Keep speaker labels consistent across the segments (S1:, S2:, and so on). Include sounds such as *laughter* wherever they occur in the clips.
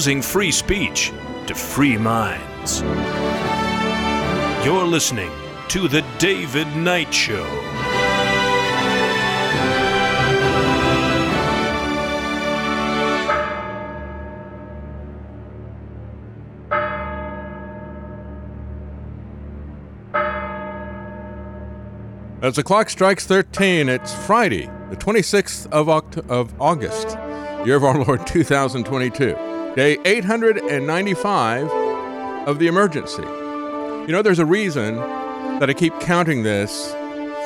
S1: Using free speech to free minds. You're listening to The David Knight Show.
S2: As the clock strikes 13, it's Friday, the 26th of, Oct- of August, year of our Lord 2022. Day 895 of the emergency. You know, there's a reason that I keep counting this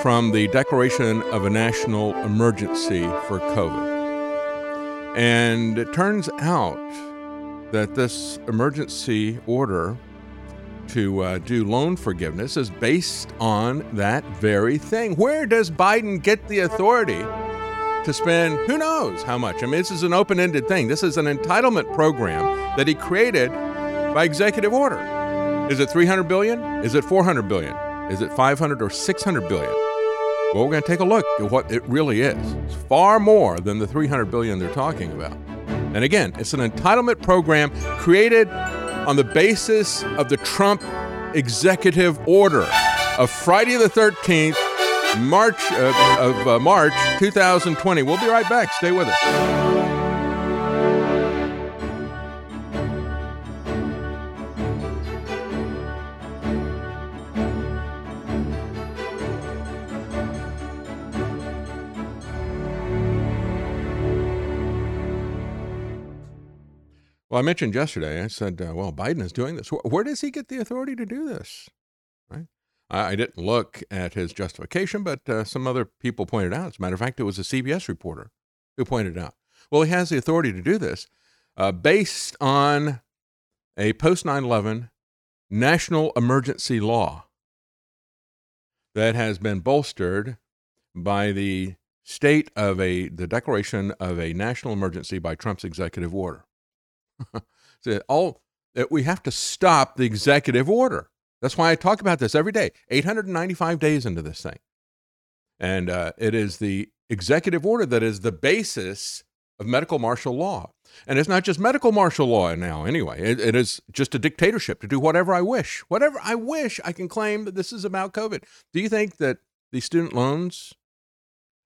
S2: from the declaration of a national emergency for COVID. And it turns out that this emergency order to uh, do loan forgiveness is based on that very thing. Where does Biden get the authority to spend who knows how much? I mean, this is an open ended thing. This is an entitlement program that he created by executive order. Is it 300 billion? Is it 400 billion? Is it 500 or 600 billion? Well, we're going to take a look at what it really is. It's far more than the 300 billion they're talking about. And again, it's an entitlement program created on the basis of the Trump executive order of Friday the 13th, March uh, of uh, March 2020. We'll be right back. Stay with us. Well, I mentioned yesterday, I said, uh, well, Biden is doing this. Where does he get the authority to do this? I, I didn't look at his justification, but uh, some other people pointed out. As a matter of fact, it was a CBS reporter who pointed out. Well, he has the authority to do this uh, based on a post 9 11 national emergency law that has been bolstered by the state of a the declaration of a national emergency by Trump's executive order. *laughs* so all that we have to stop the executive order. That's why I talk about this every day. 895 days into this thing, and uh, it is the executive order that is the basis of medical martial law. And it's not just medical martial law now, anyway. It, it is just a dictatorship to do whatever I wish. Whatever I wish, I can claim that this is about COVID. Do you think that the student loans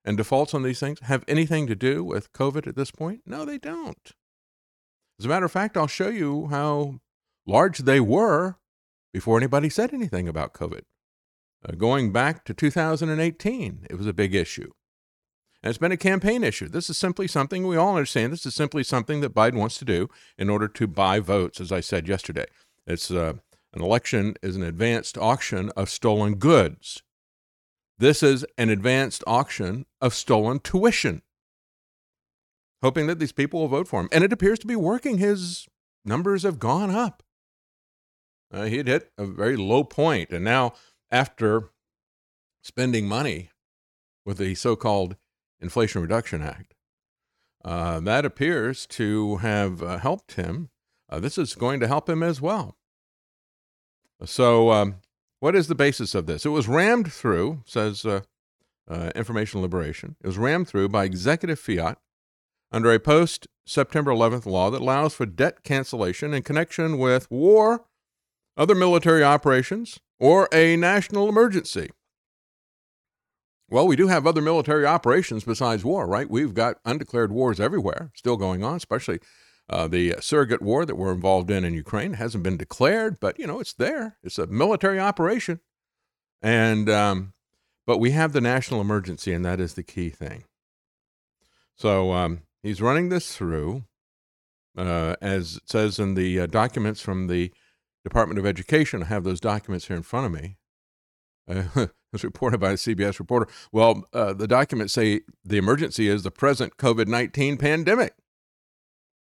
S2: and defaults on these things have anything to do with COVID at this point? No, they don't. As a matter of fact, I'll show you how large they were before anybody said anything about COVID. Uh, going back to 2018, it was a big issue. And it's been a campaign issue. This is simply something we all understand. This is simply something that Biden wants to do in order to buy votes, as I said yesterday. It's uh, an election is an advanced auction of stolen goods. This is an advanced auction of stolen tuition, hoping that these people will vote for him. And it appears to be working. His numbers have gone up. Uh, he had hit a very low point, and now after spending money with the so-called Inflation Reduction Act, uh, that appears to have uh, helped him. Uh, this is going to help him as well. So, um, what is the basis of this? It was rammed through, says uh, uh, Information Liberation. It was rammed through by executive fiat under a post September 11th law that allows for debt cancellation in connection with war, other military operations, or a national emergency. Well, we do have other military operations besides war, right? We've got undeclared wars everywhere still going on, especially uh, the surrogate war that we're involved in in Ukraine hasn't been declared, but you know it's there. It's a military operation, and um, but we have the national emergency, and that is the key thing. So um, he's running this through, uh, as it says in the uh, documents from the Department of Education. I have those documents here in front of me. Uh, it was reported by a CBS reporter. Well, uh, the documents say the emergency is the present COVID 19 pandemic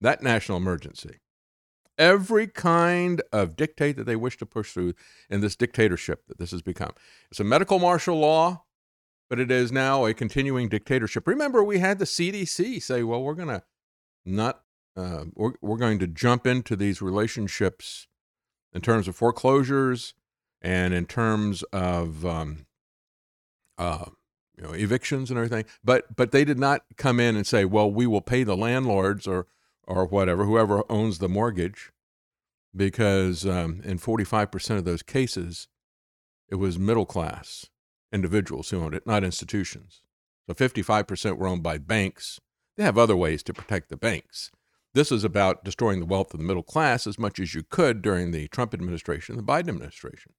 S2: that national emergency. Every kind of dictate that they wish to push through in this dictatorship that this has become. It's a medical martial law, but it is now a continuing dictatorship. Remember, we had the CDC say, well, we're going to not, uh, we're, we're going to jump into these relationships in terms of foreclosures and in terms of um, uh, you know evictions and everything. But but they did not come in and say, well, we will pay the landlords or or whatever, whoever owns the mortgage, because um, in 45% of those cases, it was middle class individuals who owned it, not institutions. So 55% were owned by banks. They have other ways to protect the banks. This is about destroying the wealth of the middle class as much as you could during the Trump administration, the Biden administration,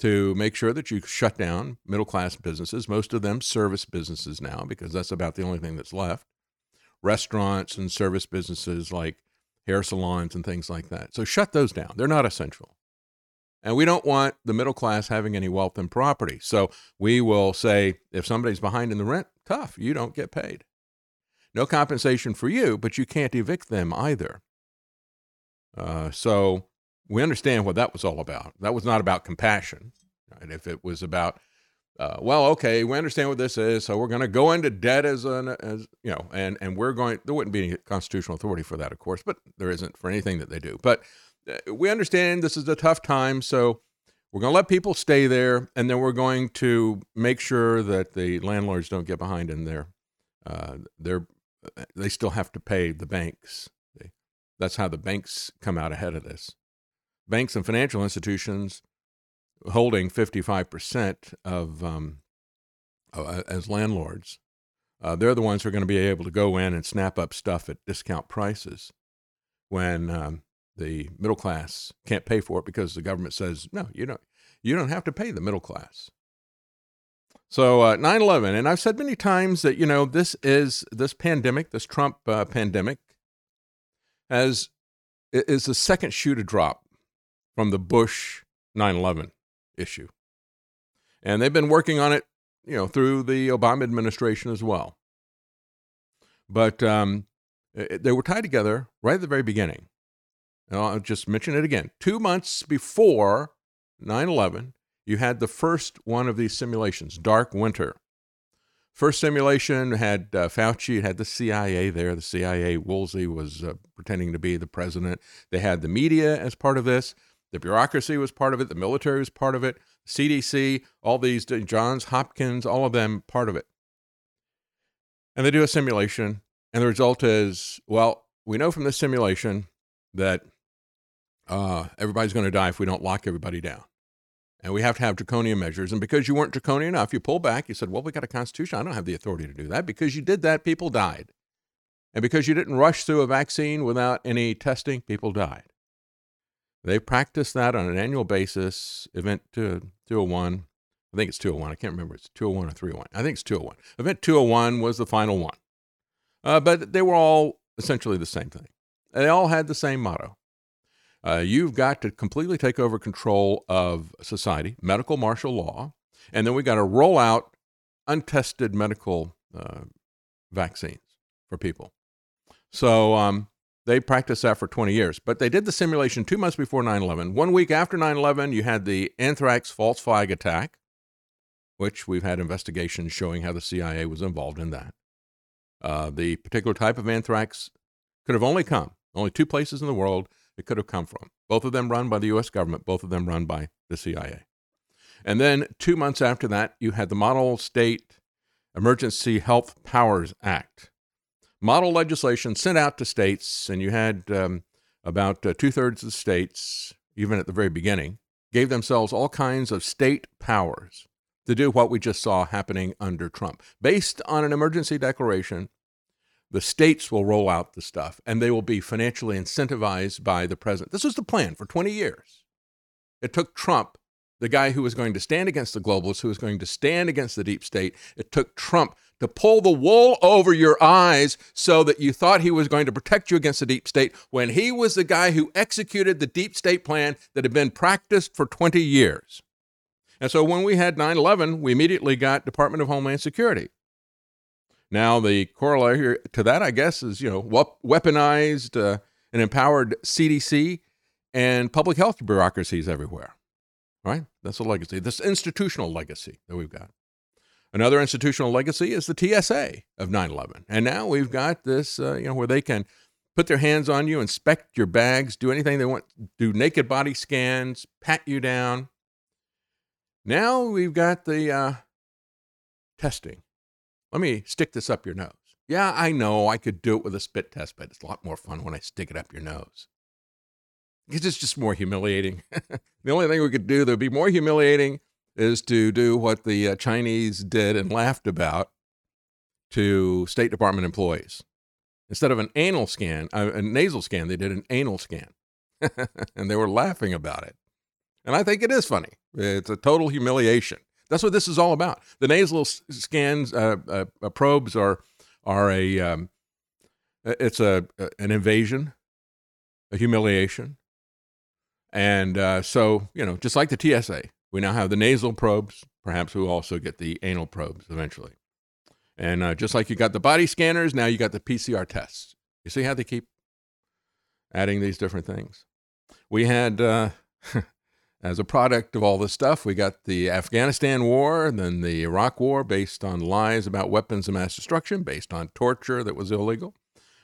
S2: to make sure that you shut down middle class businesses, most of them service businesses now, because that's about the only thing that's left restaurants and service businesses like hair salons and things like that. So shut those down. They're not essential. And we don't want the middle class having any wealth and property. So we will say if somebody's behind in the rent, tough, you don't get paid. No compensation for you, but you can't evict them either. Uh, so we understand what that was all about. That was not about compassion. Right? If it was about uh, well, okay, we understand what this is, so we're going to go into debt as an as you know, and and we're going. There wouldn't be any constitutional authority for that, of course, but there isn't for anything that they do. But uh, we understand this is a tough time, so we're going to let people stay there, and then we're going to make sure that the landlords don't get behind in their uh, their they still have to pay the banks. That's how the banks come out ahead of this. Banks and financial institutions holding 55% of um, as landlords. Uh, they're the ones who are going to be able to go in and snap up stuff at discount prices when um, the middle class can't pay for it because the government says no, you don't. You don't have to pay the middle class. So uh, 9/11, and I've said many times that you know this is this pandemic, this Trump uh, pandemic, has is the second shoe to drop from the Bush 9/11 issue. And they've been working on it, you know, through the Obama administration as well. But um, they were tied together right at the very beginning. And I'll just mention it again. Two months before 9 11, you had the first one of these simulations, Dark Winter. First simulation had uh, Fauci, had the CIA there. The CIA, Woolsey was uh, pretending to be the president. They had the media as part of this. The bureaucracy was part of it. The military was part of it. CDC, all these, Johns Hopkins, all of them part of it. And they do a simulation, and the result is well, we know from this simulation that uh, everybody's going to die if we don't lock everybody down. And we have to have draconian measures. And because you weren't draconian enough, you pull back. You said, well, we got a constitution. I don't have the authority to do that. Because you did that, people died. And because you didn't rush through a vaccine without any testing, people died. They practice that on an annual basis. Event 201, I think it's 201. I can't remember. It's 201 or 301. I think it's 201. Event 201 was the final one. Uh, but they were all essentially the same thing. They all had the same motto. Uh, you've got to completely take over control of society, medical martial law. And then we got to roll out untested medical uh, vaccines for people. So um, they practiced that for 20 years. But they did the simulation two months before 9 11. One week after 9 11, you had the anthrax false flag attack, which we've had investigations showing how the CIA was involved in that. Uh, the particular type of anthrax could have only come, only two places in the world it could have come from. Both of them run by the U.S. government, both of them run by the CIA. And then two months after that, you had the Model State Emergency Health Powers Act. Model legislation sent out to states, and you had um, about uh, two thirds of the states, even at the very beginning, gave themselves all kinds of state powers to do what we just saw happening under Trump. Based on an emergency declaration, the states will roll out the stuff and they will be financially incentivized by the president. This was the plan for 20 years. It took Trump the guy who was going to stand against the globalists, who was going to stand against the deep state. It took Trump to pull the wool over your eyes so that you thought he was going to protect you against the deep state when he was the guy who executed the deep state plan that had been practiced for 20 years. And so when we had 9 11, we immediately got Department of Homeland Security. Now, the corollary to that, I guess, is, you know, weaponized uh, and empowered CDC and public health bureaucracies everywhere right? That's a legacy, this institutional legacy that we've got. Another institutional legacy is the TSA of 9 11. And now we've got this, uh, you know, where they can put their hands on you, inspect your bags, do anything they want, do naked body scans, pat you down. Now we've got the uh, testing. Let me stick this up your nose. Yeah, I know I could do it with a spit test, but it's a lot more fun when I stick it up your nose. Because It's just more humiliating. *laughs* the only thing we could do that would be more humiliating is to do what the uh, Chinese did and laughed about to State Department employees. Instead of an anal scan, uh, a nasal scan, they did an anal scan. *laughs* and they were laughing about it. And I think it is funny. It's a total humiliation. That's what this is all about. The nasal scans, uh, uh, uh, probes are are a um, it's a an invasion, a humiliation. And uh, so, you know, just like the TSA, we now have the nasal probes. Perhaps we'll also get the anal probes eventually. And uh, just like you got the body scanners, now you got the PCR tests. You see how they keep adding these different things? We had, uh, *laughs* as a product of all this stuff, we got the Afghanistan war, then the Iraq war based on lies about weapons of mass destruction, based on torture that was illegal.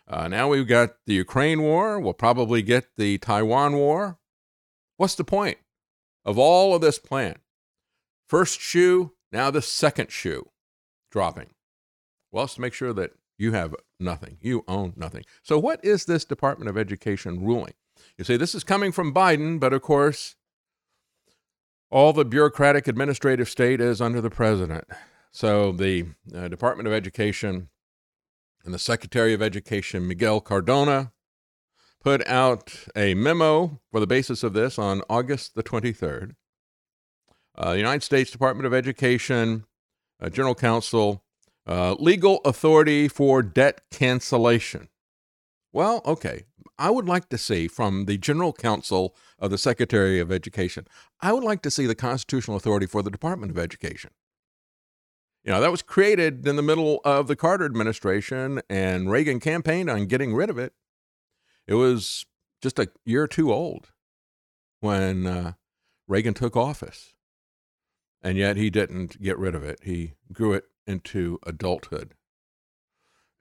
S2: Uh, now we've got the Ukraine war. We'll probably get the Taiwan war. What's the point of all of this plan? First shoe, now the second shoe dropping. Well, it's to make sure that you have nothing. You own nothing. So, what is this Department of Education ruling? You say this is coming from Biden, but of course, all the bureaucratic administrative state is under the president. So, the uh, Department of Education and the Secretary of Education, Miguel Cardona, put out a memo for the basis of this on August the 23rd. Uh, United States Department of Education, uh, General Counsel, uh, legal authority for debt cancellation. Well, okay. I would like to see from the General Counsel of the Secretary of Education, I would like to see the constitutional authority for the Department of Education. You know, that was created in the middle of the Carter administration, and Reagan campaigned on getting rid of it. It was just a year or two old when uh, Reagan took office. And yet he didn't get rid of it. He grew it into adulthood.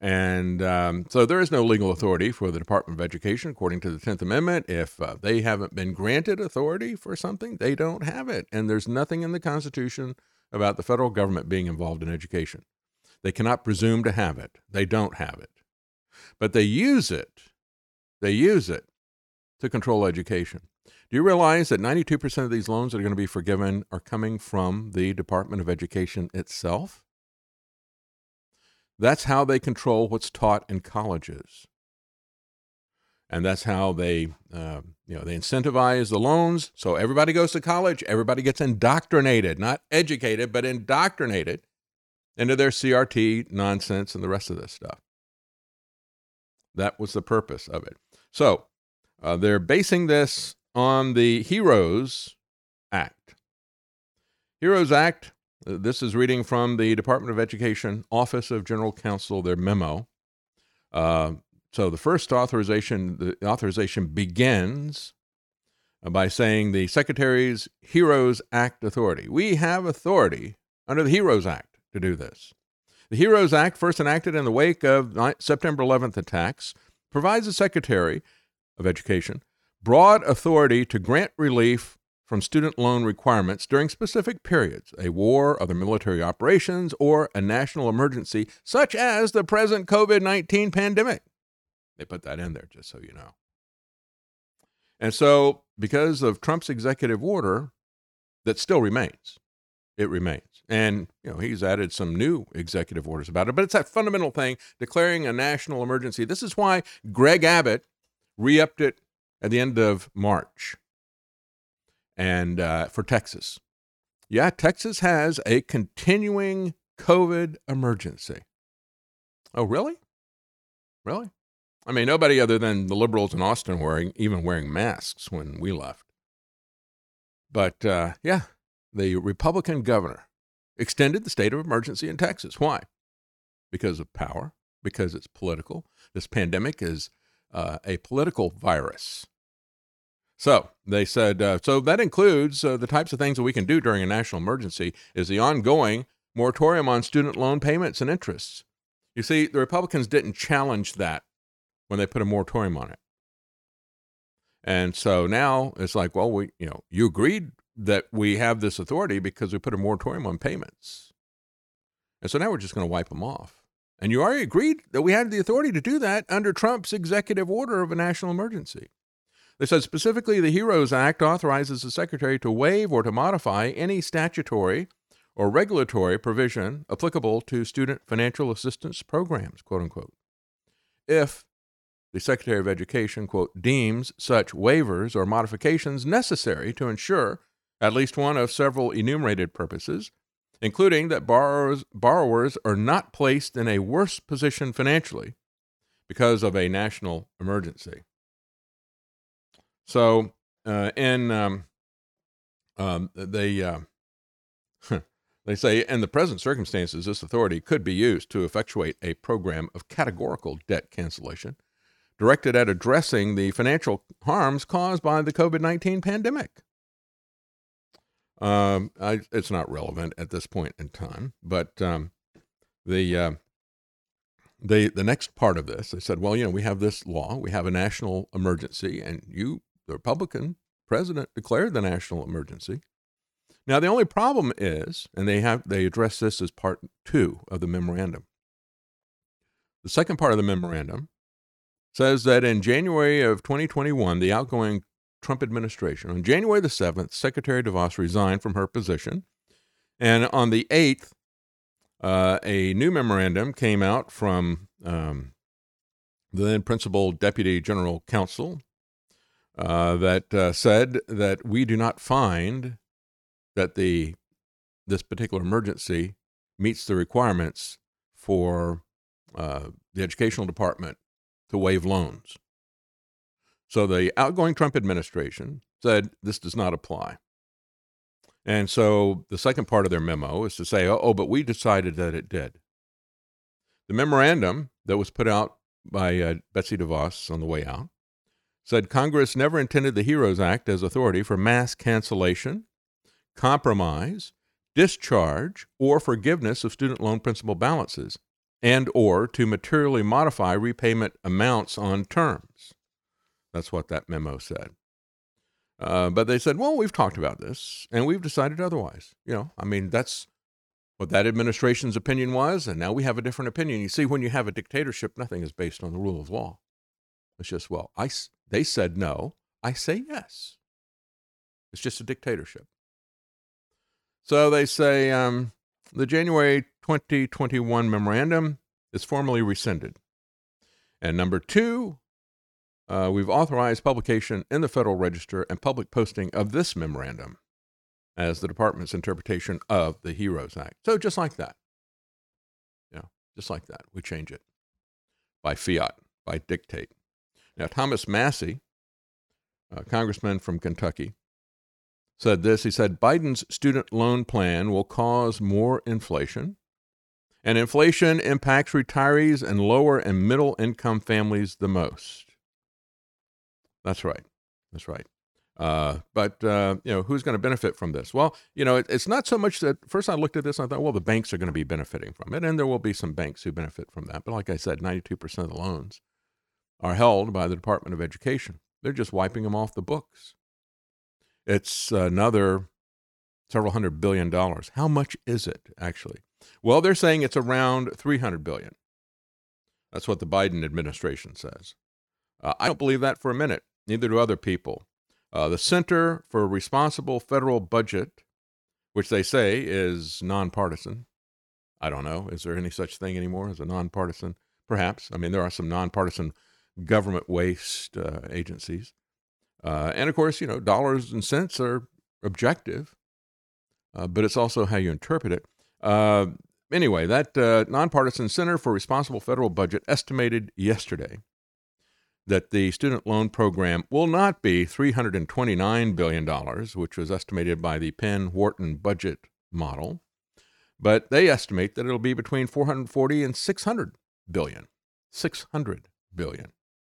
S2: And um, so there is no legal authority for the Department of Education, according to the 10th Amendment. If uh, they haven't been granted authority for something, they don't have it. And there's nothing in the Constitution about the federal government being involved in education. They cannot presume to have it, they don't have it. But they use it they use it to control education. Do you realize that 92% of these loans that are going to be forgiven are coming from the Department of Education itself? That's how they control what's taught in colleges. And that's how they, uh, you know, they incentivize the loans. So everybody goes to college. Everybody gets indoctrinated, not educated, but indoctrinated into their CRT nonsense and the rest of this stuff. That was the purpose of it. So uh, they're basing this on the HEROES Act. HEROES Act This is reading from the Department of Education Office of General Counsel, their memo. Uh, so the first authorization, the authorization begins by saying the Secretary's HEROES Act authority. We have authority under the HEROES Act to do this. The HEROES Act, first enacted in the wake of September 11th attacks, provides the Secretary of Education broad authority to grant relief from student loan requirements during specific periods, a war, other military operations, or a national emergency, such as the present COVID 19 pandemic. They put that in there just so you know. And so, because of Trump's executive order, that still remains. It remains. And, you know, he's added some new executive orders about it, but it's that fundamental thing declaring a national emergency. This is why Greg Abbott re upped it at the end of March and uh, for Texas. Yeah, Texas has a continuing COVID emergency. Oh, really? Really? I mean, nobody other than the liberals in Austin wearing even wearing masks when we left. But uh, yeah, the Republican governor extended the state of emergency in Texas. Why? Because of power. Because it's political. This pandemic is uh, a political virus. So they said, uh, so that includes uh, the types of things that we can do during a national emergency is the ongoing moratorium on student loan payments and interests. You see, the Republicans didn't challenge that when they put a moratorium on it. And so now it's like, well, we, you know, you agreed that we have this authority because we put a moratorium on payments. And so now we're just going to wipe them off. And you already agreed that we had the authority to do that under Trump's executive order of a national emergency. They said specifically the HEROES Act authorizes the Secretary to waive or to modify any statutory or regulatory provision applicable to student financial assistance programs, quote unquote. If the Secretary of Education, quote, deems such waivers or modifications necessary to ensure at least one of several enumerated purposes, including that borrowers, borrowers are not placed in a worse position financially because of a national emergency. So, uh, in um, um, they uh, they say in the present circumstances, this authority could be used to effectuate a program of categorical debt cancellation directed at addressing the financial harms caused by the COVID nineteen pandemic. Um, I, it's not relevant at this point in time, but um, the uh, they the next part of this, they said, well, you know, we have this law, we have a national emergency, and you, the Republican president, declared the national emergency. Now, the only problem is, and they have they address this as part two of the memorandum. The second part of the memorandum says that in January of 2021, the outgoing Trump administration, on January the 7th, Secretary DeVos resigned from her position. And on the 8th, uh, a new memorandum came out from um, the then principal deputy general counsel uh, that uh, said that we do not find that the this particular emergency meets the requirements for uh, the educational department to waive loans. So the outgoing Trump administration said this does not apply. And so the second part of their memo is to say, oh, oh, but we decided that it did. The memorandum that was put out by uh, Betsy DeVos on the way out said Congress never intended the HEROES Act as authority for mass cancellation, compromise, discharge, or forgiveness of student loan principal balances and or to materially modify repayment amounts on terms. That's what that memo said. Uh, but they said, well, we've talked about this and we've decided otherwise. You know, I mean, that's what that administration's opinion was, and now we have a different opinion. You see, when you have a dictatorship, nothing is based on the rule of law. It's just, well, I, they said no, I say yes. It's just a dictatorship. So they say um, the January 2021 memorandum is formally rescinded. And number two, uh, we've authorized publication in the Federal Register and public posting of this memorandum as the department's interpretation of the HEROES Act. So just like that. Yeah, just like that. We change it by fiat, by dictate. Now, Thomas Massie, a congressman from Kentucky, said this. He said Biden's student loan plan will cause more inflation, and inflation impacts retirees and lower and middle income families the most. That's right. That's right. Uh, but uh, you know who's going to benefit from this? Well, you know it, it's not so much that first I looked at this and I thought, well, the banks are going to be benefiting from it, and there will be some banks who benefit from that. But like I said, 92% of the loans are held by the Department of Education. They're just wiping them off the books. It's another several hundred billion dollars. How much is it actually? Well, they're saying it's around 300 billion. That's what the Biden administration says. Uh, I don't believe that for a minute. Neither do other people. Uh, the Center for Responsible Federal Budget, which they say is nonpartisan. I don't know. Is there any such thing anymore as a nonpartisan? Perhaps. I mean, there are some nonpartisan government waste uh, agencies. Uh, and of course, you know, dollars and cents are objective, uh, but it's also how you interpret it. Uh, anyway, that uh, nonpartisan Center for Responsible Federal Budget estimated yesterday that the student loan program will not be $329 billion, which was estimated by the Penn Wharton budget model, but they estimate that it'll be between 440 and 600 billion. 600 billion.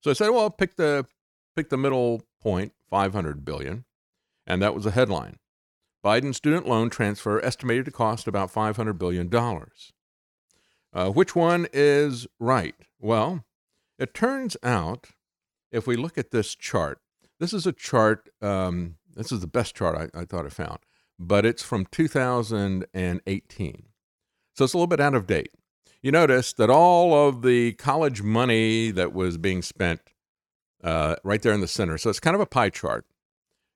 S2: So I said, well, pick the pick the middle point, 500 billion, and that was a headline. Biden student loan transfer estimated to cost about 500 billion dollars. Uh, which one is right? Well, it turns out, if we look at this chart, this is a chart. Um, this is the best chart I, I thought I found, but it's from 2018, so it's a little bit out of date you notice that all of the college money that was being spent uh, right there in the center. So it's kind of a pie chart.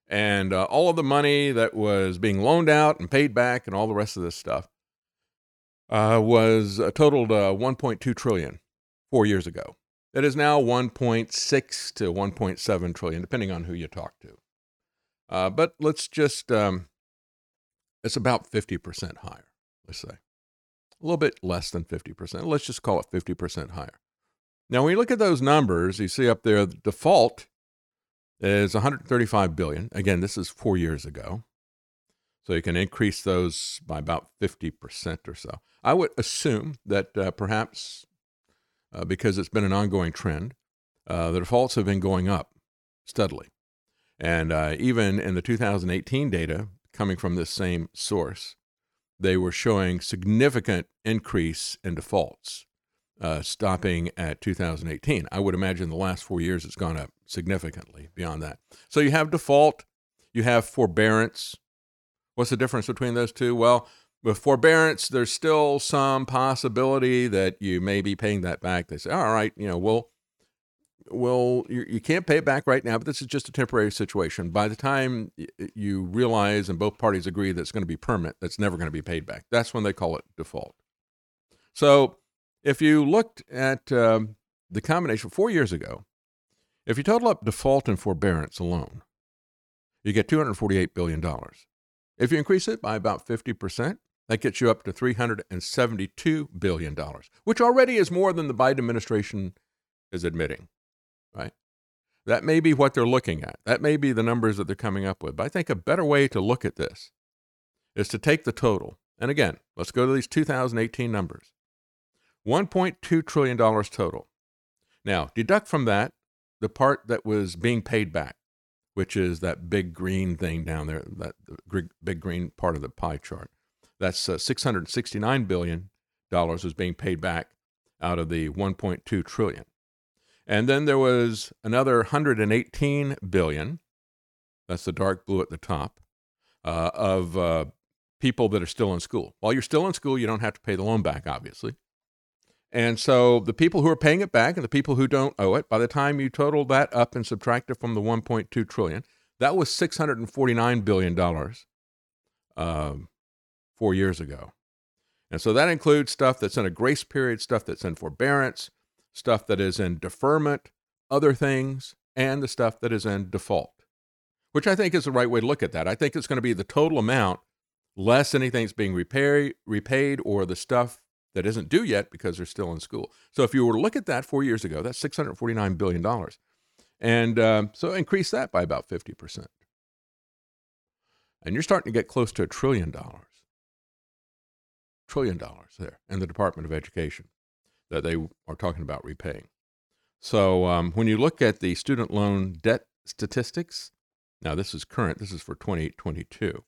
S2: And uh, all of the money that was being loaned out and paid back and all the rest of this stuff uh, was totaled uh, 1.2 trillion four years ago. It is now 1.6 to 1.7 trillion, depending on who you talk to. Uh, but let's just, um, it's about 50% higher, let's say a little bit less than 50%. Let's just call it 50% higher. Now, when you look at those numbers, you see up there the default is 135 billion. Again, this is 4 years ago. So you can increase those by about 50% or so. I would assume that uh, perhaps uh, because it's been an ongoing trend, uh, the defaults have been going up steadily. And uh, even in the 2018 data coming from this same source, they were showing significant increase in defaults, uh, stopping at 2018. I would imagine the last four years it's gone up significantly beyond that. So you have default, you have forbearance. What's the difference between those two? Well, with forbearance, there's still some possibility that you may be paying that back. They say, all right, you know, we'll well, you, you can't pay it back right now, but this is just a temporary situation. By the time you realize and both parties agree that it's going to be permanent, that's never going to be paid back. That's when they call it default. So if you looked at um, the combination four years ago, if you total up default and forbearance alone, you get $248 billion. If you increase it by about 50%, that gets you up to $372 billion, which already is more than the Biden administration is admitting right? That may be what they're looking at. That may be the numbers that they're coming up with. But I think a better way to look at this is to take the total. And again, let's go to these 2018 numbers $1.2 trillion total. Now, deduct from that the part that was being paid back, which is that big green thing down there, that big green part of the pie chart. That's uh, $669 billion was being paid back out of the 1.2 trillion. And then there was another 118 billion. That's the dark blue at the top uh, of uh, people that are still in school. While you're still in school, you don't have to pay the loan back, obviously. And so the people who are paying it back and the people who don't owe it, by the time you total that up and subtract it from the 1.2 trillion, That was $649 billion um, four years ago. And so that includes stuff that's in a grace period, stuff that's in forbearance, stuff that is in deferment, other things, and the stuff that is in default, which I think is the right way to look at that. I think it's going to be the total amount less anything that's being repay, repaid or the stuff that isn't due yet because they're still in school. So if you were to look at that four years ago, that's $649 billion. And um, so increase that by about 50%. And you're starting to get close to a trillion dollars. Trillion dollars there in the Department of Education that they are talking about repaying. So um, when you look at the student loan debt statistics, now this is current, this is for 2022.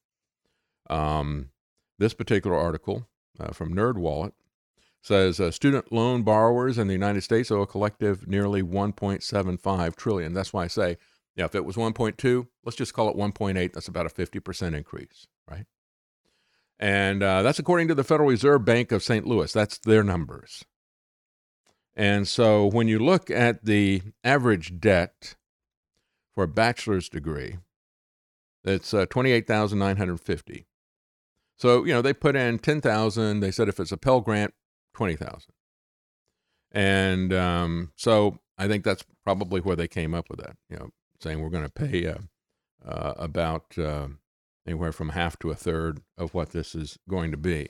S2: Um, this particular article uh, from NerdWallet says uh, student loan borrowers in the United States owe a collective nearly 1.75 trillion. That's why I say, yeah, if it was 1.2, let's just call it 1.8. That's about a 50% increase, right? And uh, that's according to the Federal Reserve Bank of St. Louis. That's their numbers. And so when you look at the average debt for a bachelor's degree, it's uh, 28,950. So, you know, they put in 10,000. They said if it's a Pell Grant, twenty thousand. And um, so I think that's probably where they came up with that. You know, saying we're going to pay uh, uh, about uh, anywhere from half to a third of what this is going to be.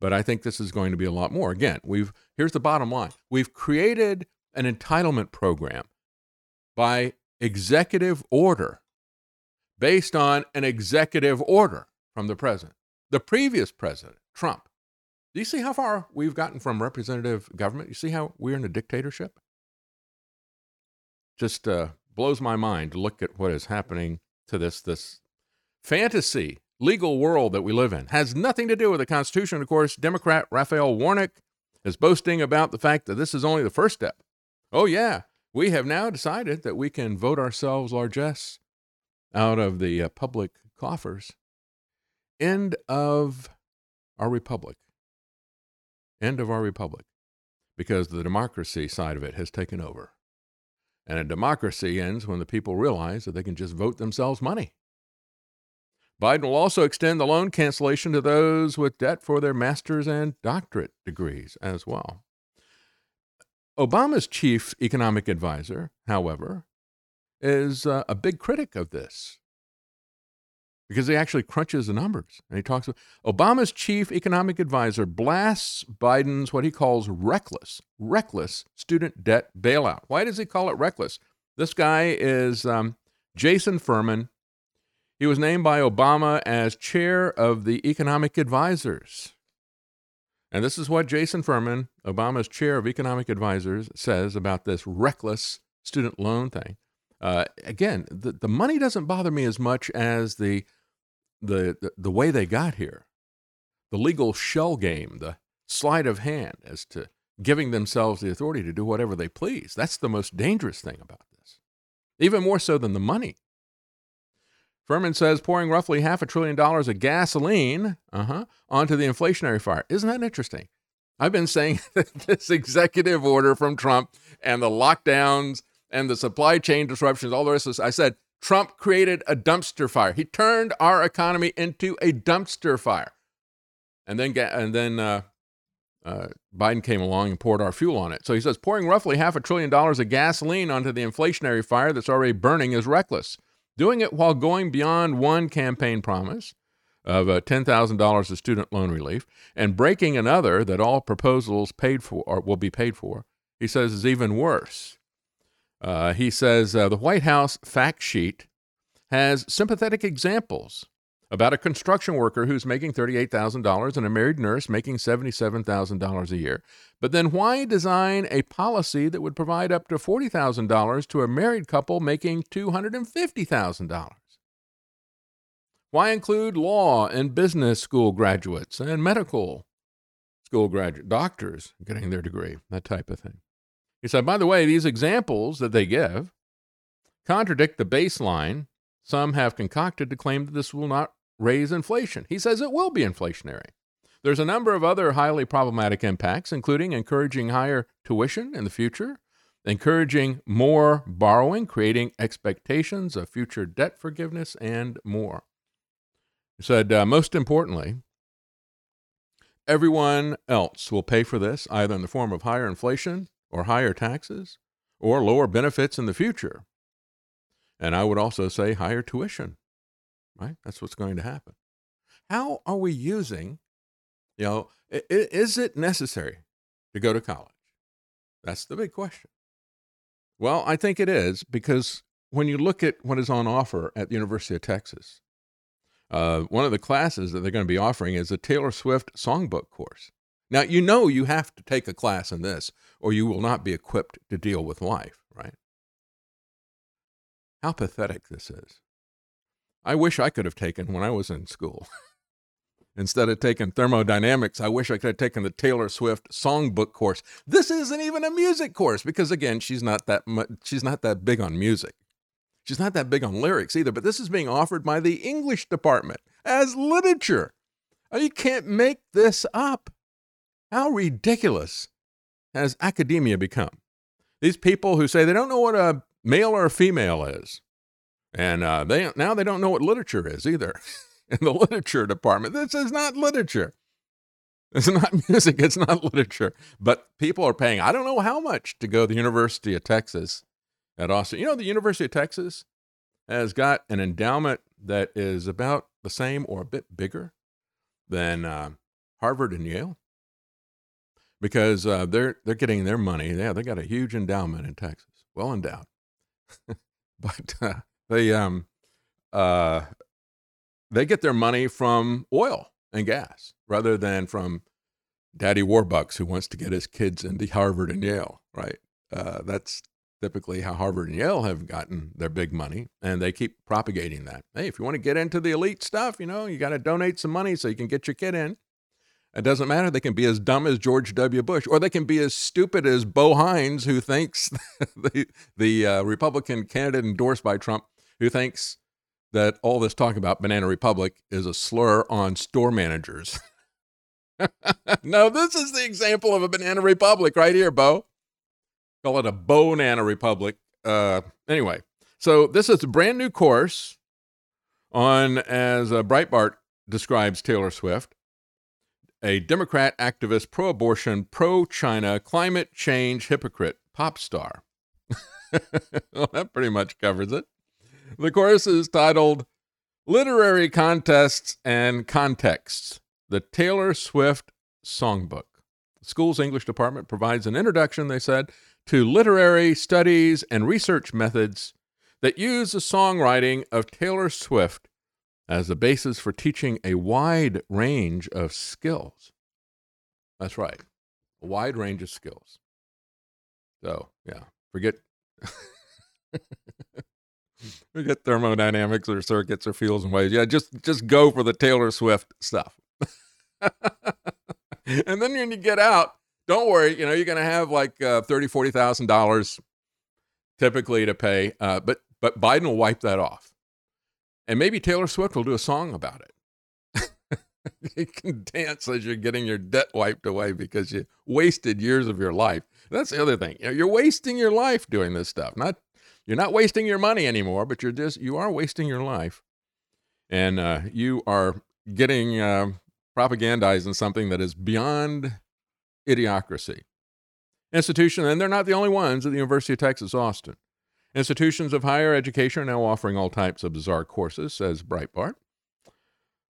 S2: But I think this is going to be a lot more. Again, we've here's the bottom line: we've created an entitlement program by executive order, based on an executive order from the president. The previous president, Trump, do you see how far we've gotten from representative government? You see how we're in a dictatorship? Just uh, blows my mind to look at what is happening to this this fantasy legal world that we live in. Has nothing to do with the Constitution. Of course, Democrat Raphael Warnock is boasting about the fact that this is only the first step. Oh yeah, we have now decided that we can vote ourselves largesse out of the uh, public coffers. End of our republic end of our republic because the democracy side of it has taken over. And a democracy ends when the people realize that they can just vote themselves money. Biden will also extend the loan cancellation to those with debt for their master's and doctorate degrees as well. Obama's chief economic advisor, however, is uh, a big critic of this because he actually crunches the numbers. And he talks about Obama's chief economic advisor blasts Biden's what he calls reckless, reckless student debt bailout. Why does he call it reckless? This guy is um, Jason Furman. He was named by Obama as chair of the economic advisors. And this is what Jason Furman, Obama's chair of economic advisors, says about this reckless student loan thing. Uh, again, the, the money doesn't bother me as much as the the, the, the way they got here, the legal shell game, the sleight of hand as to giving themselves the authority to do whatever they please. That's the most dangerous thing about this, even more so than the money. Furman says pouring roughly half a trillion dollars of gasoline uh-huh, onto the inflationary fire. Isn't that interesting? I've been saying *laughs* that this executive order from Trump and the lockdowns and the supply chain disruptions, all the rest of this. I said, Trump created a dumpster fire. He turned our economy into a dumpster fire. And then, and then uh, uh, Biden came along and poured our fuel on it. So he says pouring roughly half a trillion dollars of gasoline onto the inflationary fire that's already burning is reckless. Doing it while going beyond one campaign promise of uh, $10,000 of student loan relief and breaking another that all proposals paid for or will be paid for, he says is even worse. Uh, he says uh, the White House fact sheet has sympathetic examples about a construction worker who's making $38,000 and a married nurse making $77,000 a year. But then why design a policy that would provide up to $40,000 to a married couple making $250,000? Why include law and business school graduates and medical school graduate doctors getting their degree, that type of thing? He said, by the way, these examples that they give contradict the baseline some have concocted to claim that this will not raise inflation. He says it will be inflationary. There's a number of other highly problematic impacts, including encouraging higher tuition in the future encouraging more borrowing, creating expectations of future debt forgiveness, and more. He said, uh, most importantly, everyone else will pay for this either in the form of higher inflation or higher taxes or lower benefits in the future. And I would also say higher tuition, right? That's what's going to happen. How are we using, you know, is it necessary to go to college? That's the big question. Well, I think it is because when you look at what is on offer at the University of Texas, uh, one of the classes that they're going to be offering is a Taylor Swift songbook course. Now, you know you have to take a class in this, or you will not be equipped to deal with life, right? How pathetic this is. I wish I could have taken when I was in school. Instead of taking thermodynamics, I wish I could have taken the Taylor Swift songbook course. This isn't even a music course because again, she's not that much, she's not that big on music. She's not that big on lyrics either, but this is being offered by the English department as literature. You can't make this up. How ridiculous has academia become? These people who say they don't know what a male or a female is, and uh, they now they don't know what literature is either. *laughs* In the literature department, this is not literature. It's not *laughs* music. It's not literature. But people are paying. I don't know how much to go to the University of Texas at Austin. You know, the University of Texas has got an endowment that is about the same or a bit bigger than uh, Harvard and Yale because uh, they're they're getting their money. Yeah, they got a huge endowment in Texas, well endowed. *laughs* but uh, they um uh they get their money from oil and gas rather than from Daddy Warbucks who wants to get his kids into Harvard and Yale. Right? Uh, that's typically how Harvard and Yale have gotten their big money, and they keep propagating that. Hey, if you want to get into the elite stuff, you know, you got to donate some money so you can get your kid in. It doesn't matter. They can be as dumb as George W. Bush, or they can be as stupid as Bo Hines, who thinks *laughs* the the uh, Republican candidate endorsed by Trump, who thinks that all this talk about Banana Republic is a slur on store managers. *laughs* no, this is the example of a Banana Republic right here, Bo. Call it a Banana Republic. Uh, anyway, so this is a brand new course on, as uh, Breitbart describes Taylor Swift, a Democrat activist, pro abortion, pro China, climate change hypocrite, pop star. *laughs* well, that pretty much covers it. The course is titled Literary Contests and Contexts The Taylor Swift Songbook. The school's English department provides an introduction, they said, to literary studies and research methods that use the songwriting of Taylor Swift as the basis for teaching a wide range of skills. That's right, a wide range of skills. So, yeah, forget. *laughs* forget thermodynamics or circuits or fields and waves. Yeah, just just go for the Taylor Swift stuff. *laughs* and then when you get out, don't worry. You know you're going to have like uh, thirty, forty thousand dollars typically to pay, uh, but but Biden will wipe that off. And maybe Taylor Swift will do a song about it. *laughs* you can dance as you're getting your debt wiped away because you wasted years of your life. That's the other thing. You are wasting your life doing this stuff. Not you're not wasting your money anymore, but you're just you are wasting your life, and uh, you are getting uh, propagandized in something that is beyond idiocracy. Institution, and they're not the only ones at the University of Texas Austin. Institutions of higher education are now offering all types of bizarre courses, says Breitbart,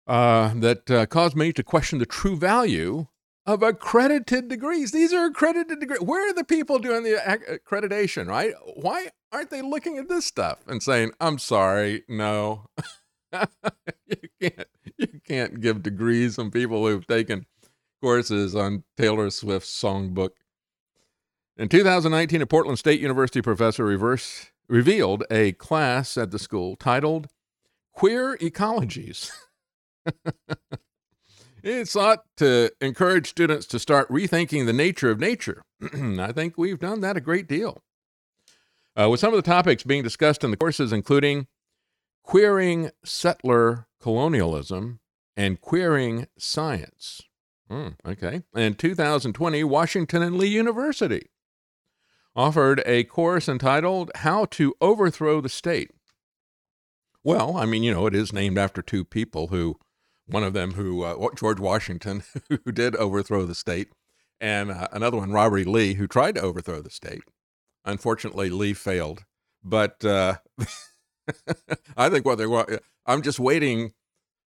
S2: uh, that uh, cause many to question the true value of accredited degrees. These are accredited degrees. Where are the people doing the accreditation, right? Why aren't they looking at this stuff and saying, "I'm sorry, no, *laughs* you can't, you can't give degrees on people who've taken courses on Taylor Swift's songbook in 2019, a Portland State University professor reverse, revealed a class at the school titled Queer Ecologies. *laughs* it's sought to encourage students to start rethinking the nature of nature. *clears throat* I think we've done that a great deal. Uh, with some of the topics being discussed in the courses, including queering settler colonialism and queering science. Mm, okay. In 2020, Washington and Lee University offered a course entitled How to Overthrow the State. Well, I mean, you know, it is named after two people who, one of them who, uh, George Washington, *laughs* who did overthrow the state, and uh, another one, Robert E. Lee, who tried to overthrow the state. Unfortunately, Lee failed. But uh, *laughs* I think what they I'm just waiting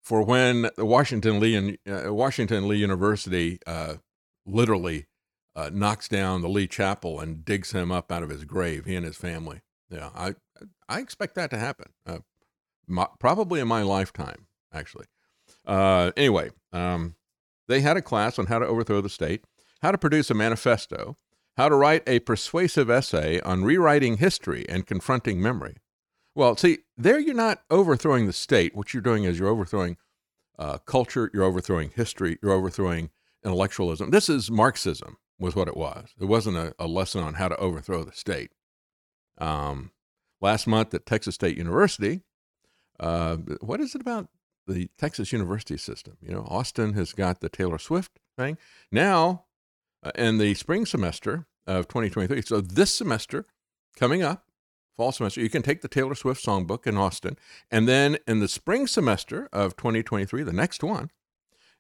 S2: for when the Washington Lee and uh, Washington Lee University uh, literally uh, knocks down the Lee Chapel and digs him up out of his grave, he and his family. Yeah, I I expect that to happen. My, probably in my lifetime, actually. Uh, anyway, um, they had a class on how to overthrow the state, how to produce a manifesto, how to write a persuasive essay on rewriting history and confronting memory. Well, see, there you're not overthrowing the state. What you're doing is you're overthrowing uh, culture, you're overthrowing history, you're overthrowing intellectualism. This is Marxism, was what it was. It wasn't a, a lesson on how to overthrow the state. Um, last month at Texas State University, uh, what is it about the Texas University system? You know, Austin has got the Taylor Swift thing. Now, uh, in the spring semester of 2023, so this semester coming up, fall semester, you can take the Taylor Swift songbook in Austin. And then in the spring semester of 2023, the next one,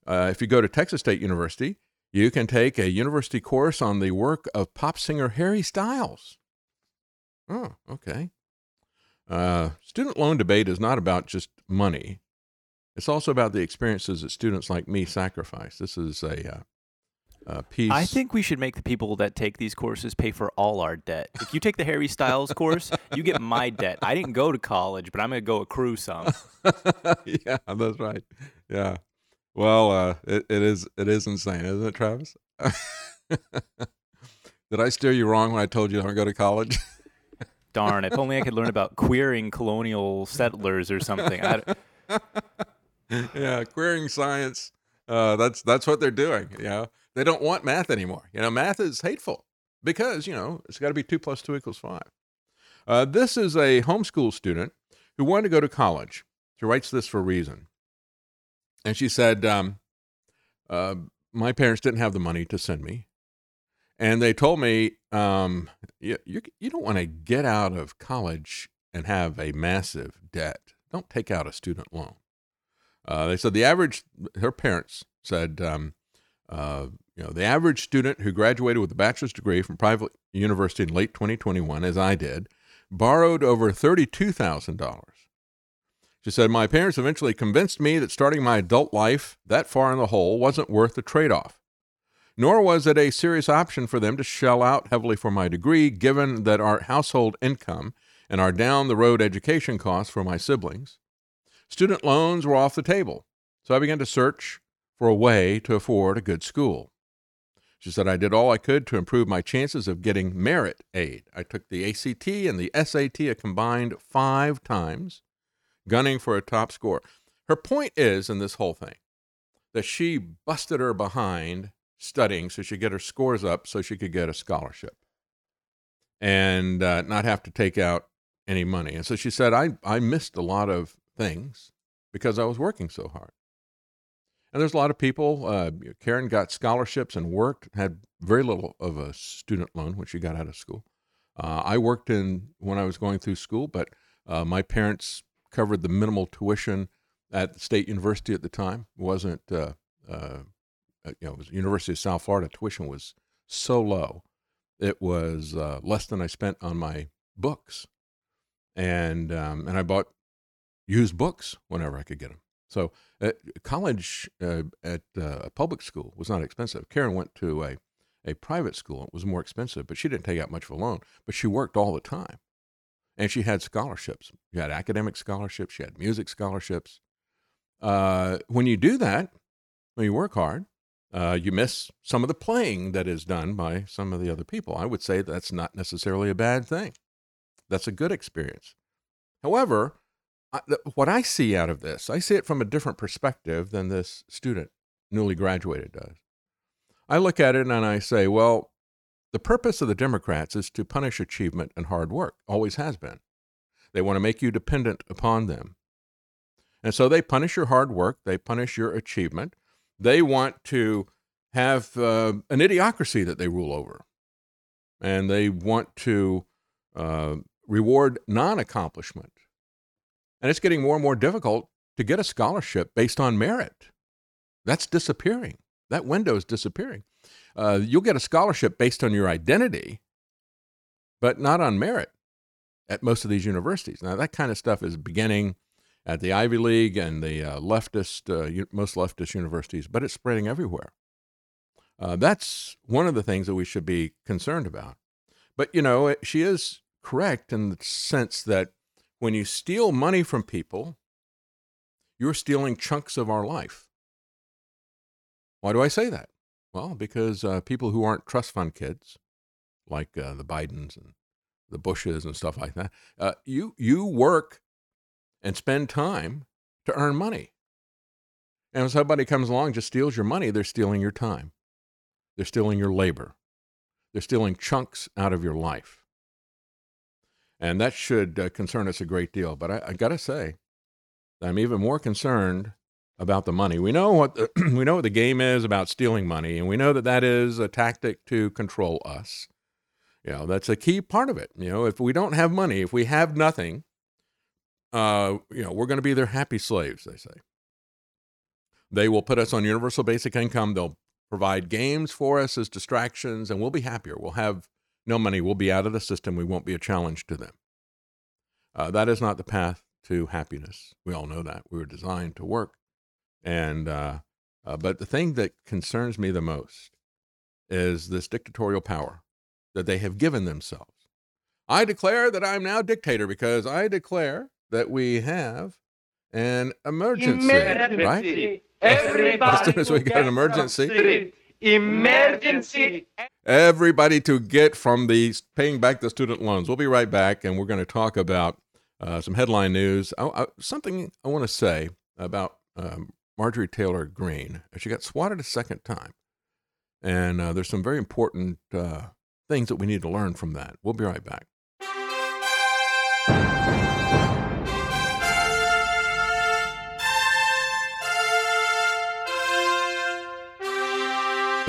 S2: uh, if you go to Texas State University, you can take a university course on the work of pop singer Harry Styles. Oh, okay. Uh, student loan debate is not about just money. It's also about the experiences that students like me sacrifice. This is a, uh, a piece.
S3: I think we should make the people that take these courses pay for all our debt. If you take the Harry Styles course, you get my debt. I didn't go to college, but I'm going to go accrue some. *laughs*
S2: yeah, that's right. Yeah. Well, uh, it, it is it is insane, isn't it, Travis? *laughs* Did I steer you wrong when I told you don't go to college? *laughs*
S3: Darn, if only I could learn about queering colonial settlers or something.
S2: Yeah, queering science. Uh, that's that's what they're doing. You know, they don't want math anymore. You know, math is hateful because you know it's got to be two plus two equals five. Uh, this is a homeschool student who wanted to go to college. She writes this for a reason, and she said, um, uh, "My parents didn't have the money to send me, and they told me um, you, you, you don't want to get out of college and have a massive debt. Don't take out a student loan. Uh, they said the average, her parents said, um, uh, you know, the average student who graduated with a bachelor's degree from private university in late 2021, as I did, borrowed over $32,000. She said, My parents eventually convinced me that starting my adult life that far in the hole wasn't worth the trade off nor was it a serious option for them to shell out heavily for my degree, given that our household income and our down the road education costs for my siblings. Student loans were off the table, so I began to search for a way to afford a good school. She said I did all I could to improve my chances of getting merit aid. I took the ACT and the SAT a combined five times, gunning for a top score. Her point is in this whole thing that she busted her behind studying so she could get her scores up so she could get a scholarship and uh, not have to take out any money. And so she said, I, I missed a lot of things because I was working so hard. And there's a lot of people. Uh, Karen got scholarships and worked, had very little of a student loan when she got out of school. Uh, I worked in when I was going through school, but uh, my parents covered the minimal tuition at state university at the time. It wasn't uh, uh, uh, you know, it was University of South Florida. Tuition was so low, it was less than I spent on my books, and um, and I bought used books whenever I could get them. So uh, college uh, at uh, a public school was not expensive. Karen went to a a private school. It was more expensive, but she didn't take out much of a loan. But she worked all the time, and she had scholarships. She had academic scholarships. She had music scholarships. Uh, when you do that, when you work hard, uh, you miss some of the playing that is done by some of the other people. I would say that's not necessarily a bad thing. That's a good experience. However, what I see out of this, I see it from a different perspective than this student, newly graduated, does. I look at it and I say, well, the purpose of the Democrats is to punish achievement and hard work, always has been. They want to make you dependent upon them. And so they punish your hard work, they punish your achievement, they want to have uh, an idiocracy that they rule over. and they want to uh, reward non accomplishment. And it's getting more and more difficult to get a scholarship based on merit. That's disappearing. That window is disappearing. Uh, you'll get a scholarship based on your identity, but not on merit at most of these universities. Now, that kind of stuff is beginning at the Ivy League and the uh, leftist, uh, most leftist universities, but it's spreading everywhere. Uh, that's one of the things that we should be concerned about. But, you know, she is correct in the sense that when you steal money from people, you're stealing chunks of our life. Why do I say that? Well, because uh, people who aren't trust fund kids, like uh, the Bidens and the Bushes and stuff like that, uh, you you work and spend time to earn money. And when somebody comes along and just steals your money, they're stealing your time. They're stealing your labor. They're stealing chunks out of your life. And that should uh, concern us a great deal. But I, I got to say, I'm even more concerned about the money. We know what the, *clears throat* we know what the game is about stealing money, and we know that that is a tactic to control us. You know, that's a key part of it. You know, if we don't have money, if we have nothing, uh, you know, we're going to be their happy slaves. They say. They will put us on universal basic income. They'll provide games for us as distractions, and we'll be happier. We'll have no money. We'll be out of the system. We won't be a challenge to them. Uh, that is not the path to happiness. We all know that. We were designed to work. And, uh, uh, but the thing that concerns me the most is this dictatorial power that they have given themselves. I declare that I'm now dictator because I declare that we have an emergency, emergency. right?
S4: Everybody
S2: as soon as we get an emergency,
S4: emergency.
S2: Everybody to get from the paying back the student loans. We'll be right back, and we're going to talk about uh, some headline news. I, I, something I want to say about um, Marjorie Taylor Greene. She got swatted a second time, and uh, there's some very important uh, things that we need to learn from that. We'll be right back.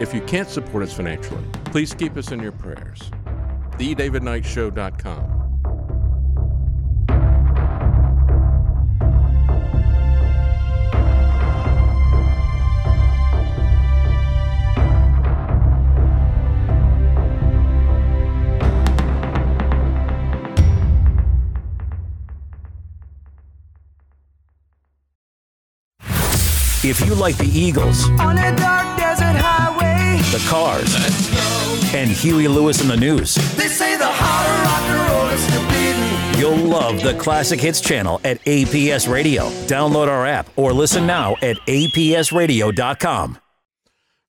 S2: If you can't support us financially, please keep us in your prayers. TheDavidKnightShow.com.
S5: If you like the Eagles,
S6: On a dark desert highway,
S5: the Cars, and Huey Lewis and the News,
S6: they say the heart of rock and roll is beating.
S5: you'll love the Classic Hits channel at APS Radio. Download our app or listen now at apsradio.com.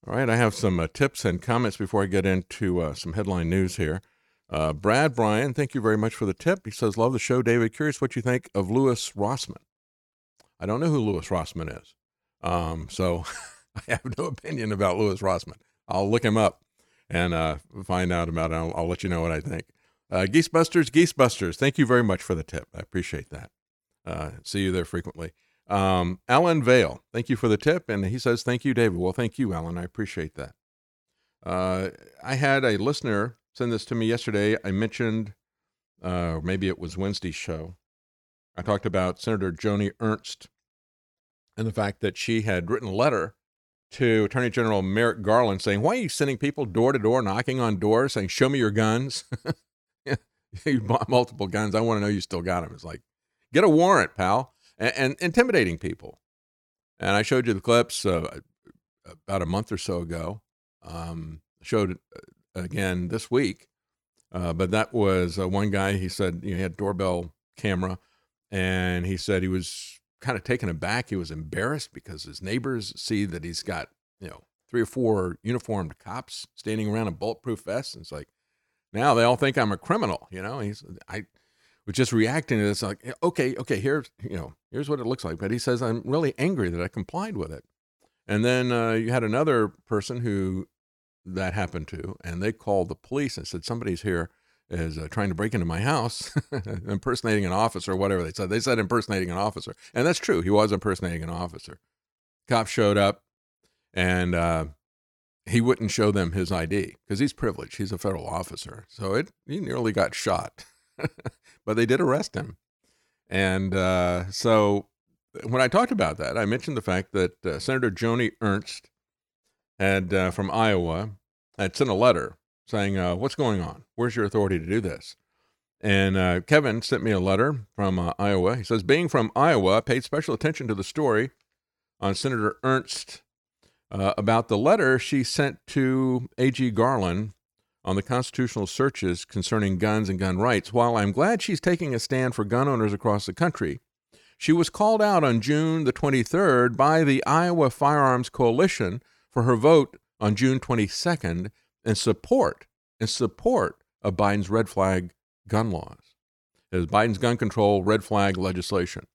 S2: All right, I have some uh, tips and comments before I get into uh, some headline news here. Uh, Brad Bryan, thank you very much for the tip. He says, Love the show, David. Curious what you think of Louis Rossmann. I don't know who Louis Rossmann is. Um, so *laughs* I have no opinion about Louis Rossmann. I'll look him up and uh, find out about it. I'll, I'll let you know what I think. Uh, Geesebusters, Geesebusters, thank you very much for the tip. I appreciate that. Uh, see you there frequently. Um, Alan Vale, thank you for the tip. And he says, Thank you, David. Well, thank you, Alan. I appreciate that. Uh, I had a listener send this to me yesterday. I mentioned, uh, maybe it was Wednesday's show. I talked about Senator Joni Ernst and the fact that she had written a letter to Attorney General Merrick Garland saying, Why are you sending people door to door, knocking on doors, saying, Show me your guns? *laughs* you bought multiple guns. I want to know you still got them. It's like, get a warrant, pal, and, and intimidating people. And I showed you the clips uh, about a month or so ago. Um, showed uh, again this week. Uh, but that was uh, one guy. He said you know, he had doorbell camera, and he said he was kind of taken aback. He was embarrassed because his neighbors see that he's got you know three or four uniformed cops standing around in bulletproof vests, and it's like now they all think I'm a criminal. You know, he's I was just reacting to this like okay, okay, here's you know here's what it looks like. But he says I'm really angry that I complied with it. And then uh, you had another person who that happened to, and they called the police and said somebody's here is uh, trying to break into my house, *laughs* impersonating an officer, whatever they said. They said impersonating an officer, and that's true. He was impersonating an officer. Cop showed up, and uh, he wouldn't show them his ID because he's privileged. He's a federal officer, so it he nearly got shot, *laughs* but they did arrest him. And uh, so when I talked about that, I mentioned the fact that uh, Senator Joni Ernst had uh, from Iowa had sent a letter saying, uh, "What's going on? Where's your authority to do this?" And uh, Kevin sent me a letter from uh, Iowa. He says, "Being from Iowa, paid special attention to the story on Senator Ernst uh, about the letter she sent to A.G. Garland." On the constitutional searches concerning guns and gun rights, while I'm glad she's taking a stand for gun owners across the country, she was called out on June the 23rd by the Iowa Firearms Coalition for her vote on June 22nd in support in support of Biden's red flag gun laws. It is Biden's gun control red flag legislation.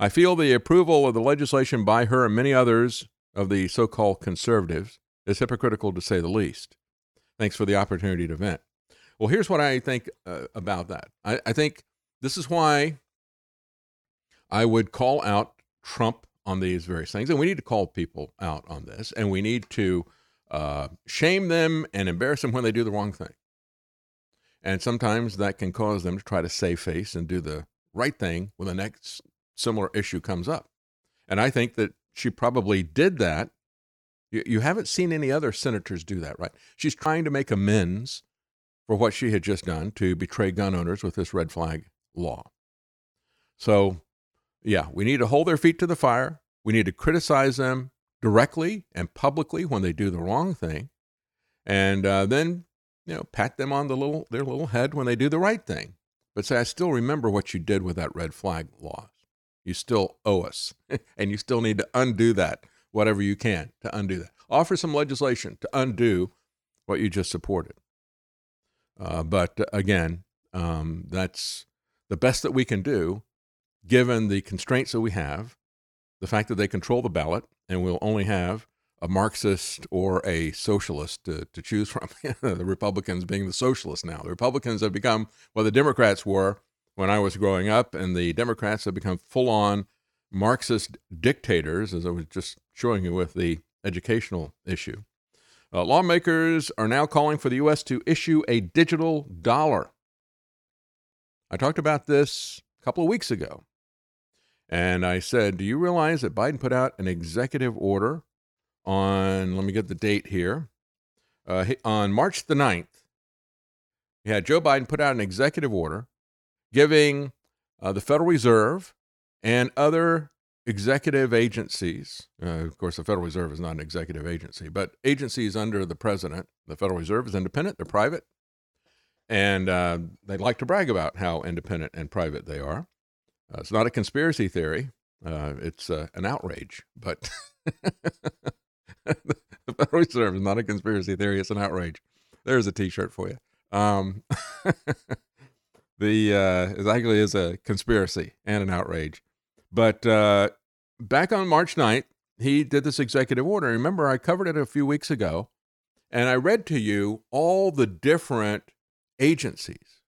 S2: I feel the approval of the legislation by her and many others of the so-called conservatives is hypocritical to say the least. Thanks for the opportunity to vent. Well, here's what I think uh, about that. I, I think this is why I would call out Trump on these various things, and we need to call people out on this, and we need to uh, shame them and embarrass them when they do the wrong thing. And sometimes that can cause them to try to save face and do the right thing when the next similar issue comes up. And I think that she probably did that. You, you haven't seen any other senators do that, right? She's trying to make amends for what she had just done to betray gun owners with this red flag law. So, yeah, we need to hold their feet to the fire. We need to criticize them directly and publicly when they do the wrong thing, and uh, then you know pat them on the little their little head when they do the right thing. But say, I still remember what you did with that red flag law. You still owe us, *laughs* and you still need to undo that, whatever you can to undo that. Offer some legislation to undo what you just supported. Uh, but again, um, that's the best that we can do, given the constraints that we have, the fact that they control the ballot, and we'll only have a Marxist or a socialist to, to choose from. *laughs* the Republicans being the socialists now. The Republicans have become what the Democrats were when I was growing up, and the Democrats have become full on Marxist dictators, as I was just showing you with the educational issue. Uh, lawmakers are now calling for the U.S. to issue a digital dollar. I talked about this a couple of weeks ago. And I said, Do you realize that Biden put out an executive order on, let me get the date here, uh, on March the 9th? He had Joe Biden put out an executive order giving uh, the Federal Reserve and other executive agencies, uh, of course, the Federal Reserve is not an executive agency, but agencies under the president, the Federal Reserve is independent, they're private, and uh, they like to brag about how independent and private they are. Uh, it's not a conspiracy theory. Uh, it's uh, an outrage, but *laughs* the Federal Reserve is not a conspiracy theory. It's an outrage. There's a T-shirt for you. Um, *laughs* the uh, it actually is a conspiracy and an outrage. But uh, back on March 9th, he did this executive order. Remember, I covered it a few weeks ago, and I read to you all the different agencies,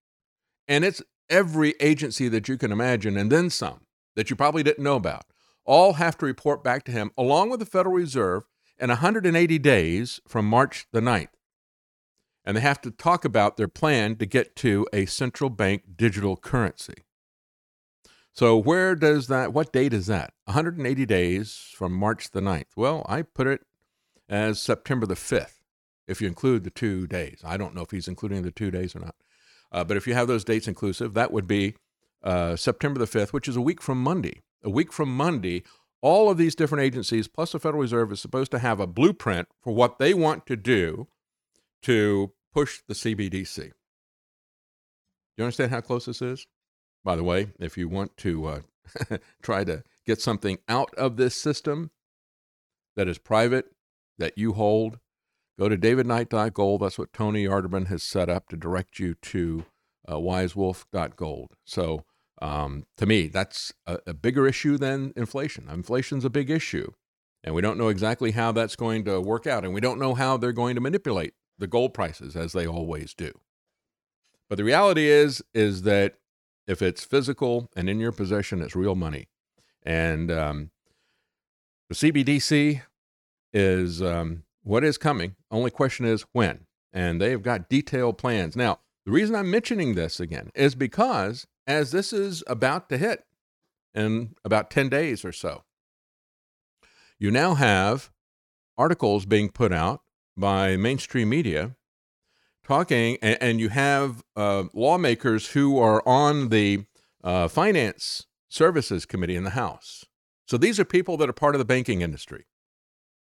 S2: and it's every agency that you can imagine, and then some that you probably didn't know about, all have to report back to him, along with the Federal Reserve, in 180 days from March the 9th. And they have to talk about their plan to get to a central bank digital currency. So, where does that, what date is that? 180 days from March the 9th. Well, I put it as September the 5th, if you include the two days. I don't know if he's including the two days or not. Uh, but if you have those dates inclusive, that would be uh, September the 5th, which is a week from Monday. A week from Monday, all of these different agencies, plus the Federal Reserve, is supposed to have a blueprint for what they want to do to push the CBDC. Do you understand how close this is? By the way, if you want to uh, *laughs* try to get something out of this system that is private, that you hold, go to davidknight.gold. That's what Tony Arterburn has set up to direct you to uh, wisewolf.gold. So um, to me, that's a, a bigger issue than inflation. Inflation's a big issue, and we don't know exactly how that's going to work out, and we don't know how they're going to manipulate the gold prices as they always do. But the reality is, is that if it's physical and in your possession, it's real money. And um, the CBDC is um, what is coming. Only question is when. And they've got detailed plans. Now, the reason I'm mentioning this again is because as this is about to hit in about 10 days or so, you now have articles being put out by mainstream media talking, and, and you have uh, lawmakers who are on the uh, Finance Services Committee in the House. So these are people that are part of the banking industry.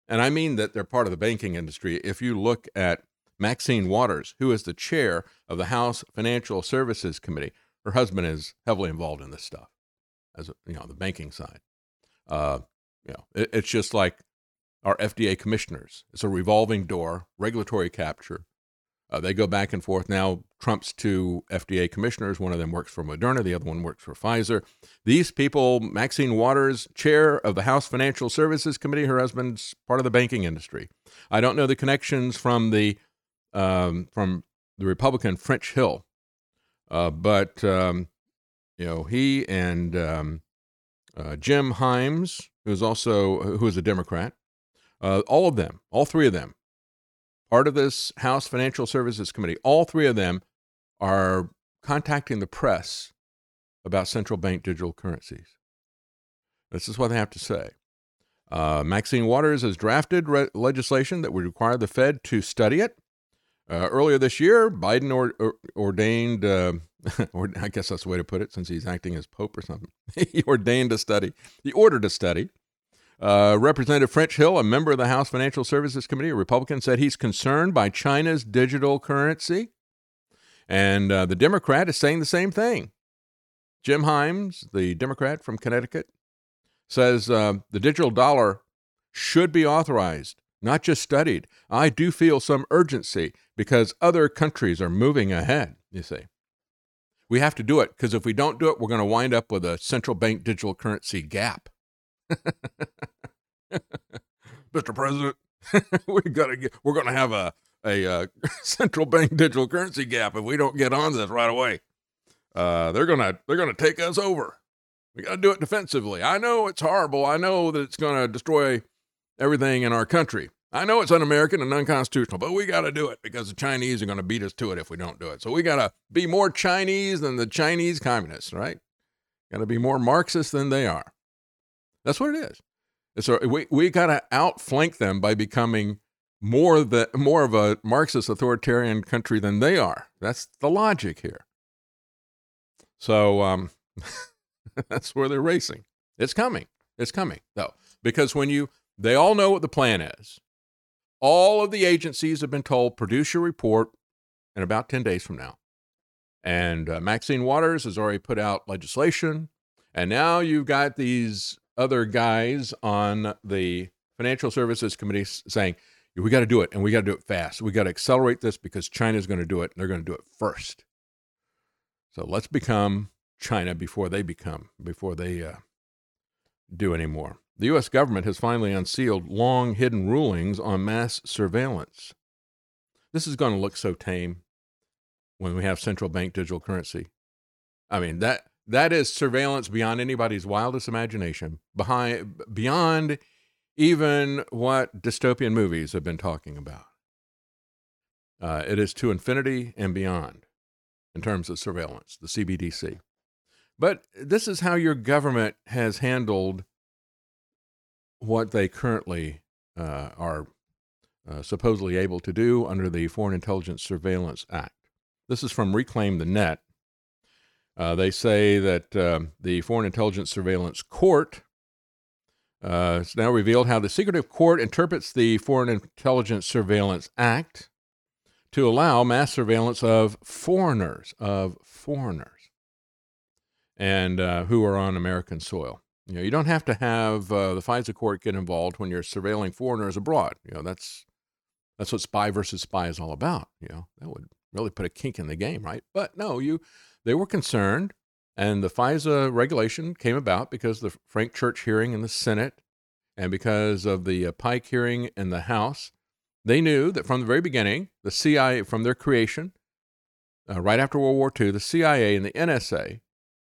S2: And I mean that they're part of the banking industry. If you look at Maxine Waters, who is the chair of the House Financial Services Committee, her husband is heavily involved in this stuff, as you know, the banking side. Uh, you know, it, it's just like our FDA commissioners. It's a revolving door, regulatory capture. Uh, they go back and forth. Now, Trump's two FDA commissioners, one of them works for Moderna, the other one works for Pfizer. These people, Maxine Waters, chair of the House Financial Services Committee, her husband's part of the banking industry. I don't know the connections from the um, from the Republican French Hill, uh, but um, you know he and um, uh, Jim Himes, who is also who is a Democrat, uh, all of them, all three of them, part of this House Financial Services Committee, all three of them are contacting the press about central bank digital currencies. This is what they have to say. Uh, Maxine Waters has drafted re- legislation that would require the Fed to study it. Uh, earlier this year, Biden or, or, ordained, uh, *laughs* or I guess that's the way to put it, since he's acting as pope or something. *laughs* he ordained a study. He ordered a study uh, Representative French Hill, a member of the House Financial Services Committee, a Republican, said he's concerned by China's digital currency. And uh, the Democrat is saying the same thing. Jim Himes, the Democrat from Connecticut, says uh, the digital dollar should be authorized, not just studied. I do feel some urgency because other countries are moving ahead, you see. We have to do it because if we don't do it, we're going to wind up with a central bank digital currency gap. Mr. President, *laughs* we got to get. We're going to have a a uh, *laughs* central bank digital currency gap if we don't get on this right away. Uh, they're gonna they're gonna take us over. We got to do it defensively. I know it's horrible. I know that it's going to destroy everything in our country. I know it's un-American and unconstitutional, but we got to do it because the Chinese are going to beat us to it if we don't do it. So we got to be more Chinese than the Chinese communists, right? Got to be more Marxist than they are. That's what it is. So we we got to outflank them by becoming more the more of a Marxist authoritarian country than they are. That's the logic here. So um, *laughs* that's where they're racing. It's coming. It's coming though, because when you they all know what the plan is. All of the agencies have been told produce your report in about ten days from now. And uh, Maxine Waters has already put out legislation, and now you've got these other guys on the Financial Services Committee saying, we got to do it and we got to do it fast. We got to accelerate this because China's going to do it and they're going to do it first. So let's become China before they become, before they uh, do anymore. The U.S. government has finally unsealed long hidden rulings on mass surveillance. This is going to look so tame when we have central bank digital currency. I mean, that that is surveillance beyond anybody's wildest imagination, behind, beyond even what dystopian movies have been talking about. Uh, it is to infinity and beyond in terms of surveillance, the CBDC. But this is how your government has handled what they currently uh, are uh, supposedly able to do under the Foreign Intelligence Surveillance Act. This is from Reclaim the Net. Uh, they say that um, the Foreign Intelligence Surveillance Court uh, it's now revealed how the Secretive Court interprets the Foreign Intelligence Surveillance Act to allow mass surveillance of foreigners, of foreigners, and uh, who are on American soil. You know, you don't have to have uh, the FISA court get involved when you're surveilling foreigners abroad. You know, that's that's what spy versus spy is all about. You know, that would really put a kink in the game, right? But no, you they were concerned, and the FISA regulation came about because the Frank Church hearing in the Senate, and because of the uh, Pike hearing in the House. They knew that from the very beginning, the CIA, from their creation, uh, right after World War II, the CIA and the NSA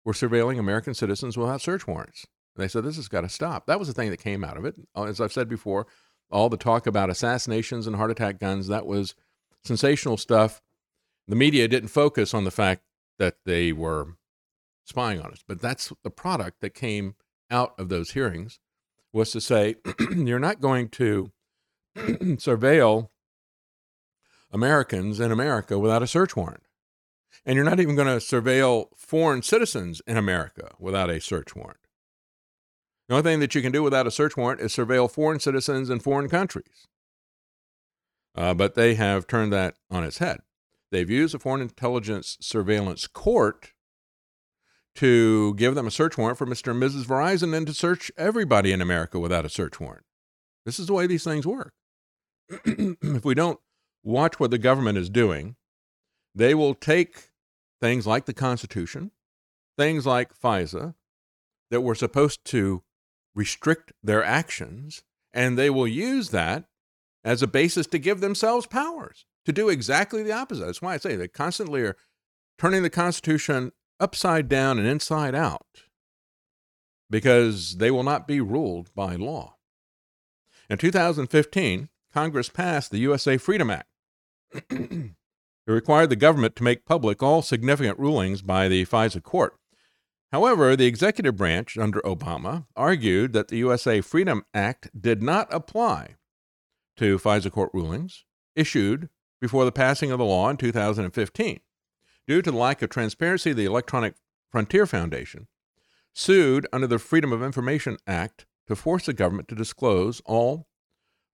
S2: were surveilling American citizens without search warrants. And they said, this has got to stop. That was the thing that came out of it. Uh, As I've said before, all the talk about assassinations and heart attack guns, that was sensational stuff. The media didn't focus on the fact that they were spying on us. But that's the product that came out of those hearings was to say, *clears throat* you're not going to *clears throat* surveil Americans in America without a search warrant. And you're not even going to surveil foreign citizens in America without a search warrant. The only thing that you can do without a search warrant is surveil foreign citizens in foreign countries. Uh, but they have turned that on its head. They've used the Foreign Intelligence Surveillance Court to give them a search warrant for Mr. and Mrs. Verizon and to search everybody in America without a search warrant. This is the way these things work. *clears throat* if we don't watch what the government is doing, they will take things like the Constitution, things like FISA, that were supposed to restrict their actions, and they will use that as a basis to give themselves powers to do exactly the opposite. That's why I say they constantly are turning the Constitution upside down and inside out because they will not be ruled by law. In 2015, Congress passed the USA Freedom Act. *clears throat* it required the government to make public all significant rulings by the FISA court. However, the executive branch under Obama argued that the USA Freedom Act did not apply to FISA court rulings issued before the passing of the law in 2015. Due to the lack of transparency, the Electronic Frontier Foundation sued under the Freedom of Information Act to force the government to disclose all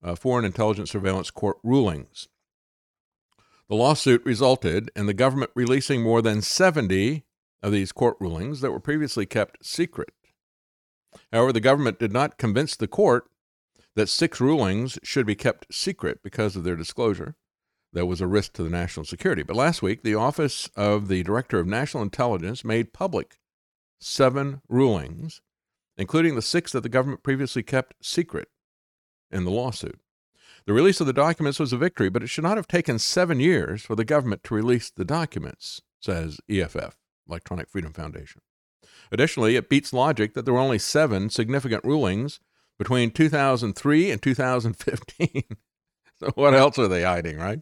S2: uh, foreign intelligence surveillance court rulings. The lawsuit resulted in the government releasing more than 70 of these court rulings that were previously kept secret. However, the government did not convince the court that six rulings should be kept secret because of their disclosure. There was a risk to the national security. But last week, the Office of the Director of National Intelligence made public seven rulings, including the six that the government previously kept secret in the lawsuit. The release of the documents was a victory, but it should not have taken seven years for the government to release the documents, says EFF, Electronic Freedom Foundation. Additionally, it beats logic that there were only seven significant rulings between 2003 and 2015. *laughs* so, what else are they hiding, right?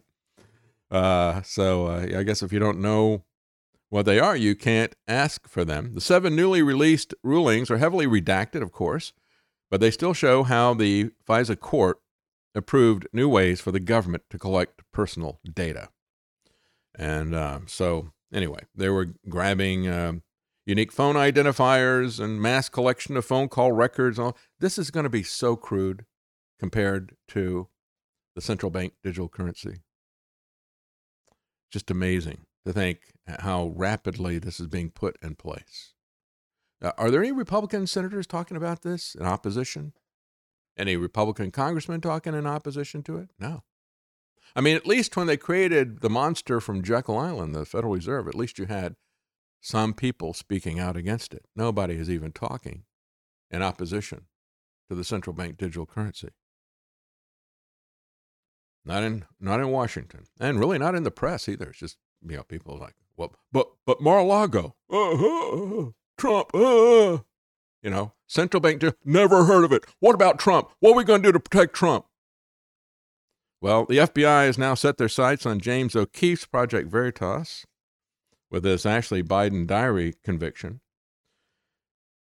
S2: Uh, so, uh, I guess if you don't know what they are, you can't ask for them. The seven newly released rulings are heavily redacted, of course, but they still show how the FISA court approved new ways for the government to collect personal data. And uh, so, anyway, they were grabbing uh, unique phone identifiers and mass collection of phone call records. All this is going to be so crude compared to the central bank digital currency. Just amazing to think how rapidly this is being put in place. Uh, are there any Republican senators talking about this in opposition? Any Republican congressman talking in opposition to it? No. I mean, at least when they created the monster from Jekyll Island, the Federal Reserve, at least you had some people speaking out against it. Nobody is even talking in opposition to the central bank digital currency. Not in not in Washington, and really not in the press either. It's just you know people like, well, but but Mar-a-Lago, uh, uh, Trump, uh, you know, central bank never heard of it. What about Trump? What are we going to do to protect Trump? Well, the FBI has now set their sights on James O'Keefe's Project Veritas with this Ashley Biden diary conviction.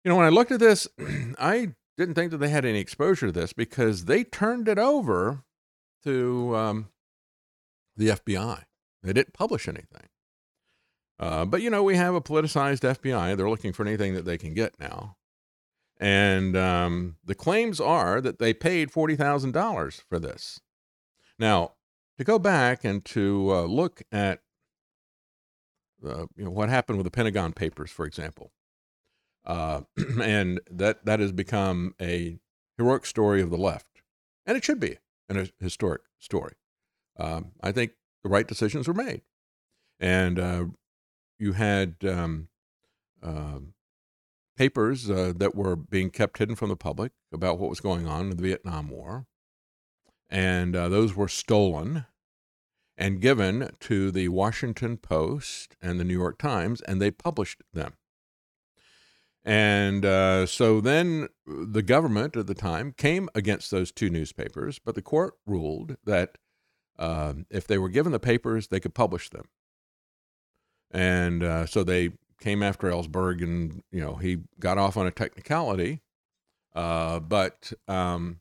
S2: You know, when I looked at this, *clears throat* I didn't think that they had any exposure to this because they turned it over to um, the FBI. They didn't publish anything. Uh, but you know, we have a politicized FBI. They're looking for anything that they can get now. And um, the claims are that they paid $40,000 for this. Now, to go back and to uh, look at uh, you know, what happened with the Pentagon Papers, for example, uh, *clears throat* and that, that has become a heroic story of the left. And it should be an historic story. Um, I think the right decisions were made. And uh, you had um, uh, papers uh, that were being kept hidden from the public about what was going on in the Vietnam War. And uh, those were stolen and given to the Washington Post and the New York Times, and they published them. And uh, so then the government at the time came against those two newspapers, but the court ruled that uh, if they were given the papers, they could publish them. And uh, so they came after Ellsberg, and you know he got off on a technicality, uh, but um,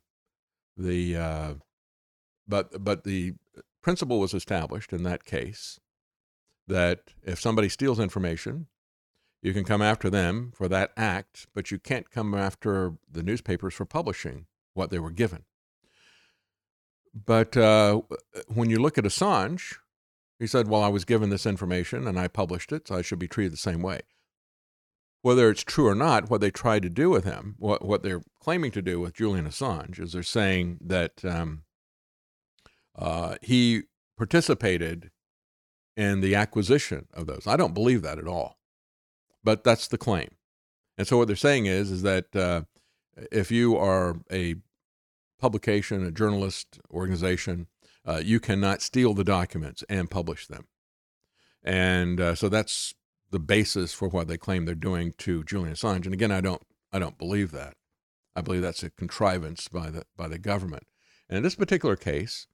S2: the uh, but but the principle was established in that case that if somebody steals information, you can come after them for that act, but you can't come after the newspapers for publishing what they were given. But uh, when you look at Assange, he said, Well, I was given this information and I published it, so I should be treated the same way. Whether it's true or not, what they tried to do with him, what, what they're claiming to do with Julian Assange, is they're saying that um, uh, he participated in the acquisition of those. I don't believe that at all, but that's the claim. And so what they're saying is, is that uh, if you are a publication, a journalist organization, uh, you cannot steal the documents and publish them. And uh, so that's the basis for what they claim they're doing to Julian Assange. And again, I don't, I don't believe that. I believe that's a contrivance by the by the government. And in this particular case,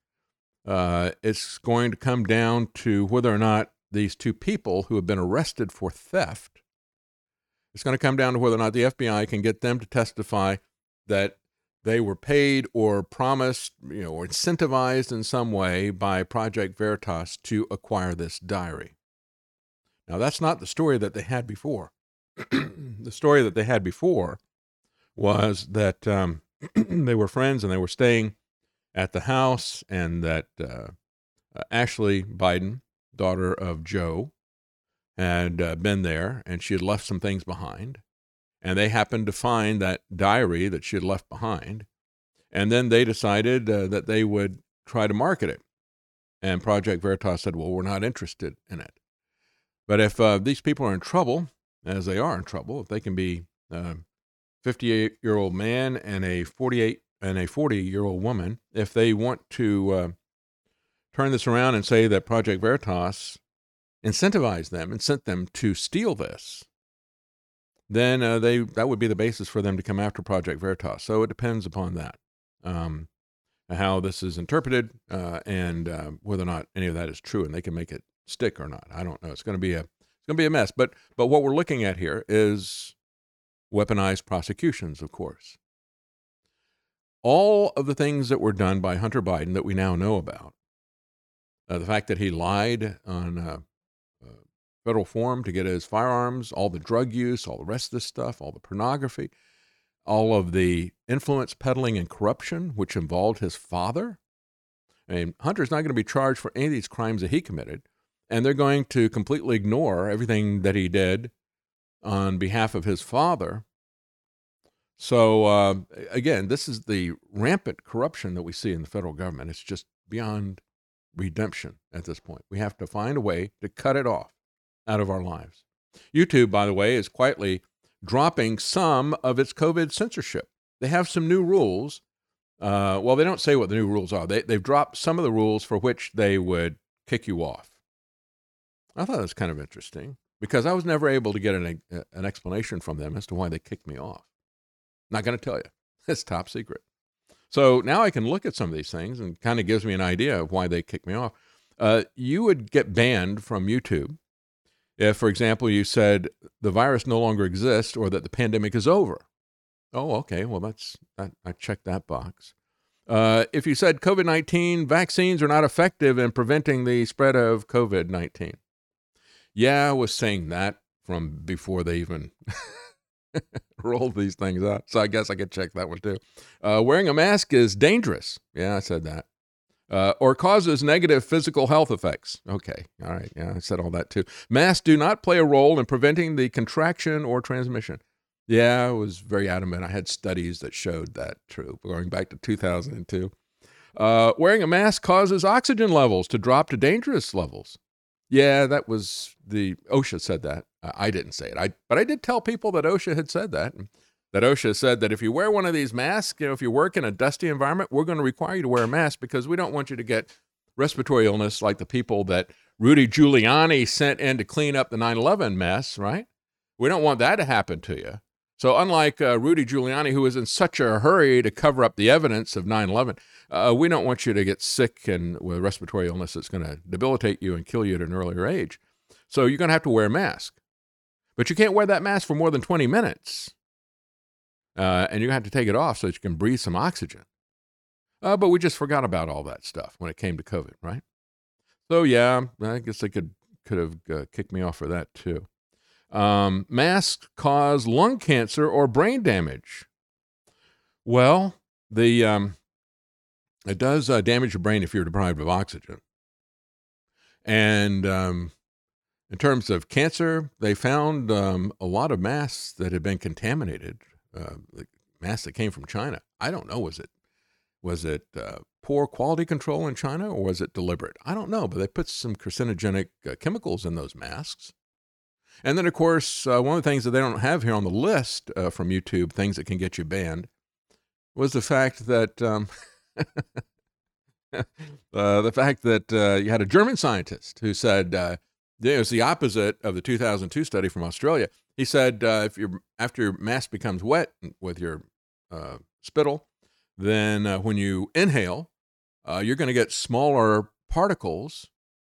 S2: uh, it's going to come down to whether or not these two people who have been arrested for theft. It's going to come down to whether or not the FBI can get them to testify that they were paid or promised, you know, or incentivized in some way by Project Veritas to acquire this diary. Now, that's not the story that they had before. *clears throat* the story that they had before was that um, *clears throat* they were friends and they were staying at the house, and that uh, uh, Ashley Biden, daughter of Joe, had uh, been there and she had left some things behind and they happened to find that diary that she had left behind. And then they decided uh, that they would try to market it. And Project Veritas said, well, we're not interested in it. But if uh, these people are in trouble, as they are in trouble, if they can be a 58 year old man and a 48 and a 40 year old woman, if they want to uh, turn this around and say that Project Veritas incentivized them and sent them to steal this, then uh, they that would be the basis for them to come after Project Veritas. So it depends upon that, um, how this is interpreted, uh, and uh, whether or not any of that is true, and they can make it stick or not. I don't know. It's going to be a it's going to be a mess. But but what we're looking at here is weaponized prosecutions, of course. All of the things that were done by Hunter Biden that we now know about, uh, the fact that he lied on uh, federal form to get his firearms, all the drug use, all the rest of this stuff, all the pornography, all of the influence peddling and corruption, which involved his father. And Hunter's not going to be charged for any of these crimes that he committed. And they're going to completely ignore everything that he did on behalf of his father. So, uh, again, this is the rampant corruption that we see in the federal government. It's just beyond redemption at this point. We have to find a way to cut it off out of our lives. YouTube, by the way, is quietly dropping some of its COVID censorship. They have some new rules. Uh, well, they don't say what the new rules are. They, they've dropped some of the rules for which they would kick you off. I thought that was kind of interesting because I was never able to get an, an explanation from them as to why they kicked me off. Not going to tell you. *laughs* It's top secret. So now I can look at some of these things and kind of gives me an idea of why they kicked me off. Uh, you would get banned from YouTube if, for example, you said the virus no longer exists or that the pandemic is over. Oh, okay. Well, that's I, I checked that box. Uh, if you said COVID 19, vaccines are not effective in preventing the spread of COVID 19. Yeah, I was saying that from before they even *laughs* rolled these things out. So I guess I could check that one too. Uh, wearing a mask is dangerous. Yeah, I said that. Uh, or causes negative physical health effects. Okay, all right. Yeah, I said all that too. Masks do not play a role in preventing the contraction or transmission. Yeah, I was very adamant. I had studies that showed that true, going back to 2002. Uh, wearing a mask causes oxygen levels to drop to dangerous levels. Yeah, that was the OSHA said that. I didn't say it. I but I did tell people that OSHA had said that. That OSHA said that if you wear one of these masks, you know, if you work in a dusty environment, we're going to require you to wear a mask because we don't want you to get respiratory illness like the people that Rudy Giuliani sent in to clean up the 9/11 mess, right? We don't want that to happen to you. So, unlike uh, Rudy Giuliani, who was in such a hurry to cover up the evidence of 9 11, uh, we don't want you to get sick and with respiratory illness that's going to debilitate you and kill you at an earlier age. So, you're going to have to wear a mask. But you can't wear that mask for more than 20 minutes. Uh, and you have to take it off so that you can breathe some oxygen. Uh, but we just forgot about all that stuff when it came to COVID, right? So, yeah, I guess they could, could have uh, kicked me off for that too. Um, masks cause lung cancer or brain damage. Well, the um, it does uh, damage your brain if you're deprived of oxygen. And um, in terms of cancer, they found um, a lot of masks that had been contaminated. Uh, masks that came from China. I don't know. Was it was it uh, poor quality control in China or was it deliberate? I don't know. But they put some carcinogenic uh, chemicals in those masks. And then, of course, uh, one of the things that they don't have here on the list uh, from YouTube, things that can get you banned, was the fact that um, *laughs* uh, the fact that uh, you had a German scientist who said it was the opposite of the 2002 study from Australia. He said uh, if your after your mask becomes wet with your spittle, then when you inhale, you're going to get smaller particles,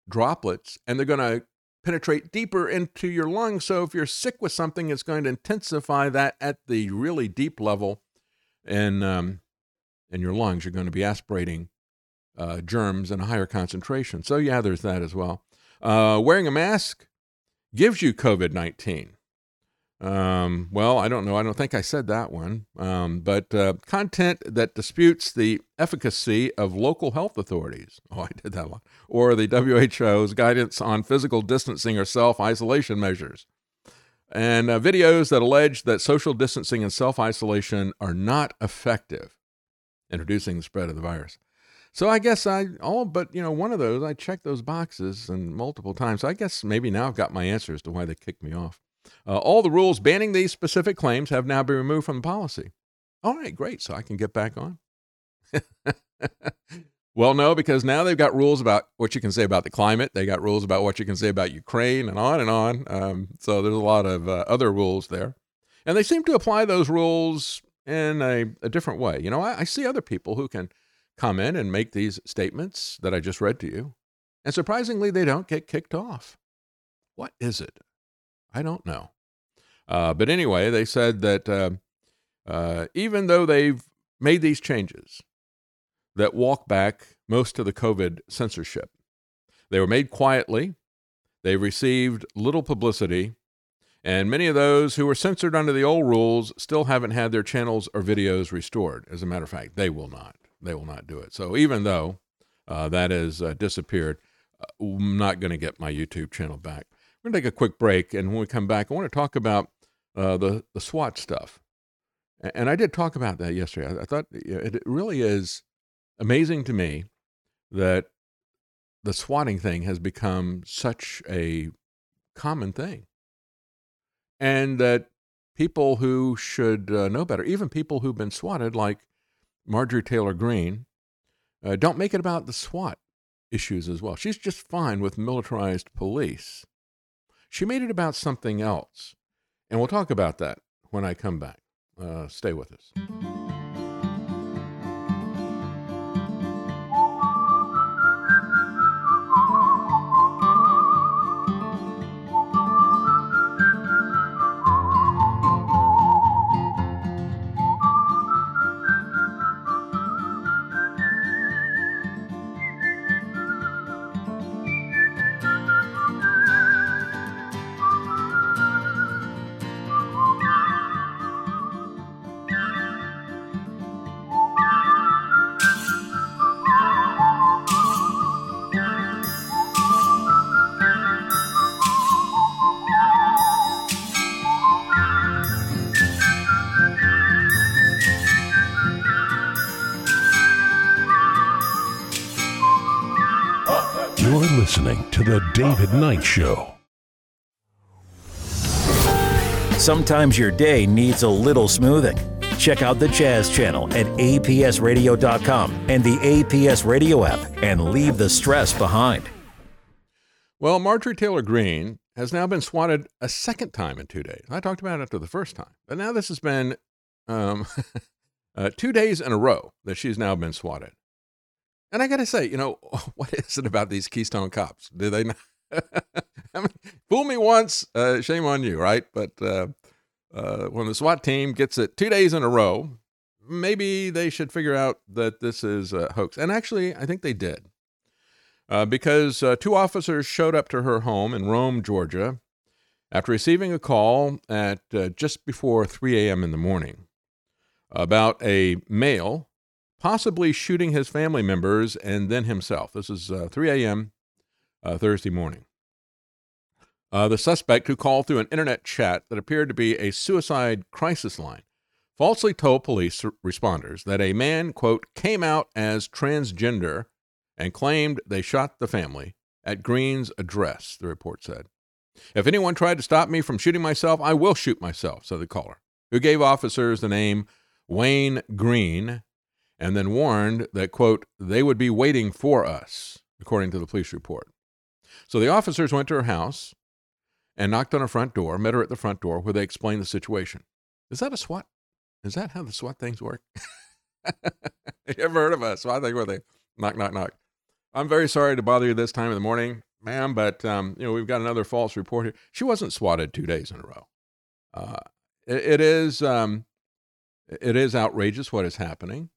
S2: droplets, and they're going to penetrate deeper into your lungs. So if you're sick with something, it's going to intensify that at the really deep level in, um, in your lungs. You're going to be aspirating uh, germs in a higher concentration. So, yeah, there's that as well. Uh, wearing a mask gives you COVID 19. Um, well, I don't know. I don't think I said that one. Um, but uh, content that disputes the efficacy of local health authorities. *laughs* Oh, I did that one. Or the WHO's guidance on physical distancing or self isolation measures. And uh, videos that allege that social distancing and self isolation are not effective in reducing the spread of the virus. So I guess I all but you know one of those I checked those boxes and multiple times. So I guess maybe now I've got my answer as to why they kicked me off. Uh, all the rules banning these specific claims have now been removed from the policy. All right, great. So I can get back on. *laughs* well, no, because now they've got rules about what you can say about the climate. They got rules about what you can say about Ukraine and on and on. Um, so there's a lot of uh, other rules there. And they seem to apply those rules in a, a different way. You know, I, I see other people who can come in and make these statements that I just read to you. And surprisingly, they don't get kicked off. What is it? I don't know. Uh, but anyway, they said that uh, uh, even though they've made these changes that walk back most of the COVID censorship, they were made quietly, they received little publicity, and many of those who were censored under the old rules still haven't had their channels or videos restored. As a matter of fact, they will not. They will not do it. So even though uh, that has uh, disappeared, uh, I'm not going to get my YouTube channel back. We're going to take a quick break, and when we come back, I want to talk about uh, the the SWAT stuff. And I did talk about that yesterday. I, thought it really is amazing to me that the swatting thing has become such a common thing, and that people who should uh, know better, even people who've been swatted, like Marjorie Taylor Greene, uh, don't make it about the SWAT issues as well. She's just fine with militarized police. She made it about something else. And we'll talk about that when I come back. Uh, stay with us.
S1: David Knight Show.
S5: Sometimes your day needs a little smoothing. Check out the Jazz Channel at apsradio.com and the APS Radio app and leave the stress behind.
S2: Well, Marjorie Taylor Greene has now been swatted a second time in two days. I talked about it after the first time, but now this has been um, *laughs* uh, two days in a row that she's now been swatted. And I got to say, you know, *laughs* what is it about these Keystone cops? Do they not? *laughs* I mean, fool me once, uh, shame on you, right? But uh, uh, when the SWAT team gets it two days in a row, maybe they should figure out that this is a hoax. And actually, I think they did. Uh, because uh, two officers showed up to her home in Rome, Georgia, after receiving a call at uh, just before 3 a.m. in the morning about a male possibly shooting his family members and then himself. This is 3 a.m. Thursday morning. Uh, the suspect, who called through an internet chat that appeared to be a suicide crisis line, falsely told police responders that a man, quote, came out as transgender and claimed they shot the family at Greene's address, the report said. If anyone tried to stop me from shooting myself, I will shoot myself, said the caller, who gave officers the name Wayne Greene and then warned that, quote, they would be waiting for us, according to the police report. So the officers went to her house and knocked on her front door, met her at the front door where they explained the situation. Is that a SWAT? Is that how the SWAT things work? *laughs* you ever heard of a SWAT thing where they knock, knock, knock? I'm very sorry to bother you this time of the morning, ma'am, but um, you know we've got another false report here. She wasn't swatted two days in a row. Uh, it, it is um, it is outrageous what is happening,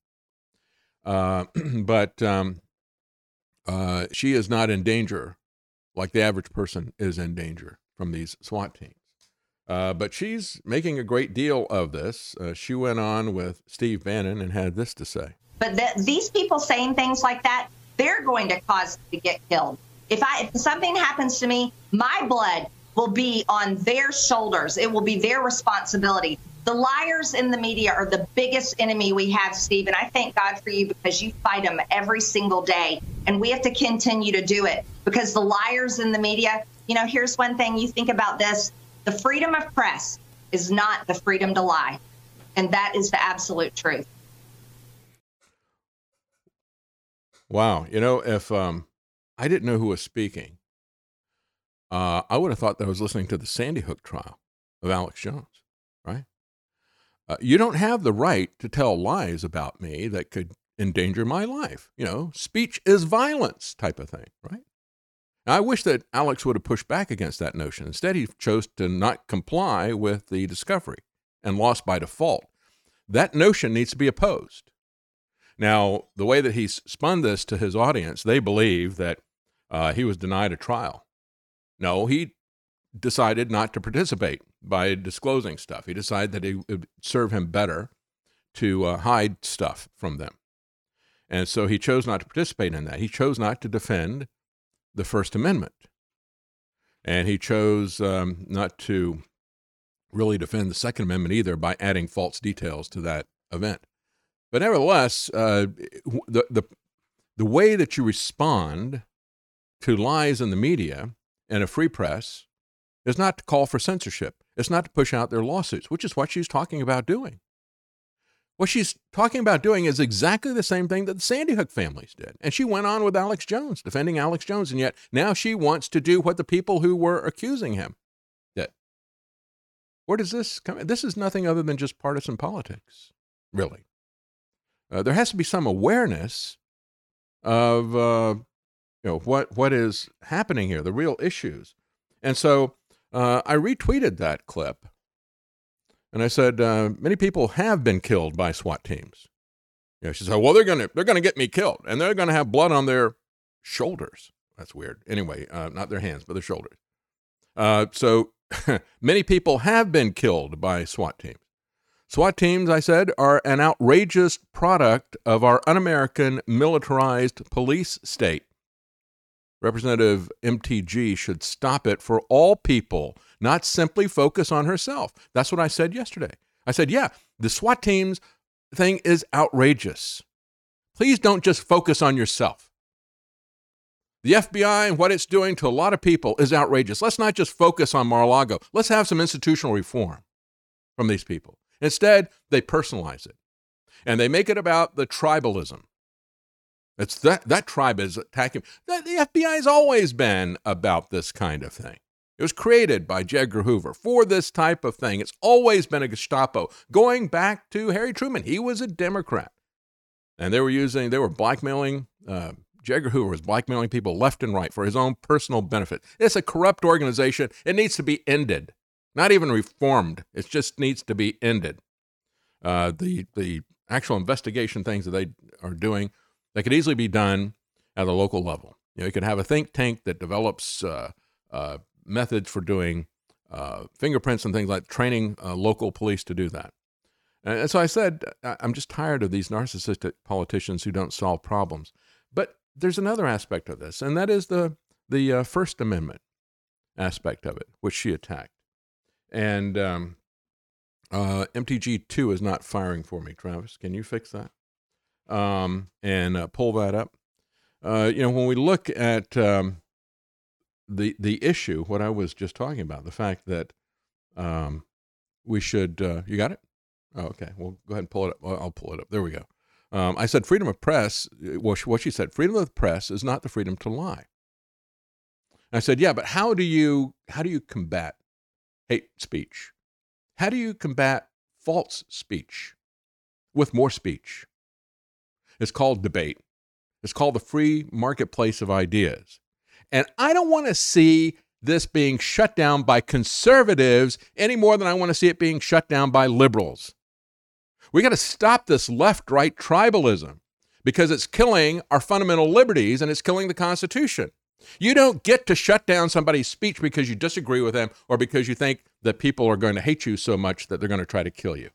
S2: uh, *clears throat* but um, uh, she is not in danger like the average person is in danger from these SWAT teams. Uh, but she's making a great deal of this. Uh, she went on with Steve Bannon and had this to say.
S7: But the, these people saying things like that, they're going to cause to get killed. If I if something happens to me, my blood will be on their shoulders. It will be their responsibility. The liars in the media are the biggest enemy we have, Steve. And I thank God for you because you fight them every single day. And we have to continue to do it because the liars in the media, you know, here's one thing you think about this the freedom of press is not the freedom to lie. And that is the absolute truth.
S2: Wow. You know, if um, I didn't know who was speaking, uh, I would have thought that I was listening to the Sandy Hook trial of Alex Jones? Uh, you don't have the right to tell lies about me that could endanger my life. You know, speech is violence type of thing, right? Now, I wish that Alex would have pushed back against that notion. Instead, he chose to not comply with the discovery and lost by default. That notion needs to be opposed. Now, the way that he's spun this to his audience, they believe that uh, he was denied a trial. No, he decided not to participate by disclosing stuff. He decided that it would serve him better to uh, hide stuff from them. And so he chose not to participate in that. He chose not to defend the First Amendment. And he chose um, not to really defend the Second Amendment either by adding false details to that event. But nevertheless, uh, the, the, the way that you respond to lies in the media and a free press is not to call for censorship. It's not to push out their lawsuits, which is what she's talking about doing. What she's talking about doing is exactly the same thing that the Sandy Hook families did. And she went on with Alex Jones, defending Alex Jones. And yet now she wants to do what the people who were accusing him did. Where does this come? This is nothing other than just partisan politics, really. Uh, there has to be some awareness of uh, you know what what is happening here, the real issues. And so uh, I retweeted that clip and I said, uh, many people have been killed by SWAT teams. You know, she said, well, they're going to they're gonna get me killed, and they're going to have blood on their shoulders. That's weird. Anyway, uh, not their hands, but their shoulders. Uh, so *laughs* many people have been killed by SWAT teams. SWAT teams, I said, are an outrageous product of our un American militarized police state. Representative MTG should stop it for all people, not simply focus on herself. That's what I said yesterday. I said, yeah, the SWAT teams thing is outrageous. Please don't just focus on yourself. The FBI and what it's doing to a lot of people is outrageous. Let's not just focus on Mar a Lago. Let's have some institutional reform from these people. Instead, they personalize it and they make it about the tribalism. It's that, that tribe is attacking. The, FBI has always been about this kind of thing. It was created by J. Edgar Hoover for this type of thing. It's always been a Gestapo. Going back to Harry Truman, he was a Democrat. And they were using, they were blackmailing uh, J. Edgar Hoover was blackmailing people left and right for his own personal benefit. It's a corrupt organization. It needs to be ended, not even reformed. It just needs to be ended. Uh, the the actual investigation things that they are doing, they could easily be done at the local level. You know, you could have a think tank that develops uh, uh, methods for doing uh, fingerprints and things like training uh, local police to do that. And so I said, I'm just tired of these narcissistic politicians who don't solve problems. But there's another aspect of this, and that is the the uh, First Amendment aspect of it, which she attacked. And um, uh, MTG two is not firing for me. Travis, can you fix that um, and uh, pull that up? Uh, you know, when we look at um, the the issue, what I was just talking about, the fact that um, we should. Uh, you got it? Oh, okay. Well, go ahead and pull it up. I'll pull it up. There we go. Um, I said freedom of press. Well, what she said, freedom of the press is not the freedom to lie. I said, yeah, but how do you how do you combat hate speech? How do you combat false speech with more speech? It's called debate. It's called the free marketplace of ideas. And I don't want to see this being shut down by conservatives any more than I want to see it being shut down by liberals. We got to stop this left right tribalism because it's killing our fundamental liberties and it's killing the Constitution. You don't get to shut down somebody's speech because you disagree with them or because you think that people are going to hate you so much that they're going to try to kill you.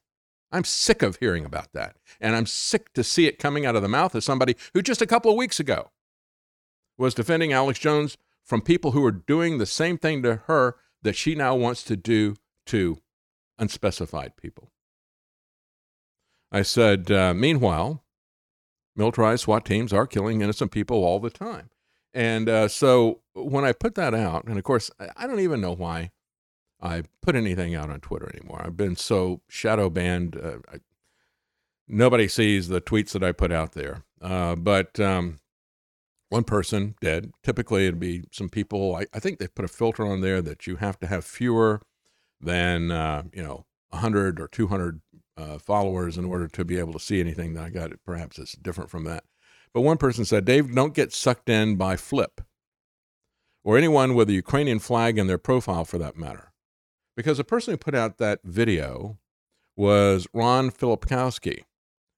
S2: I'm sick of hearing about that. And I'm sick to see it coming out of the mouth of somebody who just a couple of weeks ago was defending Alex Jones from people who are doing the same thing to her that she now wants to do to unspecified people. I said, uh, meanwhile, militarized SWAT teams are killing innocent people all the time. And uh, so when I put that out, and of course, I don't even know why I put anything out on Twitter anymore. I've been so shadow banned. Uh, I, nobody sees the tweets that I put out there. Uh, but um, one person dead. Typically, it'd be some people. I, I, think they put a filter on there that you have to have fewer than uh, you know 100 or 200 uh, followers in order to be able to see anything that I got. Perhaps it's different from that. But one person said, Dave, don't get sucked in by Flip or anyone with a Ukrainian flag in their profile for that matter. Because the person who put out that video was Ron Filipkowski.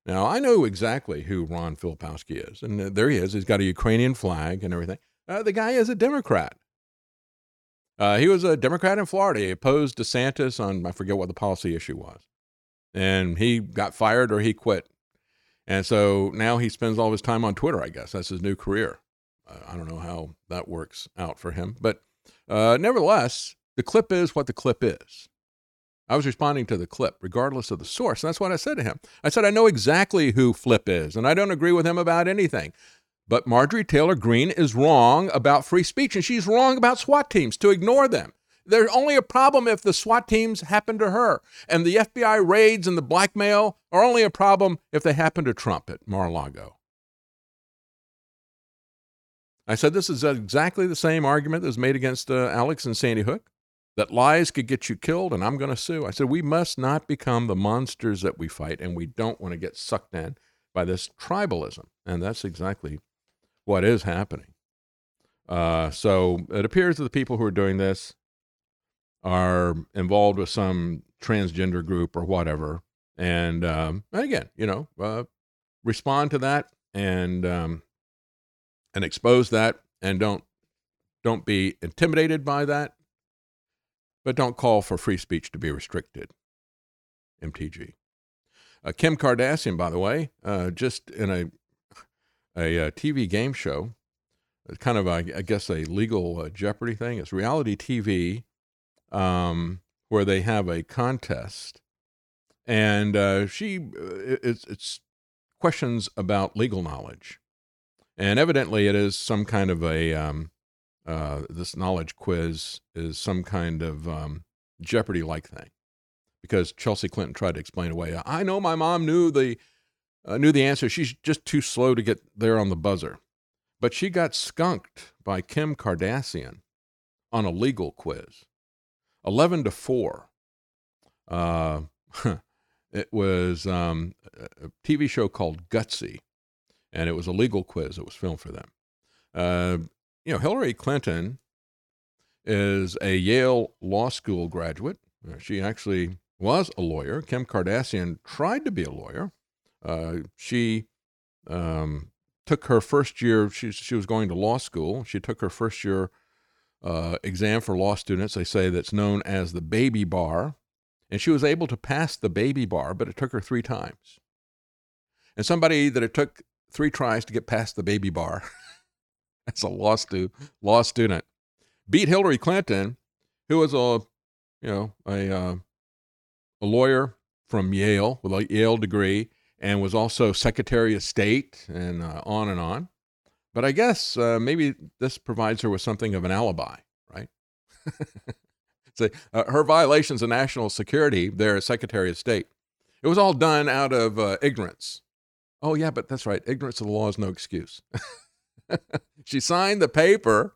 S2: Now, I know exactly who Ron Filipkowski is. And there he is. He's got a Ukrainian flag and everything. Uh, the guy is a Democrat. Uh, he was a Democrat in Florida. He opposed DeSantis on, I forget what the policy issue was and he got fired or he quit. And so now he spends all his time on Twitter, I guess. That's his new career. Uh, I don't know how that works out for him. But uh, nevertheless, the clip is what the clip is. I was responding to the clip, regardless of the source. And that's what I said to him. I said, I know exactly who Flip is, and I don't agree with him about anything. But Marjorie Taylor Greene is wrong about free speech, and she's wrong about SWAT teams to ignore them. There's only a problem if the SWAT teams happen to her. And the FBI raids and the blackmail are only a problem if they happen to Trump at Mar a Lago. I said this is exactly the same argument that was made against uh, Alex and Sandy Hook that lies could get you killed and I'm going to sue. I said we must not become the monsters that we fight and we don't want to get sucked in by this tribalism. And that's exactly what is happening. Uh, so it appears that the people who are doing this are involved with some transgender group or whatever. And, um, and again, you know, uh, respond to that and um, and expose that, and don't don't be intimidated by that, but don't call for free speech to be restricted. MTG. Uh, Kim Kardashian, by the way, uh, just in a a, a, uh, TV game show, kind of, I guess, a legal uh, Jeopardy thing. It's reality TV um, where they have a contest, and uh, she uh, it's it's questions about legal knowledge, And evidently, it is some kind of a um, uh, this knowledge quiz is some kind of um, Jeopardy like thing, because Chelsea Clinton tried to explain away. I know my mom knew the uh, knew the answer. She's just too slow to get there on the buzzer. But she got skunked by Kim Kardashian on a legal quiz, eleven to four. Uh, *laughs* it was um, a TV show called Gutsy, and it was a legal quiz. It was filmed for them. Uh, you know, Hillary Clinton is a Yale Law School graduate. Uh, she actually was a lawyer. Kim Kardashian tried to be a lawyer. Uh, she um, took her first year, she, she was going to law school. She took her first year uh, exam for law students. They say that's known as the baby bar. And she was able to pass the baby bar, but it took her three times. And somebody that it took three tries to get past the baby bar *laughs* as a law, stu- law student beat Hillary Clinton, who was a, you know, a, uh, a lawyer from Yale with a Yale degree and was also Secretary of State and uh, on and on. But I guess uh, maybe this provides her with something of an alibi, right? *laughs* so, uh, her violations of national security there as Secretary of State, it was all done out of uh, ignorance. Oh, yeah, but that's right. Ignorance of the law is no excuse. *laughs* *laughs* she signed the paper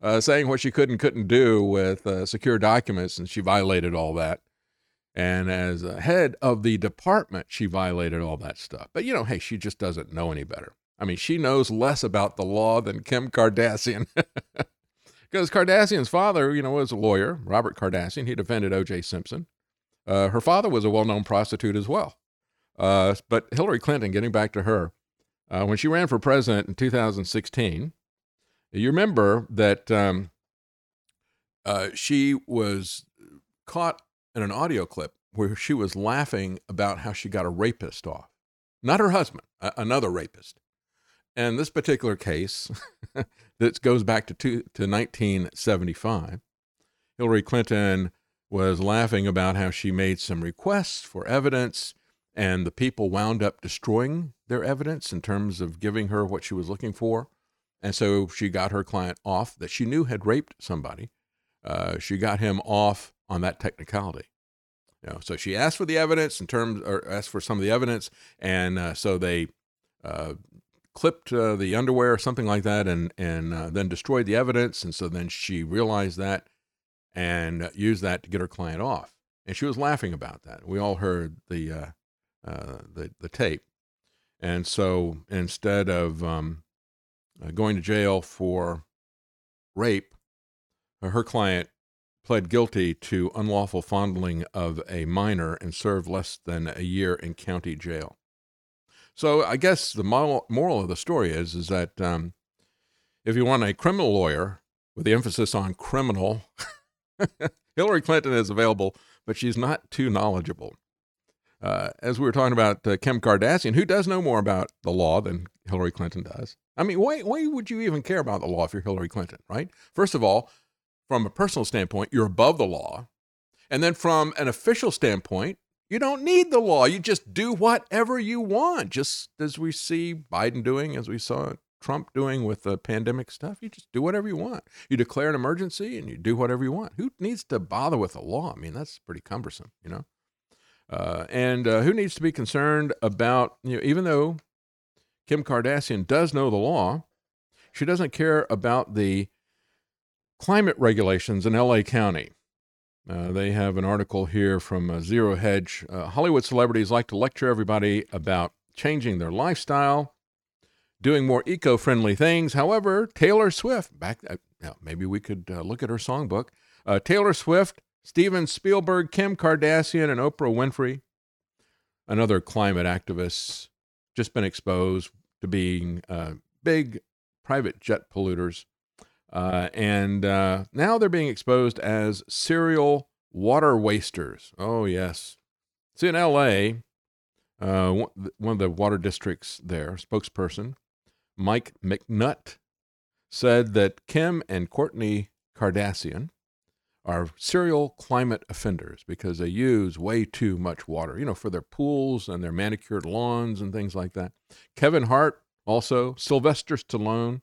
S2: uh, saying what she could and couldn't do with uh, secure documents, and she violated all that. And as a head of the department, she violated all that stuff. But you know, hey, she just doesn't know any better. I mean, she knows less about the law than Kim Kardashian. *laughs* Because Kardashian's father, you know, was a lawyer, Robert Kardashian. He defended O.J. Simpson. Uh, her father was a well known prostitute as well. Uh, but Hillary Clinton, getting back to her, uh, when she ran for president in 2016, you remember that um, uh, she was caught in an audio clip where she was laughing about how she got a rapist off. Not her husband, a- another rapist. And this particular case *laughs* that goes back to, two, to 1975, Hillary Clinton was laughing about how she made some requests for evidence and the people wound up destroying their evidence in terms of giving her what she was looking for. And so she got her client off that she knew had raped somebody. Uh, she got him off on that technicality. You know, so she asked for the evidence in terms, or asked for some of the evidence, and uh, so they uh, clipped uh, the underwear or something like that, and and uh, then destroyed the evidence. And so then she realized that and used that to get her client off. And she was laughing about that. We all heard the uh, the the tape. And so instead of um, going to jail for rape, her client pled guilty to unlawful fondling of a minor and served less than a year in county jail. So I guess the moral, moral of the story is is that um, if you want a criminal lawyer with the emphasis on criminal, *laughs* Hillary Clinton is available, but she's not too knowledgeable. Uh, as we were talking about uh, Kim Kardashian, who does know more about the law than Hillary Clinton does? I mean, why, why would you even care about the law if you're Hillary Clinton, right? First of all, from a personal standpoint, you're above the law. And then from an official standpoint, you don't need the law. You just do whatever you want, just as we see Biden doing, as we saw Trump doing with the pandemic stuff. You just do whatever you want. You declare an emergency and you do whatever you want. Who needs to bother with the law? I mean, that's pretty cumbersome, you know? Uh, and uh, who needs to be concerned about, you know, even though Kim Kardashian does know the law, she doesn't care about the climate regulations in LA County. Uh, they have an article here from uh, Zero Hedge. Uh, Hollywood celebrities like to lecture everybody about changing their lifestyle, doing more eco friendly things. However, Taylor Swift, back, maybe we could look at her songbook. Taylor Swift, Steven Spielberg, Kim Kardashian, and Oprah Winfrey, another climate activist, just been exposed to being big private jet polluters uh, and uh, now they're being exposed as serial water wasters. Oh, yes. See, in LA, uh, one of the water districts there, spokesperson Mike McNutt, said that Kim and Kourtney Kardashian are serial climate offenders because they use way too much water, you know, for their pools and their manicured lawns and things like that. Kevin Hart Also, Sylvester Stallone,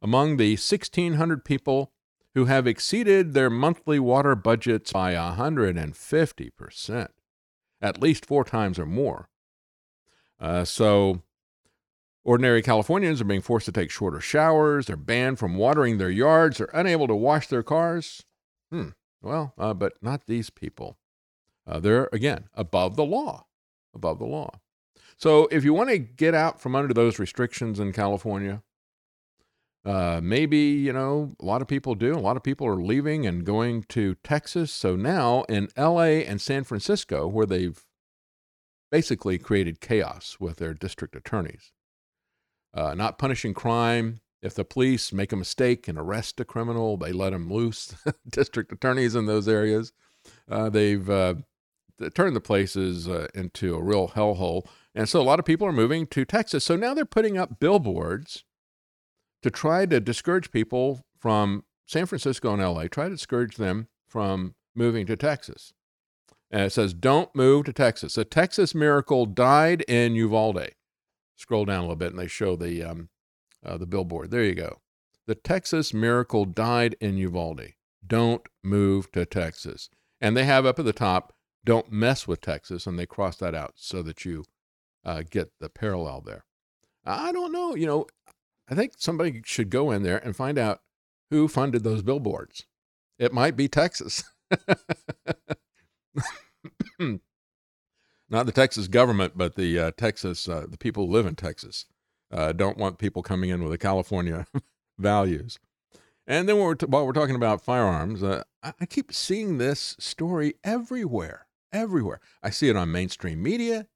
S2: among the 1,600 people who have exceeded their monthly water budgets by 150%, at least four times or more. Uh, so, ordinary Californians are being forced to take shorter showers. They're banned from watering their yards. They're unable to wash their cars. Hmm. Well, uh, but not these people. Uh, they're, again, above the law. Above the law. So, if you want to get out from under those restrictions in California, uh, maybe, you know, a lot of people do. A lot of people are leaving and going to Texas. So now in LA and San Francisco, where they've basically created chaos with their district attorneys, uh, not punishing crime. If the police make a mistake and arrest a criminal, they let them loose. *laughs* district attorneys in those areas, uh, they've uh, turned the places uh, into a real hellhole. And so a lot of people are moving to Texas. So now they're putting up billboards to try to discourage people from San Francisco and LA, try to discourage them from moving to Texas. And it says, don't move to Texas. A Texas miracle died in Uvalde. Scroll down a little bit and they show the, um, uh, the billboard. There you go. The Texas miracle died in Uvalde. Don't move to Texas. And they have up at the top, don't mess with Texas. And they cross that out so that you uh, get the parallel there. I don't know. You know, I think somebody should go in there and find out who funded those billboards. It might be Texas. *laughs* Not the Texas government, but the uh, Texas, uh, the people who live in Texas uh, don't want people coming in with the California *laughs* values. And then while we're, t- while we're talking about firearms, uh, I-, I keep seeing this story everywhere, everywhere. I see it on mainstream media.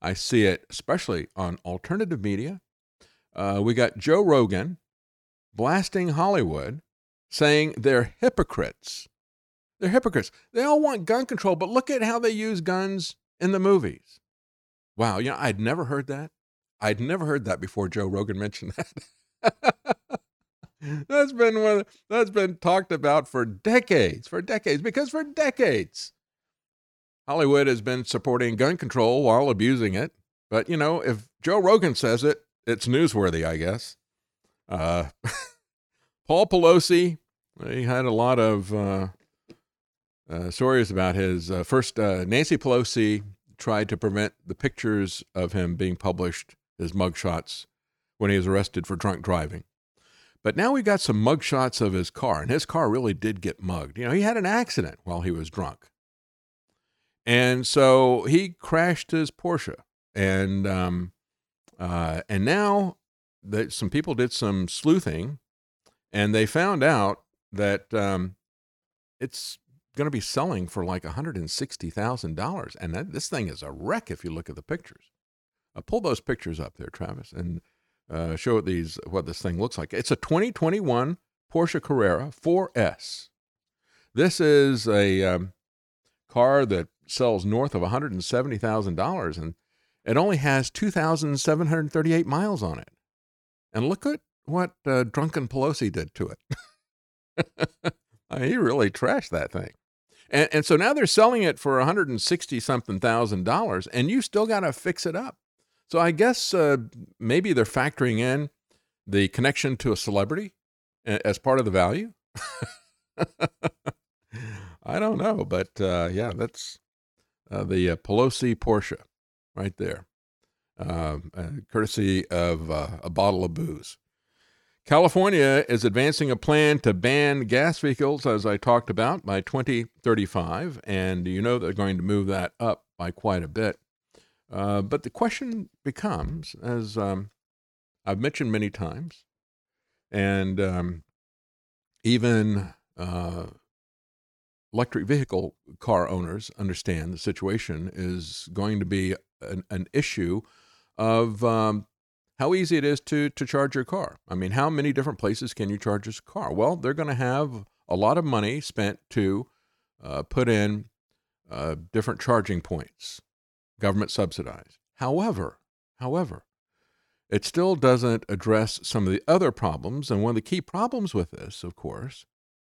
S2: I see it especially on alternative media. Uh, we got Joe Rogan blasting Hollywood, saying they're hypocrites. They're hypocrites. They all want gun control, but look at how they use guns in the movies. Wow, you know, I'd never heard that. I'd never heard that before Joe Rogan mentioned *laughs* that. that's been one that's been talked about for decades, for decades, because for decades Hollywood has been supporting gun control while abusing it. But you know, if Joe Rogan says it, it's newsworthy, I guess. Uh, *laughs* Paul Pelosi, he had a lot of uh, uh, stories about his uh, first. Uh, Nancy Pelosi tried to prevent the pictures of him being published, his mugshots, when he was arrested for drunk driving. But now we got some mugshots of his car, and his car really did get mugged. You know, he had an accident while he was drunk. And so he crashed his Porsche. And um, uh, and now that some people did some sleuthing, and they found out that um, it's going to be selling for like $160,000. And that, this thing is a wreck if you look at the pictures. Uh, pull those pictures up there, Travis, and uh, show these what this thing looks like. It's a 2021 Porsche Carrera 4S. This is a um, car that sells north of $170,000, and it only has 2,738 miles on it. And look at what uh, Drunken Pelosi did to it. *laughs* He really trashed that thing. And, and so now they're selling it for 160 something thousand dollars, and you still got to fix it up. So I guess uh, maybe they're factoring in the connection to a celebrity as part of the value. *laughs* I don't know, but uh, yeah, that's uh, the uh, Pelosi Porsche right there, um, uh, courtesy of uh, a bottle of booze. California is advancing a plan to ban gas vehicles, as I talked about, by 2035. And you know they're going to move that up by quite a bit. Uh, but the question becomes, as um, I've mentioned many times, and um, even uh, electric vehicle car owners understand the situation is going to be an, an issue of um, how easy it is to to charge your car. I mean, how many different places can you charge this car? Well, they're going to have a lot of money spent to uh, put in uh, different charging points, government subsidized. However, however, it still doesn't address some of the other problems. And one of the key problems with this, of course,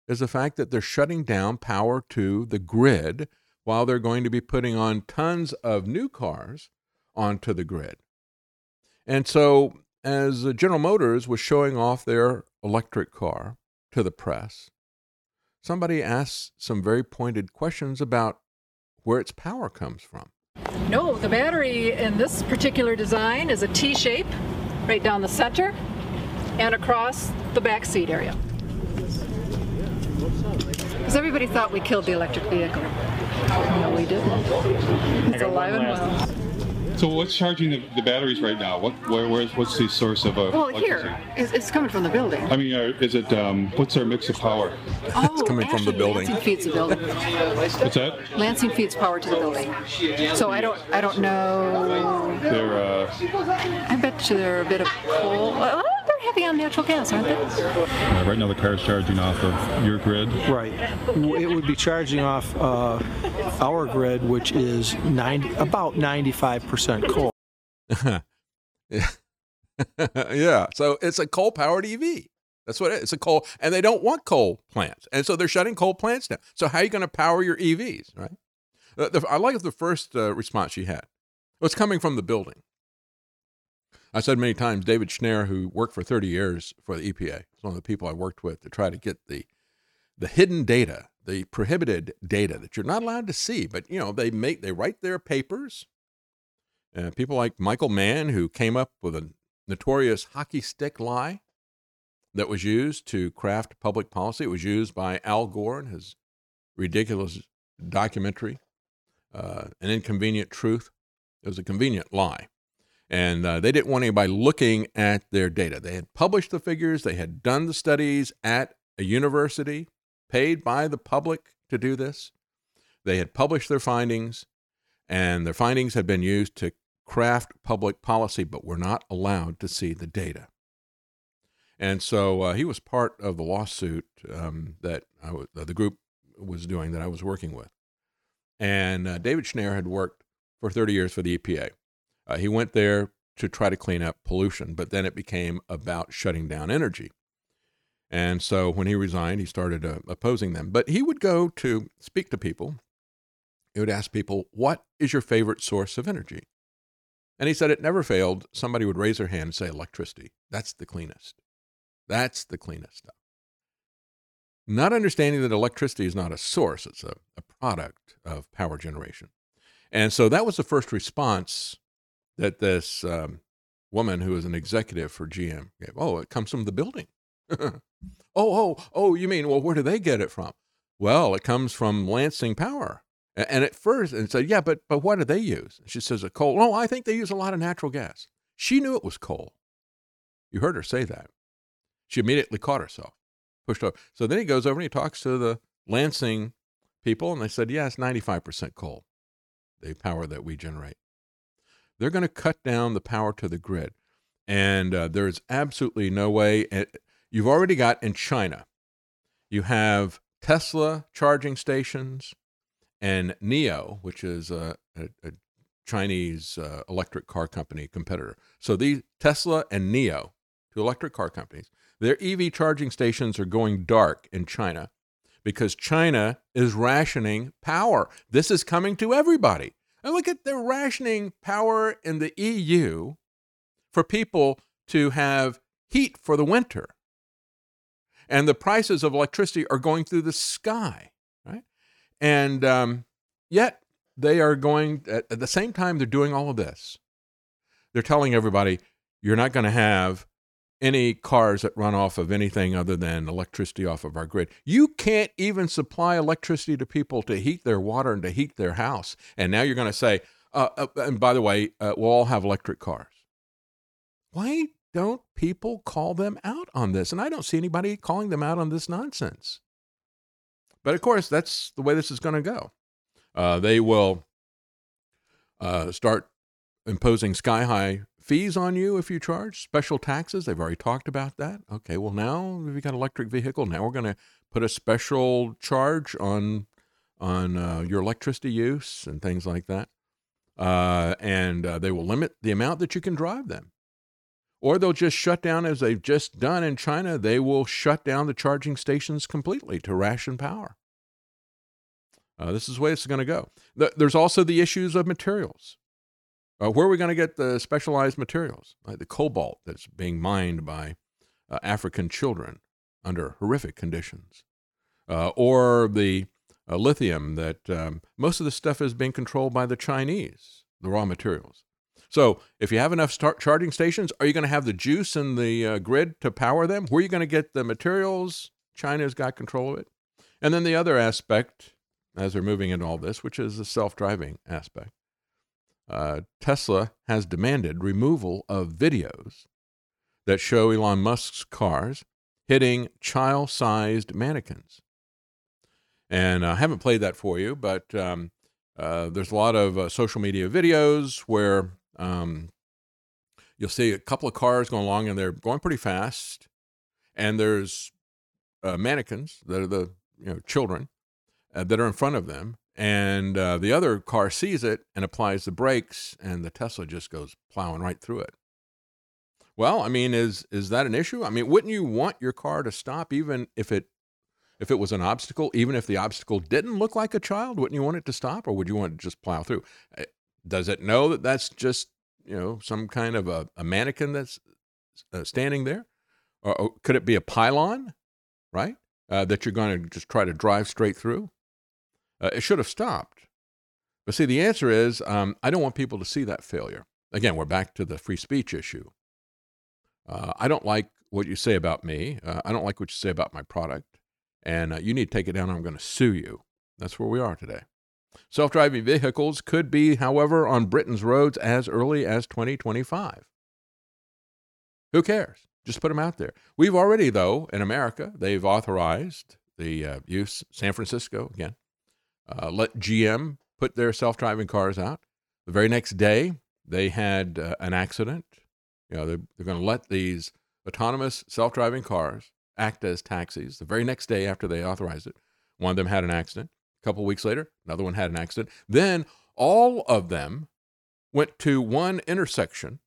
S2: is the fact that they're shutting down power to the grid while they're going to be putting on tons of new cars onto the grid. And so as General Motors was showing off their electric car to the press, somebody asked some very pointed questions about where its power comes from.
S8: No, the battery in this particular design is a T shape right down the center and across the back seat area. Because everybody thought we killed the electric vehicle. No, we didn't. It's alive and well.
S9: So what's charging the, the batteries right now? What where, where's what's the source of uh,
S8: Well, here, it's, it's coming from the building.
S9: I mean, uh, is it um, what's our mix of power?
S8: Oh,
S2: coming from the
S8: actually,
S2: building.
S8: Lansing feeds the building.
S9: What's that?
S8: Lansing feeds power to the building. So I don't, I don't know.
S9: They're uh,
S8: I bet you they're a bit of coal. Well, they're heavy on natural gas, aren't they?
S9: uh, right now the car's charging off of your grid.
S10: Right. It would be charging off uh, our grid, which is 90, about 95% coal. *laughs*
S2: yeah. So it's a coal powered EV. That's what it is. It's a coal, and they don't want coal plants. And so they're shutting coal plants down. So how are you going to power your EVs, right? Uh, the, I like the first uh, response she had. It's coming from the building. I said many times, David Schnare, who worked for 30 years for the EPA, is one of the people I worked with to try to get the the hidden data, the prohibited data that you're not allowed to see. But you know, they make they write their papers. Uh, people like Michael Mann, who came up with a notorious hockey stick lie that was used to craft public policy. It was used by Al Gore in his ridiculous documentary, uh, An Inconvenient Truth. It was a convenient lie. And uh, they didn't want anybody looking at their data. They had published the figures, they had done the studies at a university, paid by the public to do this. They had published their findings, and their findings had been used to craft public policy, but we're not allowed to see the data. And so uh, he was part of the lawsuit um, that I w- uh, the group was doing that I was working with. And uh, David Schnare had worked for 30 years for the EPA. Uh, he went there to try to clean up pollution, but then it became about shutting down energy. And so when he resigned, he started uh, opposing them. But he would go to speak to people. He would ask people, What is your favorite source of energy? And he said it never failed. Somebody would raise their hand and say, Electricity. That's the cleanest. That's the cleanest stuff. Not understanding that electricity is not a source, it's a, a product of power generation. And so that was the first response that this um, woman who was an executive for GM gave. Oh, it comes from the building. *laughs* oh, oh, oh, you mean, well, where do they get it from? Well, it comes from Lansing Power. And at first, and said, yeah, but but what do they use? She says, a coal. No, I think they use a lot of natural gas. She knew it was coal. You heard her say that. She immediately caught herself, pushed over. So then he goes over and he talks to the Lansing people, and they said, yeah, it's 95% coal, the power that we generate. They're going to cut down the power to the grid. And uh, there's absolutely no way. And you've already got in China, you have Tesla charging stations and NIO, which is a, a, a Chinese uh, electric car company competitor. So these Tesla and NIO, two electric car companies, their EV charging stations are going dark in China because China is rationing power. This is coming to everybody. And look at they're rationing power in the EU for people to have heat for the winter. And the prices of electricity are going through the sky? And um, yet they are going, at, at the same time they're doing all of this, they're telling everybody, you're not going to have any cars that run off of anything other than electricity off of our grid. You can't even supply electricity to people to heat their water and to heat their house. And now you're going to say, uh, uh, and by the way, uh, we'll all have electric cars. Why don't people call them out on this? And I don't see anybody calling them out on this nonsense. But of course, that's the way this is going to go. Uh, they will uh, start imposing sky high fees on you if you charge special taxes. They've already talked about that. Okay, well now we've got electric vehicle, now we're going to put a special charge on on uh, your electricity use and things like that. Uh, and uh, they will limit the amount that you can drive them. Or they'll just shut down, as they've just done in China, they will shut down the charging stations completely to ration power. Uh, this is the way it's going to go. Th- there's also the issues of materials. Uh, where are we going to get the specialized materials, like the cobalt that's being mined by uh, African children under horrific conditions, uh, or the uh, lithium that um, most of the stuff is being controlled by the Chinese, the raw materials. So, if you have enough charging stations, are you going to have the juice and the uh, grid to power them? Where are you going to get the materials? China's got control of it. And then the other aspect, as we're moving into all this, which is the self driving aspect. Uh, Tesla has demanded removal of videos that show Elon Musk's cars hitting child sized mannequins. And I haven't played that for you, but um, uh, there's a lot of uh, social media videos where um, you'll see a couple of cars going along and they're going pretty fast. And there's uh, mannequins that are the you know children uh, that are in front of them, and uh, the other car sees it and applies the brakes, and the Tesla just goes plowing right through it. Well, I mean, is is that an issue? I mean, wouldn't you want your car to stop even if it if it was an obstacle, even if the obstacle didn't look like a child? Wouldn't you want it to stop, or would you want to just plow through? Does it know that that's just you know some kind of a, a mannequin that's uh, standing there, or, or, could it be a pylon, right? Uh, that you're going to just try to drive straight through? Uh, it should have stopped. But see, the answer is um, I don't want people to see that failure. Again, we're back to the free speech issue. Uh, I don't like what you say about me. Uh, I don't like what you say about my product. And uh, you need to take it down or I'm going to sue you. That's where we are today. Self driving vehicles could be, however, on Britain's roads as early as 2025. Who cares? Just put them out there. We've already, though, in America, they've authorized the uh, use, San Francisco again, uh, let GM put their self driving cars out. The very next day, they had uh, an accident. You know, they're, they're going to let these autonomous self driving cars act as taxis. The very next day after they authorized it, one of them had an accident. A couple weeks later, another one had an accident. Then all of them went to one intersection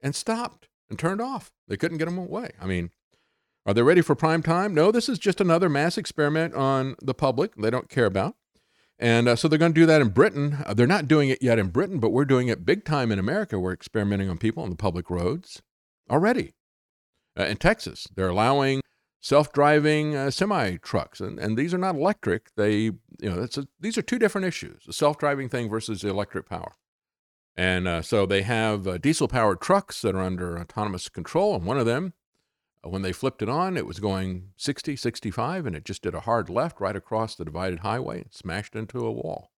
S2: and stopped and turned off. They couldn't get them away. I mean, are they ready for prime time? No, this is just another mass experiment on the public they don't care about. And uh, so they're going to do that in Britain. Uh, they're not doing it yet in Britain, but we're doing it big time in America. We're experimenting on people on the public roads already. Uh, in Texas, they're allowing self-driving uh, semi trucks, and, and these are not electric. They, you know, a, these are two different issues: the self-driving thing versus the electric power. And uh, so they have uh, diesel-powered trucks that are under autonomous control, and one of them uh, when they flipped it on, it was going 60, 65, and it just did a hard left right across the divided highway and smashed into a wall.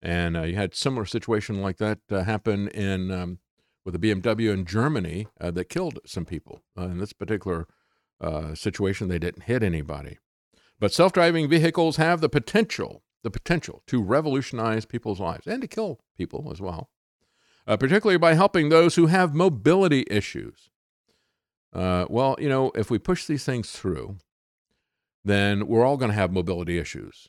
S2: And uh, you had similar situation like that uh, happen in um, with a BMW in Germany that killed some people. In this particular uh, situation, they didn't hit anybody. But self-driving vehicles have the potential, the potential to revolutionize people's lives and to kill people as well, particularly by helping those who have mobility issues. Uh, well, you know, if we push these things through, then we're all going to have mobility issues.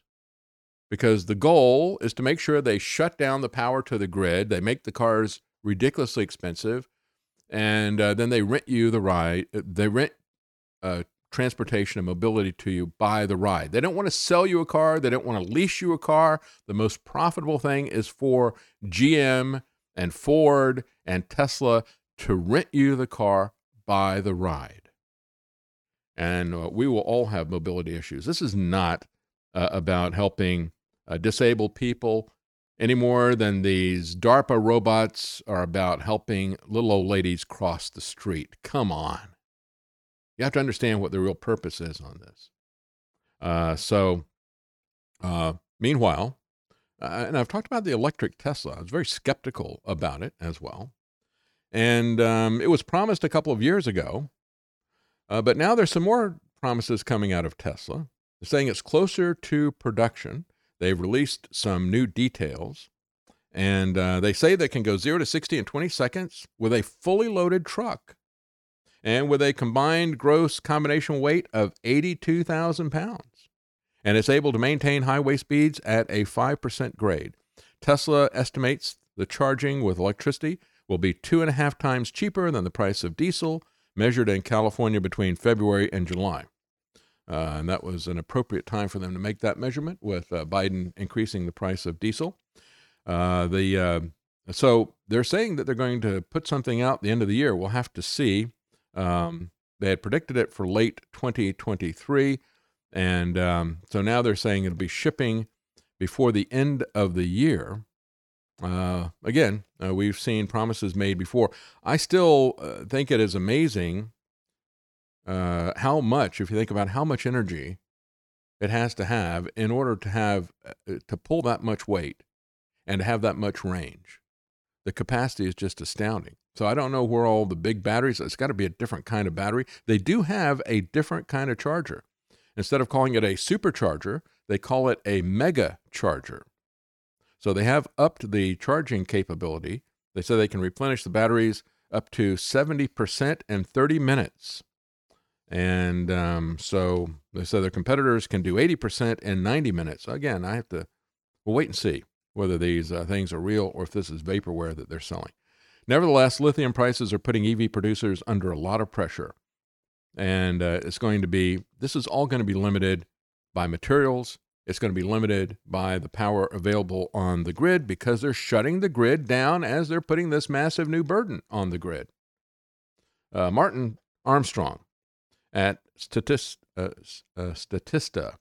S2: Because the goal is to make sure they shut down the power to the grid, they make the cars ridiculously expensive, and uh, then they rent you the ride, uh, they rent uh, transportation and mobility to you by the ride. They don't want to sell you a car, they don't want to lease you a car. The most profitable thing is for GM and Ford and Tesla to rent you the car by the ride. And uh, we will all have mobility issues. This is not uh, about helping uh, disabled people any more than these DARPA robots are about helping little old ladies cross the street. Come on. You have to understand what the real purpose is on this. Uh, so, uh, meanwhile, uh, and I've talked about the electric Tesla. I was very skeptical about it as well. And um, it was promised a couple of years ago, uh, but now there's some more promises coming out of Tesla. They're saying it's closer to production. They've released some new details, and uh, they say they can go 0 to 60 in 20 seconds with a fully loaded truck and with a combined gross combination weight of 82,000 pounds. And it's able to maintain highway speeds at a 5% grade. Tesla estimates the charging with electricity will be two and a half times cheaper than the price of diesel measured in California between February and July. Uh, and that was an appropriate time for them to make that measurement with uh, Biden increasing the price of diesel. Uh, the uh, so they're saying that they're going to put something out the end of the year. We'll have to see. Um, they had predicted it for late 2023. And um, so now they're saying it'll be shipping before the end of the year. Uh, again, uh, we've seen promises made before. I still uh, think it is amazing uh, how much, if you think about how much energy it has to have in order to have uh, to pull that much weight and to have that much range. The capacity is just astounding. So I don't know where all the big batteries. It's got to be a different kind of battery. They do have a different kind of charger. Instead of calling it a supercharger, they call it a mega charger. So they have upped the charging capability. They say they can replenish the batteries up to 70% in 30 minutes. And um, so they say their competitors can do 80% in 90 minutes. Again, I have to we'll wait and see whether these uh, things are real or if this is vaporware that they're selling. Nevertheless, lithium prices are putting EV producers under a lot of pressure. And uh, it's going to be, this is all going to be limited by materials. It's going to be limited by the power available on the grid because they're shutting the grid down as they're putting this massive new burden on the grid. Uh, Martin Armstrong at uh, uh, Statista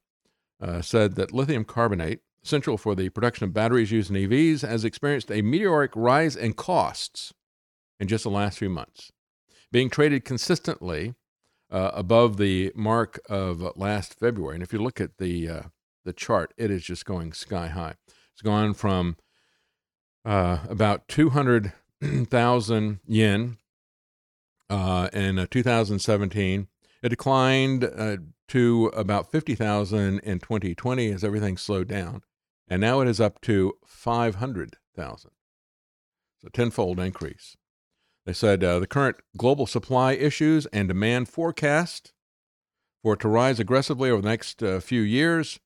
S2: uh, said that lithium carbonate, central for the production of batteries used in EVs, has experienced a meteoric rise in costs in just the last few months, being traded consistently uh, above the mark of last February. And if you look at the uh, the chart, it is just going sky high. It's gone from uh, about 200,000 yen uh, in uh, 2017. It declined uh, to about 50,000 in 2020 as everything slowed down. And now it is up to 500,000. So, tenfold increase. They said uh, the current global supply issues and demand forecast for it to rise aggressively over the next uh, few years.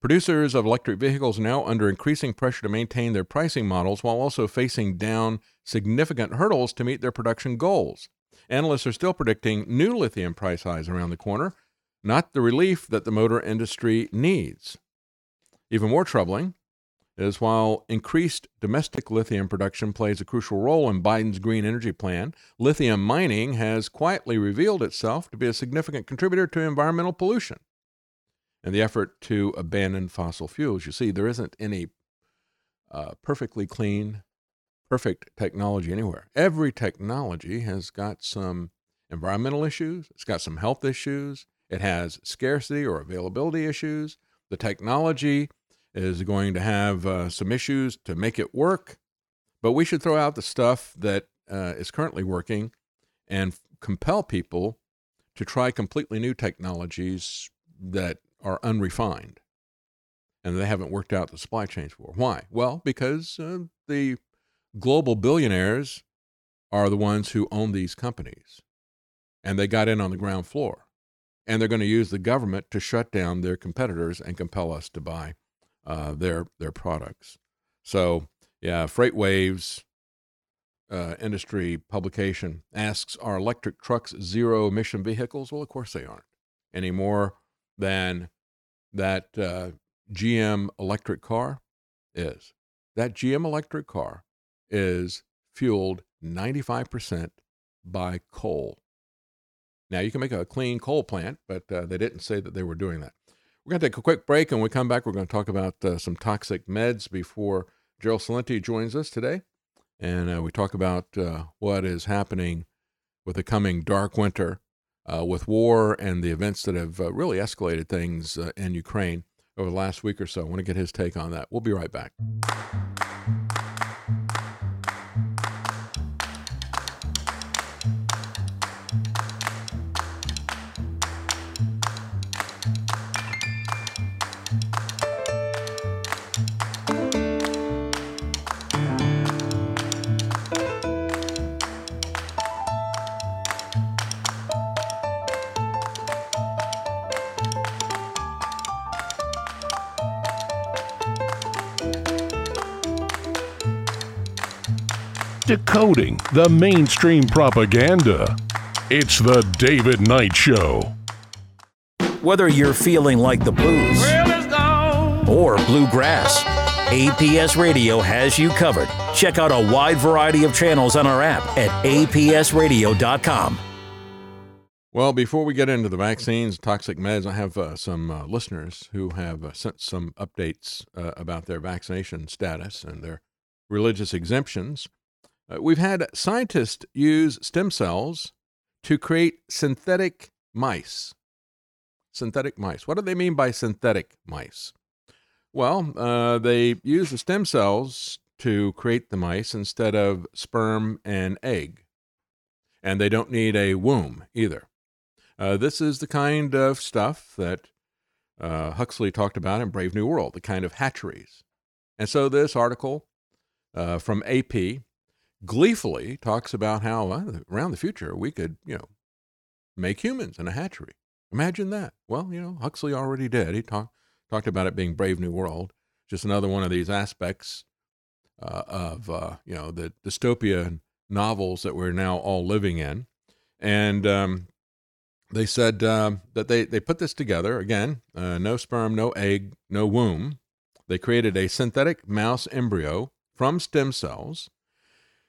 S2: Producers of electric vehicles are now under increasing pressure to maintain their pricing models while also facing down significant hurdles to meet their production goals. Analysts are still predicting new lithium price highs around the corner, not the relief that the motor industry needs. Even more troubling, is while increased domestic lithium production plays a crucial role in Biden's green energy plan, lithium mining has quietly revealed itself to be a significant contributor to environmental pollution and the effort to abandon fossil fuels. You see, there isn't any uh, perfectly clean, perfect technology anywhere. Every technology has got some environmental issues, it's got some health issues, it has scarcity or availability issues. The technology is going to have uh, some issues to make it work, but we should throw out the stuff that uh, is currently working and f- compel people to try completely new technologies that are unrefined and they haven't worked out the supply chains for. Why? Well, because uh, the global billionaires are the ones who own these companies and they got in on the ground floor. And they're going to use the government to shut down their competitors and compel us to buy uh, their their products. So yeah, FreightWaves uh, industry publication asks, are electric trucks zero emission vehicles? Well, of course they aren't any more than that uh, GM electric car is. That GM electric car is fueled 95% by coal. Now, you can make a clean coal plant, but uh, they didn't say that they were doing that. We're going to take a quick break, and when we come back, we're going to talk about uh, some toxic meds before Gerald Celente joins us today. And uh, we talk about uh, what is happening with the coming dark winter, uh, with war and the events that have uh, really escalated things uh, in Ukraine over the last week or so. I want to get his take on that. We'll be right back.
S1: Decoding the mainstream propaganda. It's the David Knight Show.
S5: Whether you're feeling like the blues or bluegrass, APS Radio has you covered. Check out a wide variety of channels on our app at apsradio.com.
S2: Well, before we get into the vaccines, toxic meds, I have uh, some uh, listeners who have uh, sent some updates uh, about their vaccination status and their religious exemptions. Uh, we've had scientists use stem cells to create synthetic mice. Synthetic mice. What do they mean by synthetic mice? Well, uh, they use the stem cells to create the mice instead of sperm and egg. And they don't need a womb either. Uh, this is the kind of stuff that uh, Huxley talked about in Brave New World, the kind of hatcheries. And so this article uh, from AP gleefully talks about how uh, around the future we could, you know, make humans in a hatchery. Imagine that. Well, you know, Huxley already did. He talked talked about it being Brave New World. Just another one of these aspects uh, of uh, you know the dystopia novels that we're now all living in. And um, they said um, that they, they put this together again uh, no sperm, no egg, no womb. They created a synthetic mouse embryo from stem cells.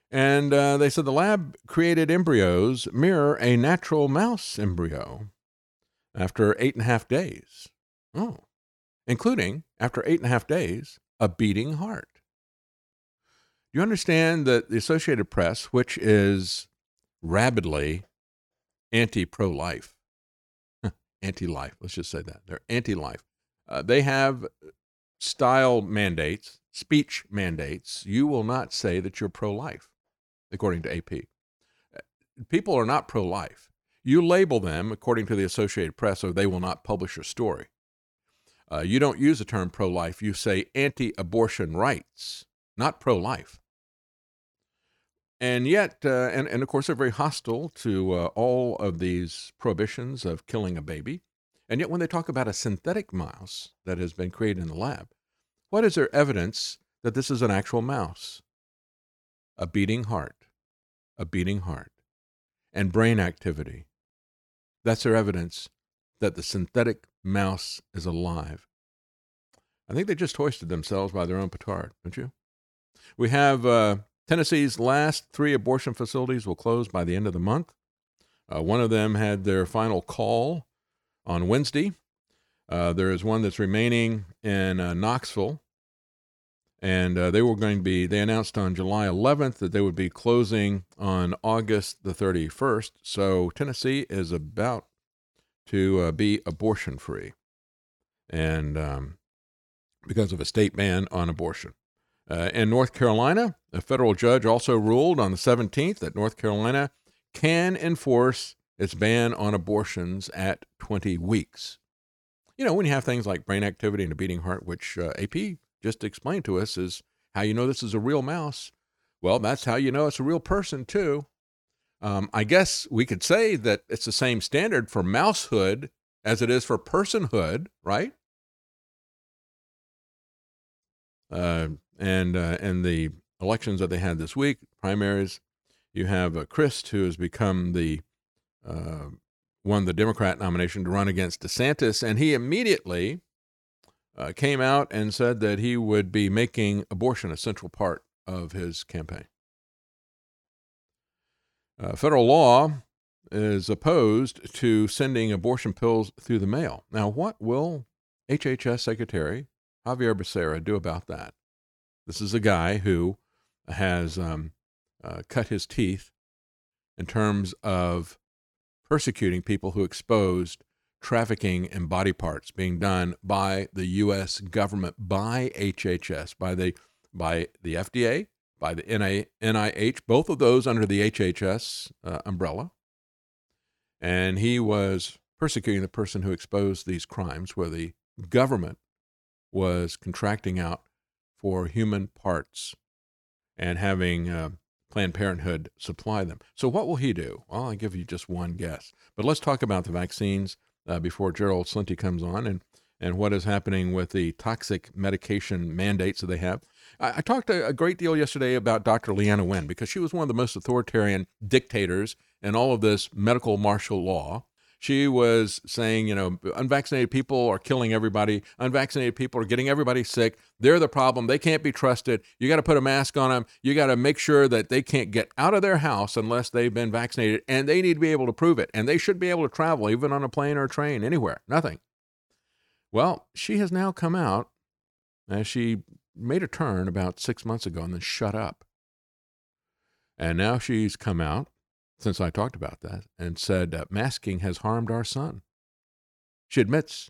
S2: And uh, they said the lab created embryos mirror a natural mouse embryo after eight and a half days. Oh, including, after eight and a half days, a beating heart. Do you understand that the Associated Press, which is rabidly anti pro life, *laughs* anti life, let's just say that, they're anti life, uh, they have style mandates, speech mandates. You will not say that you're pro life, according to AP. People are not pro life. You label them, according to the Associated Press, or they will not publish your story. Uh, you don't use the term pro life, you say anti abortion rights, not pro life. And yet, uh, and, and of course, they're very hostile to uh, all of these prohibitions of killing a baby. And yet, when they talk about a synthetic mouse that has been created in the lab, what is their evidence that this is an actual mouse? A beating heart, a beating heart, and brain activity. That's their evidence that the synthetic mouse is alive. I think they just hoisted themselves by their own petard, don't you? We have uh, Tennessee's last three abortion facilities will close by the end of the month. Uh, one of them had their final call on Wednesday. Uh, there is one that's remaining in uh, Knoxville. And uh, they were going to be, they announced on July 11th that they would be closing on August the 31st. So Tennessee is about to uh, be abortion free. And um, because of a state ban on abortion. Uh, in North Carolina, a federal judge also ruled on the 17th that North Carolina can enforce its ban on abortions at 20 weeks. You know, when you have things like brain activity and a beating heart, which uh, AP just explained to us is how you know this is a real mouse. Well, that's how you know it's a real person, too. Um, I guess we could say that it's the same standard for mousehood as it is for personhood, right? Uh, and uh, and the elections that they had this week, primaries, you have uh, Crist, who has become the uh, won the Democrat nomination to run against DeSantis, and he immediately uh, came out and said that he would be making abortion a central part of his campaign. Uh, federal law is opposed to sending abortion pills through the mail. Now, what will HHS Secretary Xavier Becerra do about that? This is a guy who has um, uh, cut his teeth in terms of persecuting people who exposed trafficking in body parts being done by the U.S. government, by HHS, by the by the FDA, by the NIH, both of those under the HHS uh, umbrella. And he was persecuting the person who exposed these crimes, where the government was contracting out for human parts and having uh, Planned Parenthood supply them. So, what will he do? Well, I'll give you just one guess. But let's talk about the vaccines uh, before Gerald Celente comes on and, and what is happening with the toxic medication mandates that they have. I, I talked a, a, great deal yesterday about Dr. Leana Wen because she was one of the most authoritarian dictators in all of this medical martial law. She was saying, you know, unvaccinated people are killing everybody. Unvaccinated people are getting everybody sick. They're the problem. They can't be trusted. You got to put a mask on them. You got to make sure that they can't get out of their house unless they've been vaccinated, and they need to be able to prove it. And they should be able to travel, even on a plane or a train, anywhere. Nothing. Well, she has now come out as she made a turn about six months ago and then shut up. And now she's come out since I talked about that and said uh, masking has harmed our son. She admits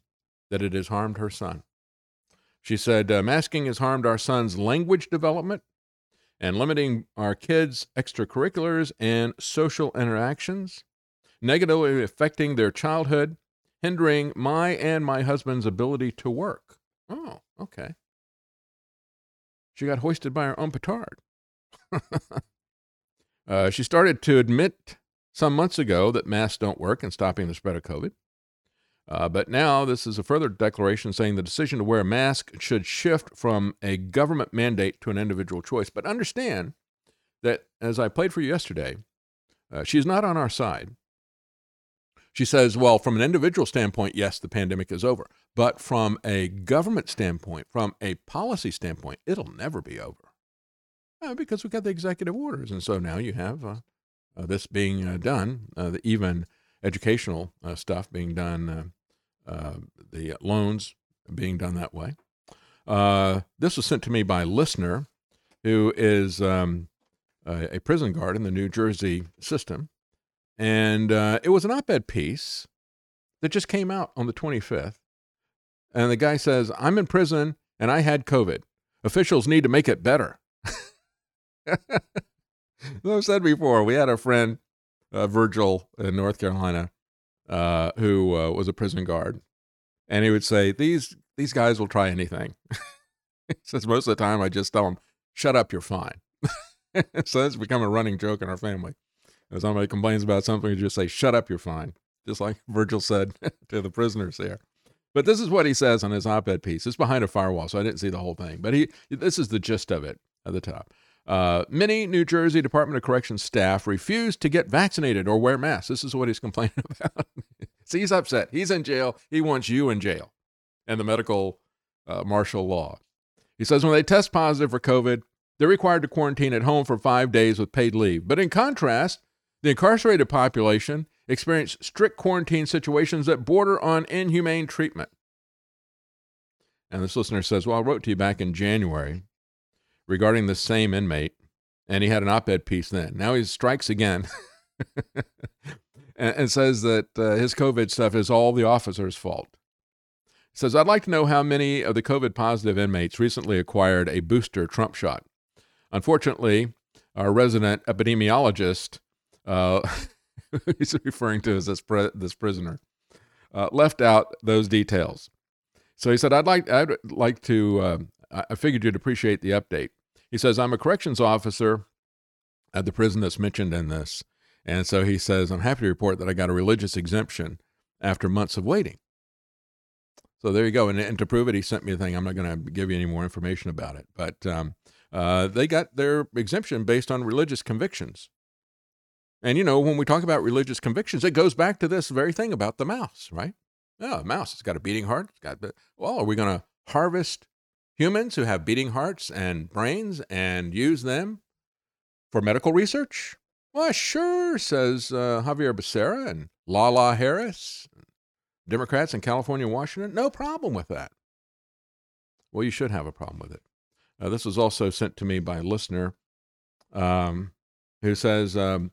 S2: that it has harmed her son. She said uh, masking has harmed our son's language development and limiting our kids' extracurriculars and social interactions, negatively affecting their childhood, hindering my and my husband's ability to work. Oh, okay. She got hoisted by her own petard. *laughs* Uh, she started to admit some months ago that masks don't work in stopping the spread of COVID. Uh, but now this is a further declaration saying the decision to wear a mask should shift from a government mandate to an individual choice. But understand that, as I played for you yesterday, uh, she's not on our side. She says, well, from an individual standpoint, yes, the pandemic is over. But from a government standpoint, from a policy standpoint, it'll never be over. Uh, because we got the executive orders, and so now you have uh, uh, this being uh, done, uh, the even educational uh, stuff being done, the loans being done that way. this was sent to me by a listener who is um, a prison guard in the New Jersey system, and it was an op-ed piece that just came out on the 25th, and the guy says, "I'm in prison and I had COVID. Officials need to make it better." *laughs* *laughs* I've said before, we had a friend, uh, Virgil, in North Carolina, uh, who uh, was a prison guard, and he would say, "These these guys will try anything." *laughs* he says most of the time, I just tell them, "Shut up, you're fine." *laughs* so that's become a running joke in our family. If somebody complains about something, you just say, "Shut up, you're fine," just like Virgil said to the prisoners there. But this is what he says on his op-ed piece. It's behind a firewall, so I didn't see the whole thing. But he, this is the gist of it at the top. Uh, many New Jersey Department of Corrections staff refuse to get vaccinated or wear masks. This is what he's *laughs* complaining about. *laughs* See, he's upset. He's in jail. He wants you in jail and the medical uh, martial law. He says when they test positive for COVID, they're required to quarantine at home for five days with paid leave. But in contrast, the incarcerated population experience strict quarantine situations that border on inhumane treatment. And this listener says, Well, I wrote to you back in January regarding the same inmate, and he had an op ed piece then. Now he strikes again *laughs* and, and, says that uh, his COVID stuff is all the officer's fault. He says, I'd like to know how many of the COVID positive inmates recently acquired a booster Trump shot. Unfortunately, our resident epidemiologist, uh, *laughs* he's referring to as this, this prisoner, uh, left out those details. So he said, "I'd like I'd like to. Uh, I figured you'd appreciate the update. He says, I'm a corrections officer at the prison that's mentioned in this. And so he says, I'm happy to report that I got a religious exemption after months of waiting. So there you go. And, and to prove it, he sent me a thing. I'm not going to give you any more information about it. But um, uh, they got their exemption based on religious convictions. And, you know, when we talk about religious convictions, it goes back to this very thing about the mouse, right? Oh, a mouse, it's got a beating heart. It's got, well, are we going to harvest humans who have beating hearts and brains and use them for medical research? Well, sure, says uh, Xavier Becerra and Lala Harris, Democrats in California and Washington. No problem with that. Well, you should have a problem with it. Uh, this was also sent to me by a listener um, who says, um,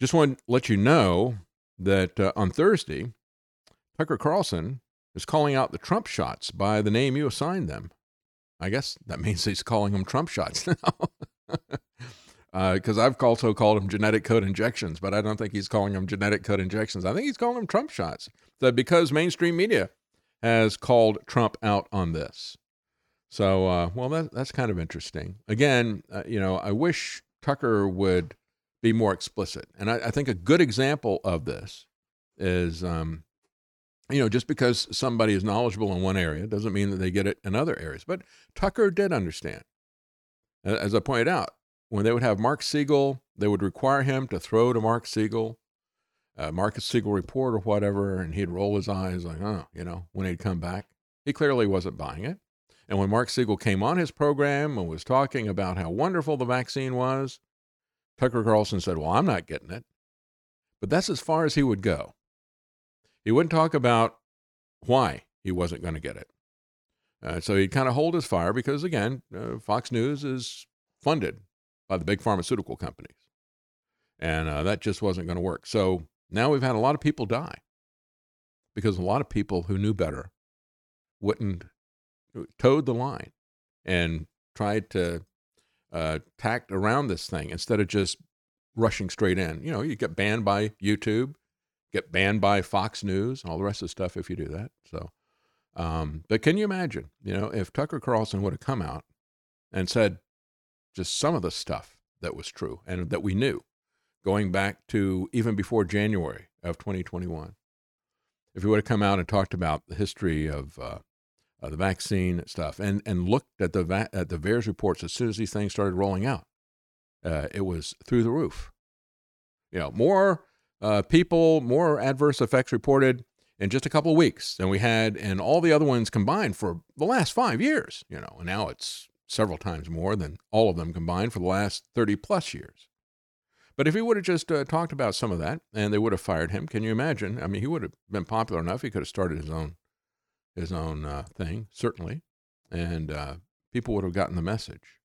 S2: just want to let you know that uh, on Thursday, Tucker Carlson is calling out the Trump shots by the name you assigned them. I guess that means he's calling them Trump shots *laughs* now. Because *laughs* uh, I've also called them genetic code injections, but I don't think he's calling them genetic code injections. I think he's calling them Trump shots. That because mainstream media has called Trump out on this. So, uh, well, that, that's kind of interesting. Again, uh, you know, I wish Tucker would be more explicit. And I, I think a good example of this is um, you know, just because somebody is knowledgeable in one area doesn't mean that they get it in other areas. But Tucker did understand. As I pointed out, when they would have Mark Siegel, they would require him to throw to Mark Siegel uh, Marcus Siegel report or whatever, and he'd roll his eyes like, oh, you know, when he'd come back. He clearly wasn't buying it. And when Mark Siegel came on his program and was talking about how wonderful the vaccine was, Tucker Carlson said, Well, I'm not getting it. But that's as far as he would go. He wouldn't talk about why he wasn't going to get it. Uh, so he'd kind of hold his fire because, again, uh, Fox News is funded by the big pharmaceutical companies. And uh, that just wasn't going to work. So now we've had a lot of people die because a lot of people who knew better wouldn't towed the line and tried to uh, tacked around this thing instead of just rushing straight in. You know, you get banned by YouTube, get banned by Fox News, all the rest of the stuff if you do that. So, um, but can you imagine, you know, if Tucker Carlson would have come out and said just some of the stuff that was true and that we knew going back to even before January of 2021, if he would have come out and talked about the history of uh, uh, the vaccine stuff, and and looked at the va- at the VAERS reports as soon as these things started rolling out. Uh, it was through the roof. You know, more uh, people, more adverse effects reported in just a couple of weeks than we had in all the other ones combined for the last five years. You know, and now it's several times more than all of them combined for the last thirty plus years. But if he would have just uh, talked about some of that and they would have fired him, can you imagine? I mean, he would have been popular enough. He could have started his own his own uh, thing, certainly, and uh, people would have gotten the message.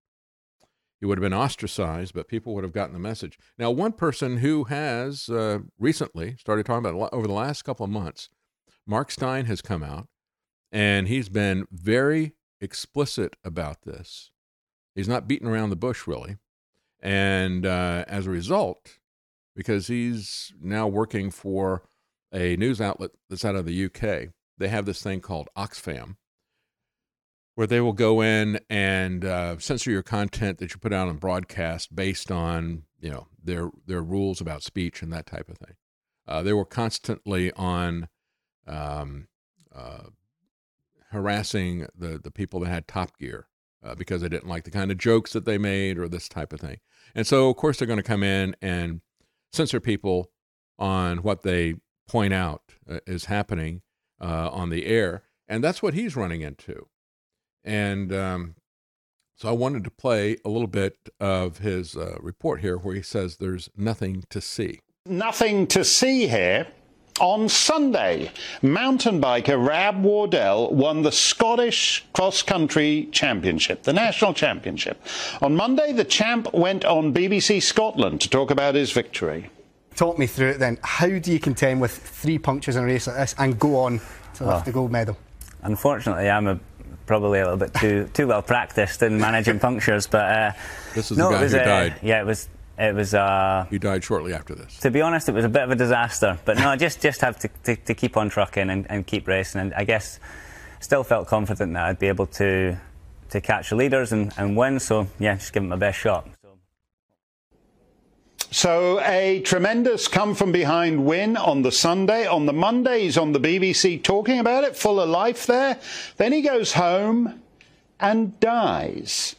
S2: He would have been ostracized, but people would have gotten the message. Now, one person who has uh, recently started talking about it over the last couple of months, Mark Steyn has come out, and he's been very explicit about this. He's not beating around the bush, really. And uh, as a result, because he's now working for a news outlet that's out of the UK, they have this thing called Ofcom, where they will go in and uh, censor your content that you put out on broadcast based on you know their their rules about speech and that type of thing. Uh, they were constantly on um, uh, harassing the the people that had Top Gear uh, because they didn't like the kind of jokes that they made or this type of thing. And so, of course, they're going to come in and censor people on what they point out uh, is happening uh, on the air. And that's what he's running into. And um, so I wanted to play a little bit of his uh, report here where he says there's nothing to see.
S11: Nothing to see here. On Sunday, mountain biker Rab Wardell won the Scottish Cross Country Championship, the national championship. On Monday, the champ went on BBC Scotland to talk about his victory
S12: talk me through it then. How do you contend with three punctures in a race like this and go on to lift the gold medal?
S13: Unfortunately, I'm a, probably a little bit too too well practiced in managing punctures, but uh,
S2: this is
S13: no,
S2: the guy
S13: was,
S2: who
S13: uh,
S2: died.
S13: Yeah, it was. It was. Uh,
S2: he died shortly after this.
S13: To be honest, it was a bit of a disaster. But no, I just just have to, to, to keep on trucking and, and keep racing. And I guess still felt confident that I'd be able to to catch the leaders and, and win. So yeah, just give it my best shot.
S11: So a tremendous come from behind win on the Sunday. On the Monday, he's on the BBC talking about it, full of life there. Then he goes home and dies.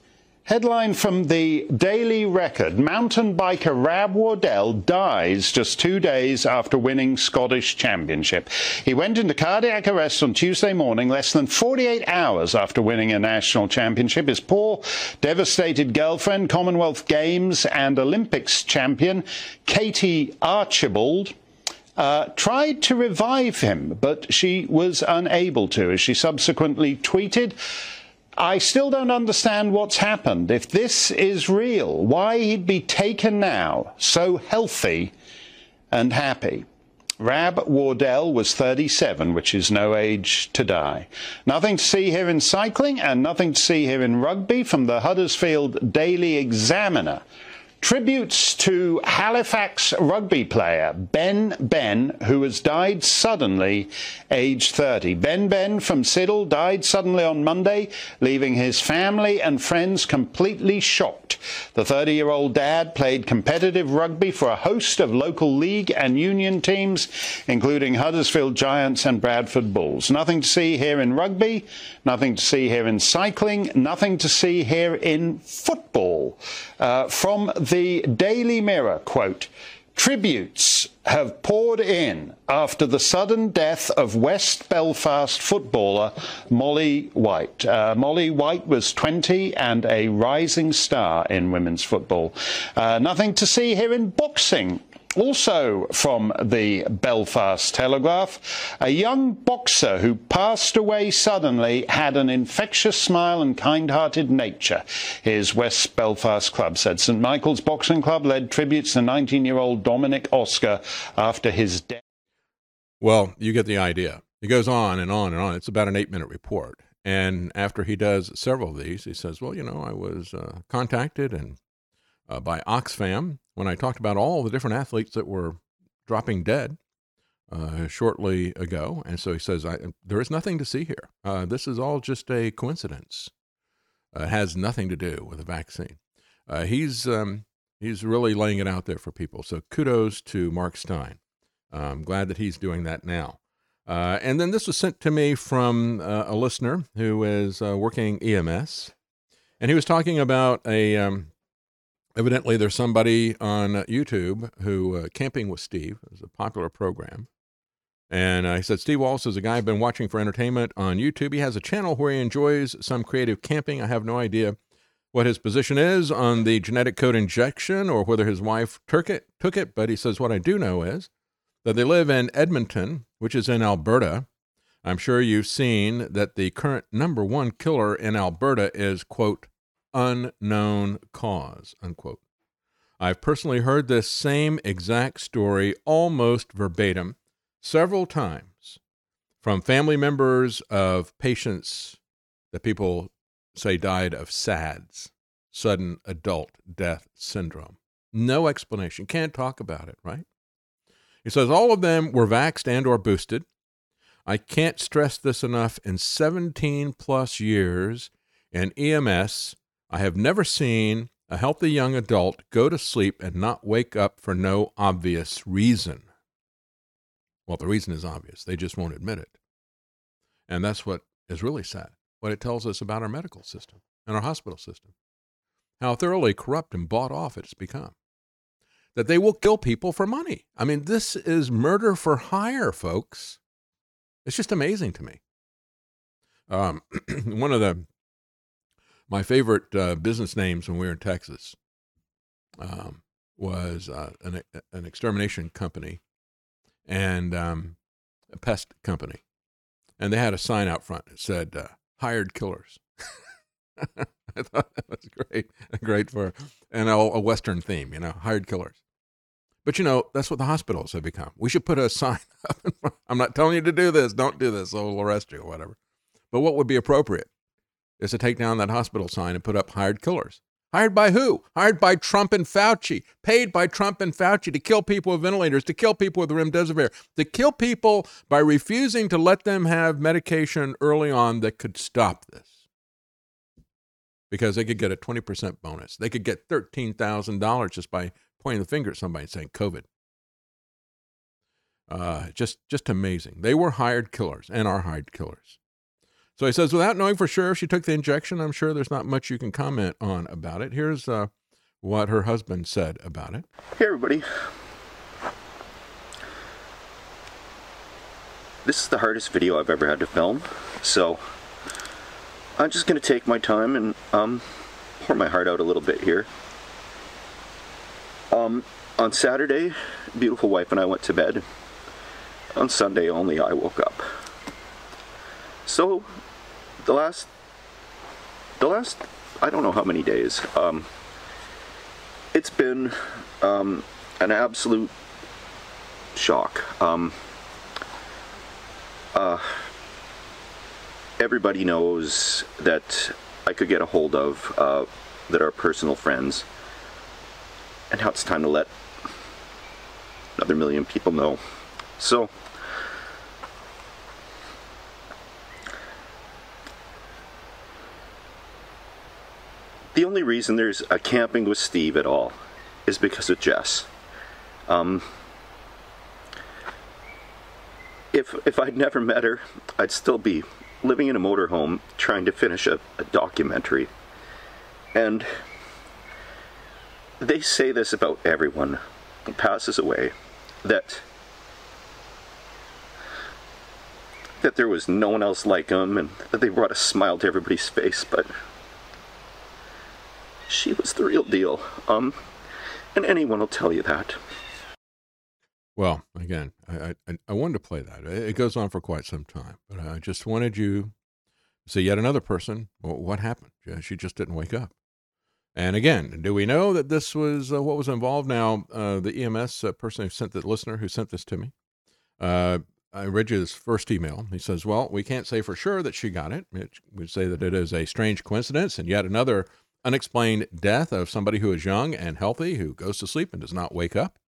S11: Headline from the Daily Record Mountain biker Rab Wardell dies just two days after winning Scottish Championship. He went into cardiac arrest on Tuesday morning, less than 48 hours after winning a national championship. His poor, devastated girlfriend, Commonwealth Games and Olympics champion Katie Archibald. Uh, tried to revive him, but she was unable to, as she subsequently tweeted. I still don't understand what's happened. If this is real, why he'd be taken now, so healthy and happy. Rab Wardell was 37, which is no age to die. Nothing to see here in cycling and nothing to see here in rugby from the Huddersfield Daily Examiner. Tributes to Halifax rugby player Ben Ben, who has died suddenly, aged 30. Ben Ben from Siddal died suddenly on Monday, leaving his family and friends completely shocked. The 30 year old dad played competitive rugby for a host of local league and union teams, including Huddersfield Giants and Bradford Bulls. Nothing to see here in rugby, nothing to see here in cycling, nothing to see here in football. Uh, from the Daily Mirror, quote, Tributes have poured in after the sudden death of West Belfast footballer Molly White. Uh, Molly White was 20 and a rising star in women's football. Uh, nothing to see here in boxing. Also from the Belfast Telegraph, a young boxer who passed away suddenly had an infectious smile and kind-hearted nature. His West Belfast club said St Michael's Boxing Club led tributes to 19-year-old Dominic Oscar after his death.
S2: Well, you get the idea. He goes on and on and on. It's about an eight-minute report. And after he does several of these, he says, "Well, you know, I was uh, contacted and uh, by Ofcom when I talked about all the different athletes that were dropping dead uh, shortly ago. And so he says, There is nothing to see here. Uh, this is all just a coincidence. Uh, it has nothing to do with a vaccine. Uh, he's, um, he's really laying it out there for people. So kudos to Mark Steyn. I'm glad that he's doing that now. Uh, and then this was sent to me from a listener who is working EMS. And he was talking about a, um, evidently there's somebody on YouTube who uh, Camping with Steve is a popular program. And uh, he said, Steve Wallace is a guy I've been watching for entertainment on YouTube. He has a channel where he enjoys some creative camping. I have no idea what his position is on the genetic code injection or whether his wife took it, took it, but he says, What I do know is that they live in Edmonton, which is in Alberta. I'm sure you've seen that the current number one killer in Alberta is, quote, unknown cause, unquote. I've personally heard this same exact story almost verbatim several times from family members of patients that people say died of SADS, sudden adult death syndrome. No explanation. Can't talk about it, right? He says all of them were vaxxed and or boosted. I can't stress this enough. In 17 plus years in EMS, I have never seen a healthy young adult go to sleep and not wake up for no obvious reason. Well, the reason is obvious. They just won't admit it. And that's what is really sad, what it tells us about our medical system and our hospital system. How thoroughly corrupt and bought off it's become. That they will kill people for money. I mean, this is murder for hire, folks. It's just amazing to me. Um, *clears throat* one of the my favorite uh, business names when we were in Texas um, was uh, an, an extermination company and um, a pest company. And they had a sign out front that said, uh, hired killers. *laughs* I thought that was great, great for, and a, a Western theme, you know, hired killers. But you know, that's what the hospitals have become. We should put a *laughs* sign up. I'm not telling you to do this. Don't do this. Or we'll arrest you or whatever. But what would be appropriate? Is to take down that hospital sign and put up hired killers. Hired by who? Hired by Trump and Fauci. Paid by Trump and Fauci to kill people with ventilators, to kill people with remdesivir, to kill people by refusing to let them have medication early on that could stop this. Because they could get a 20% bonus. They could get $13,000 just by pointing the finger at somebody and saying COVID. Uh, just, just amazing. They were hired killers and are hired killers. So he says, without knowing for sure if she took the injection, I'm sure there's not much you can comment on about it. Here's uh, what her husband said about it.
S14: Hey, everybody. This is the hardest video I've ever had to film, so I'm just going to take my time and um, pour my heart out a little bit here. Um, on Saturday, beautiful wife and I went to bed. On Sunday, only I woke up. So the last the last I don't know how many days. Um, it's been um, an absolute shock. Um, uh, everybody knows that I could get a hold of uh, that are personal friends, and now it's time to let another million people know. So The only reason there's a camping with Steve at all is because of Jess. Um, if if I'd never met her, I'd still be living in a motorhome trying to finish a, a documentary. And they say this about everyone. Who passes away, that that there was no one else like him and that they brought a smile to everybody's face, but she was the real deal. Um, and anyone will tell you that.
S2: Well, again, I, I, I wanted to play that. It goes on for quite some time, but I just wanted you to see yet another person. Well, what happened? She just didn't wake up. And again, do we know that this was uh, what was involved? Now, uh, the EMS uh, person who sent the listener who sent this to me, uh, I read you his first email. He says, Well, we can't say for sure that she got it. it. We say that it is a strange coincidence and yet another unexplained death of somebody who is young and healthy who goes to sleep and does not wake up.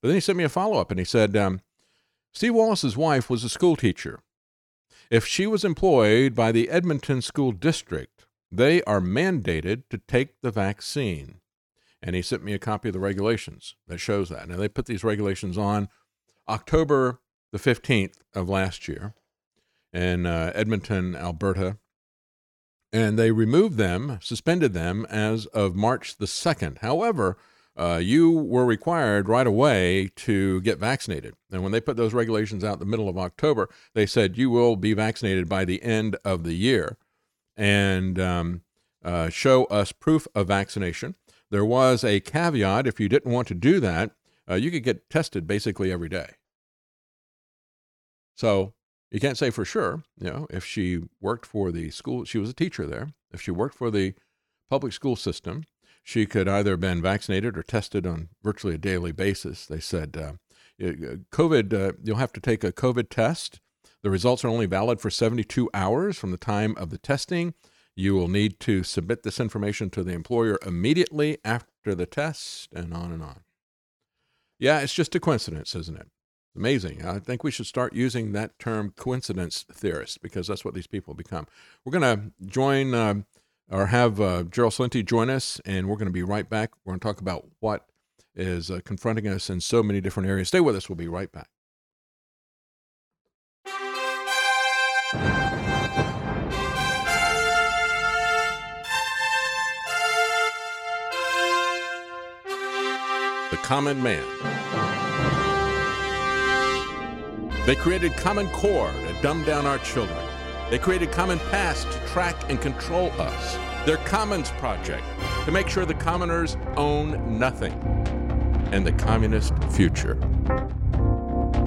S2: But then he sent me a follow up and he said, um, Steve Wallace's wife was a school teacher. If she was employed by the Edmonton School District, they are mandated to take the vaccine. And he sent me a copy of the regulations that shows that. Now, they put these regulations on October the 15th of last year in uh, Edmonton, Alberta. And they removed them, suspended them as of March the 2nd. However, uh, you were required right away to get vaccinated. And when they put those regulations out the middle of October, they said you will be vaccinated by the end of the year and um, uh, show us proof of vaccination. There was a caveat if you didn't want to do that, uh, you could get tested basically every day. So you can't say for sure, you know, if she worked for the school, she was a teacher there. If she worked for the public school system, she could either have been vaccinated or tested on virtually a daily basis. They said, uh, COVID, uh, you'll have to take a COVID test. The results are only valid for 72 hours from the time of the testing. You will need to submit this information to the employer immediately after the test, and on and on. Yeah, it's just a coincidence, isn't it? Amazing. I think we should start using that term coincidence theorist because that's what these people become. We're going to join uh, or have uh, Gerald Celente join us, and we're going to be right back. We're going to talk about what is uh, confronting us in so many different areas. Stay with us. We'll be right back. The Common Man. They created Common Core to dumb down our children. They created Common Pass to track and control us. Their Commons Project to make sure the commoners own nothing. And the communist future.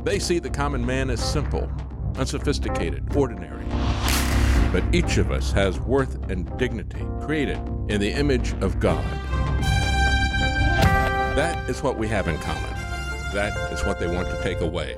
S2: They see the common man as simple, unsophisticated, ordinary. But each of us has worth and dignity created in the image of God. That is what we have in common. That is what they want to take away.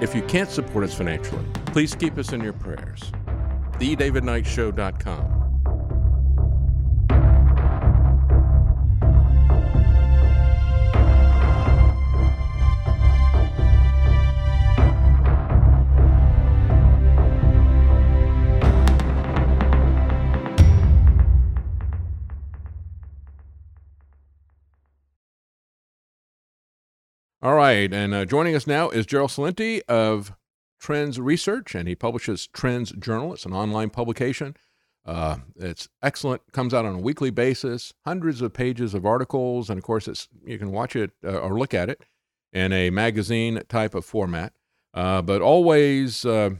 S2: If you can't support us financially, please keep us in your prayers. TheDavidKnightShow.com. All right, and uh, joining us now is Gerald Celente of Trends Research, and he publishes Trends Journal. It's an online publication. Uh, it's excellent. Comes out on a weekly basis. Hundreds of pages of articles, and of course, it's you can watch it uh, or look at it in a magazine type of format. Uh, but always, uh,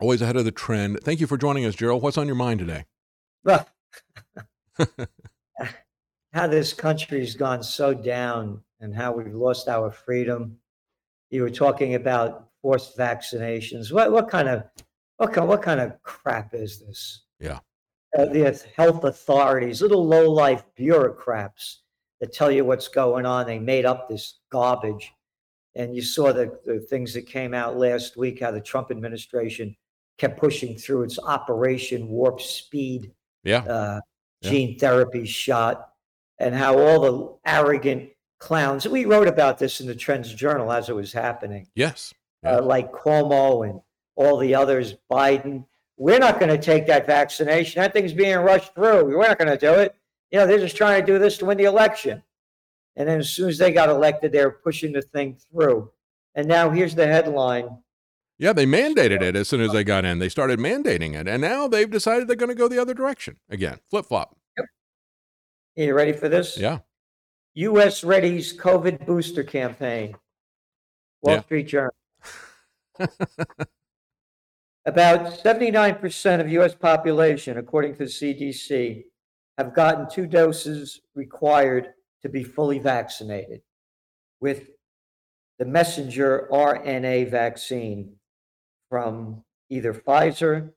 S2: always ahead of the trend. Thank you for joining us, Gerald. What's on your mind today? *laughs*
S15: Well, *laughs* how this country's gone so down and how we've lost our freedom. You were talking about forced vaccinations. What what kind of what kind, what kind of crap is this?
S2: Yeah.
S15: Uh, the health authorities, little low life bureaucrats that tell you what's going on. They made up this garbage. And you saw the, the things that came out last week, how the Trump administration kept pushing through its Operation Warp Speed
S2: yeah.
S15: Uh,
S2: Yeah.
S15: gene therapy shot, and how all the arrogant clowns. We wrote about this in the Trends Journal as it was happening.
S2: Yes.
S15: Uh, like Cuomo and all the others, Biden. We're not going to take that vaccination. That thing's being rushed through. We're not going to do it. You know, they're just trying to do this to win the election. And then as soon as they got elected, they were pushing the thing through. And now here's the headline.
S2: Yeah, they mandated it as soon as they got in. They started mandating it. And now they've decided they're going to go the other direction again. Flip flop. Yep.
S15: Are you ready for this?
S2: Yeah.
S15: U.S. Ready's COVID booster campaign. Wall
S2: Yeah.
S15: Street Journal. About 79% of U.S. population, according to the CDC, have gotten two doses required to be fully vaccinated with the messenger RNA vaccine from either Pfizer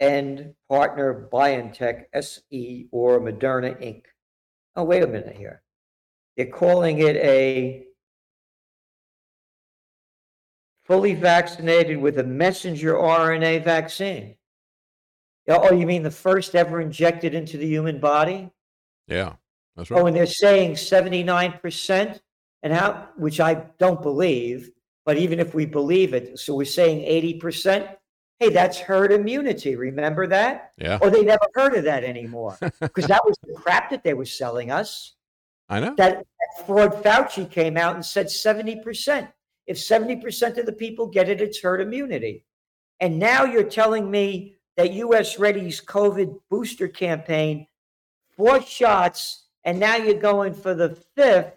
S15: and partner BioNTech SE or Moderna Inc. Oh, wait a minute here. They're calling it a fully vaccinated with a messenger RNA vaccine. Oh, oh, you mean the first ever injected into the human body?
S2: Yeah, that's right.
S15: Oh, and they're saying 79%, and how, which I don't believe, but even if we believe it, so we're saying 80%. Hey, that's herd immunity. Remember that?
S2: Yeah.
S15: Or they never heard of that anymore *laughs* because that was the crap that they were selling us.
S2: I know.
S15: That, fraud Fauci came out and said 70%. If 70% of the people get it, it's herd immunity. And now you're telling me that US Ready's COVID booster campaign, four shots, and now you're going for the fifth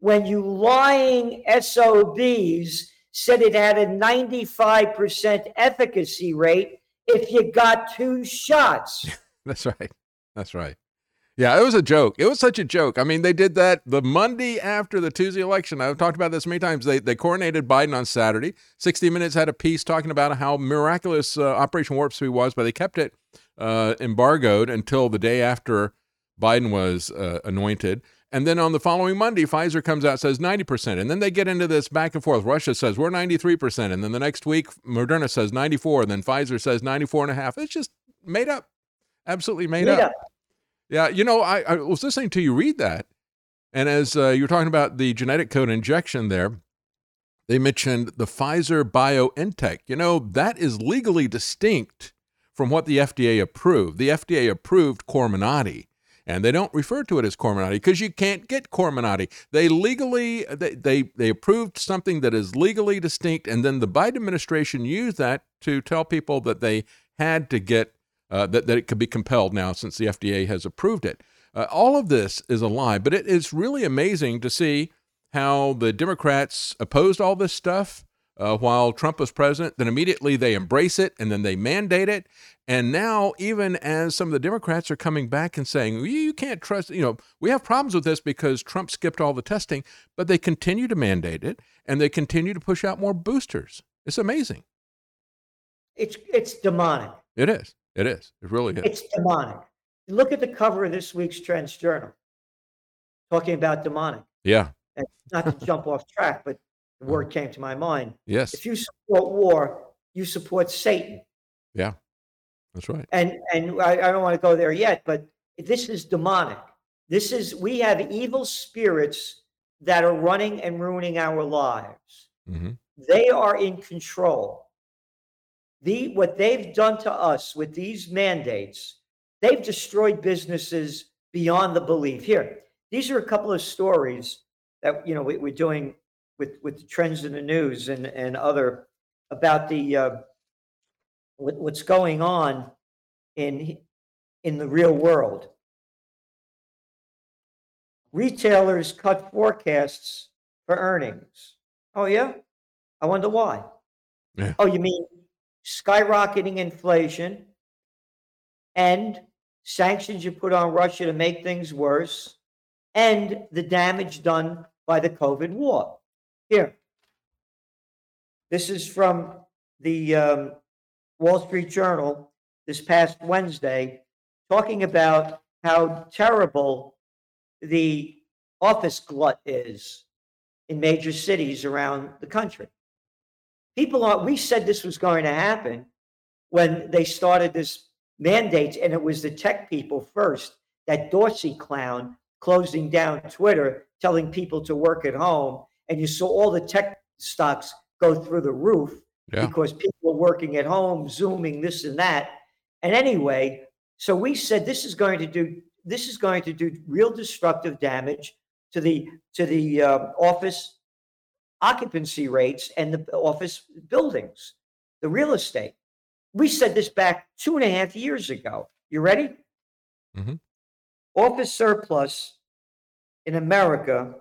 S15: when you lying SOBs said it had a 95% efficacy rate if you got two shots. *laughs*
S2: That's right. That's right. Yeah, it was a joke. It was such a joke. I mean, they did that the Monday after the Tuesday election. I've talked about this many times. They they coronated Biden on Saturday. 60 Minutes had a piece talking about how miraculous uh, Operation Warp Speed was, but they kept it uh, embargoed until the day after Biden was uh, anointed. And then on the following Monday, Pfizer comes out says 90%. And then they get into this back and forth. Russia says we're 93%. And then the next week, Moderna says 94. And then Pfizer says 94 and a half. It's just made up. Absolutely made,
S15: Made
S2: up.
S15: up.
S2: Yeah, you know, I, I was listening to you read that, and as uh, you were talking about the genetic code injection there, they mentioned the Pfizer BioNTech. You know, that is legally distinct from what the FDA approved. The FDA approved Comirnaty, and they don't refer to it as Comirnaty because you can't get Comirnaty. They legally they, they they approved something that is legally distinct, and then the Biden administration used that to tell people that they had to get uh, that, that it could be compelled now since the FDA has approved it. Uh, all of this is a lie, but it is really amazing to see how the Democrats opposed all this stuff uh, while Trump was president. Then immediately they embrace it and then they mandate it. And now, even as some of the Democrats are coming back and saying, you, you can't trust, you know, we have problems with this because Trump skipped all the testing, but they continue to mandate it and they continue to push out more boosters. It's amazing.
S15: It's it's demonic.
S2: It is. It is. It really is.
S15: It's demonic. Look at the cover of this week's Trends Journal, talking about demonic.
S2: yeah.
S15: And not to *laughs* jump off track, but the word came to my mind.
S2: Yes.
S15: If you support war, you support Satan.
S2: Yeah. That's right.
S15: And and I, I don't want to go there yet, but this is demonic. This is we have evil spirits that are running and ruining our lives.
S2: hmm
S15: They are in control. The what they've done to us with these mandates, they've destroyed businesses beyond the belief. Here, these are a couple of stories that you know we, we're doing with with the trends in the news and and other about the uh, what, what's going on in in the real world. Retailers cut forecasts for earnings. Oh yeah, I wonder why.
S2: Yeah.
S15: Oh, you mean skyrocketing inflation and sanctions you put on Russia to make things worse, and the damage done by the COVID war. Here, this is from the um, Wall Street Journal this past Wednesday, talking about how terrible the office glut is in major cities around the country. People are, we said this was going to happen when they started this mandate, and it was the tech people first. That Dorsey clown closing down Twitter, telling people to work at home, and you saw all the tech stocks go through the roof
S2: Yeah.
S15: because people were working at home, zooming this and that. And anyway, so we said this is going to do this is going to do real destructive damage to the to the uh, office occupancy rates and the office buildings, the real estate. We said this back two and a half years ago. You ready?
S2: Mhm.
S15: Office surplus in America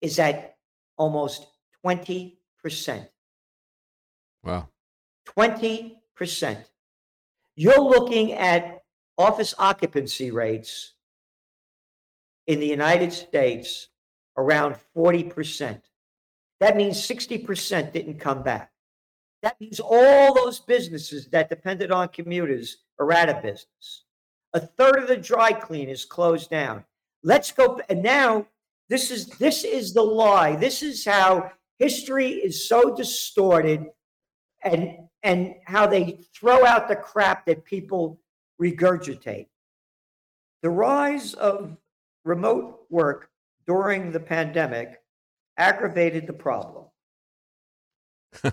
S15: is at almost 20%.
S2: Wow.
S15: 20%. You're looking at office occupancy rates in the United States around 40%. That means 60% didn't come back. That means all those businesses that depended on commuters are out of business. A third of the dry cleaners closed down. Let's go and now this is this is the lie. This is how history is so distorted and and how they throw out the crap that people regurgitate. The rise of remote work during the pandemic aggravated the problem. *laughs*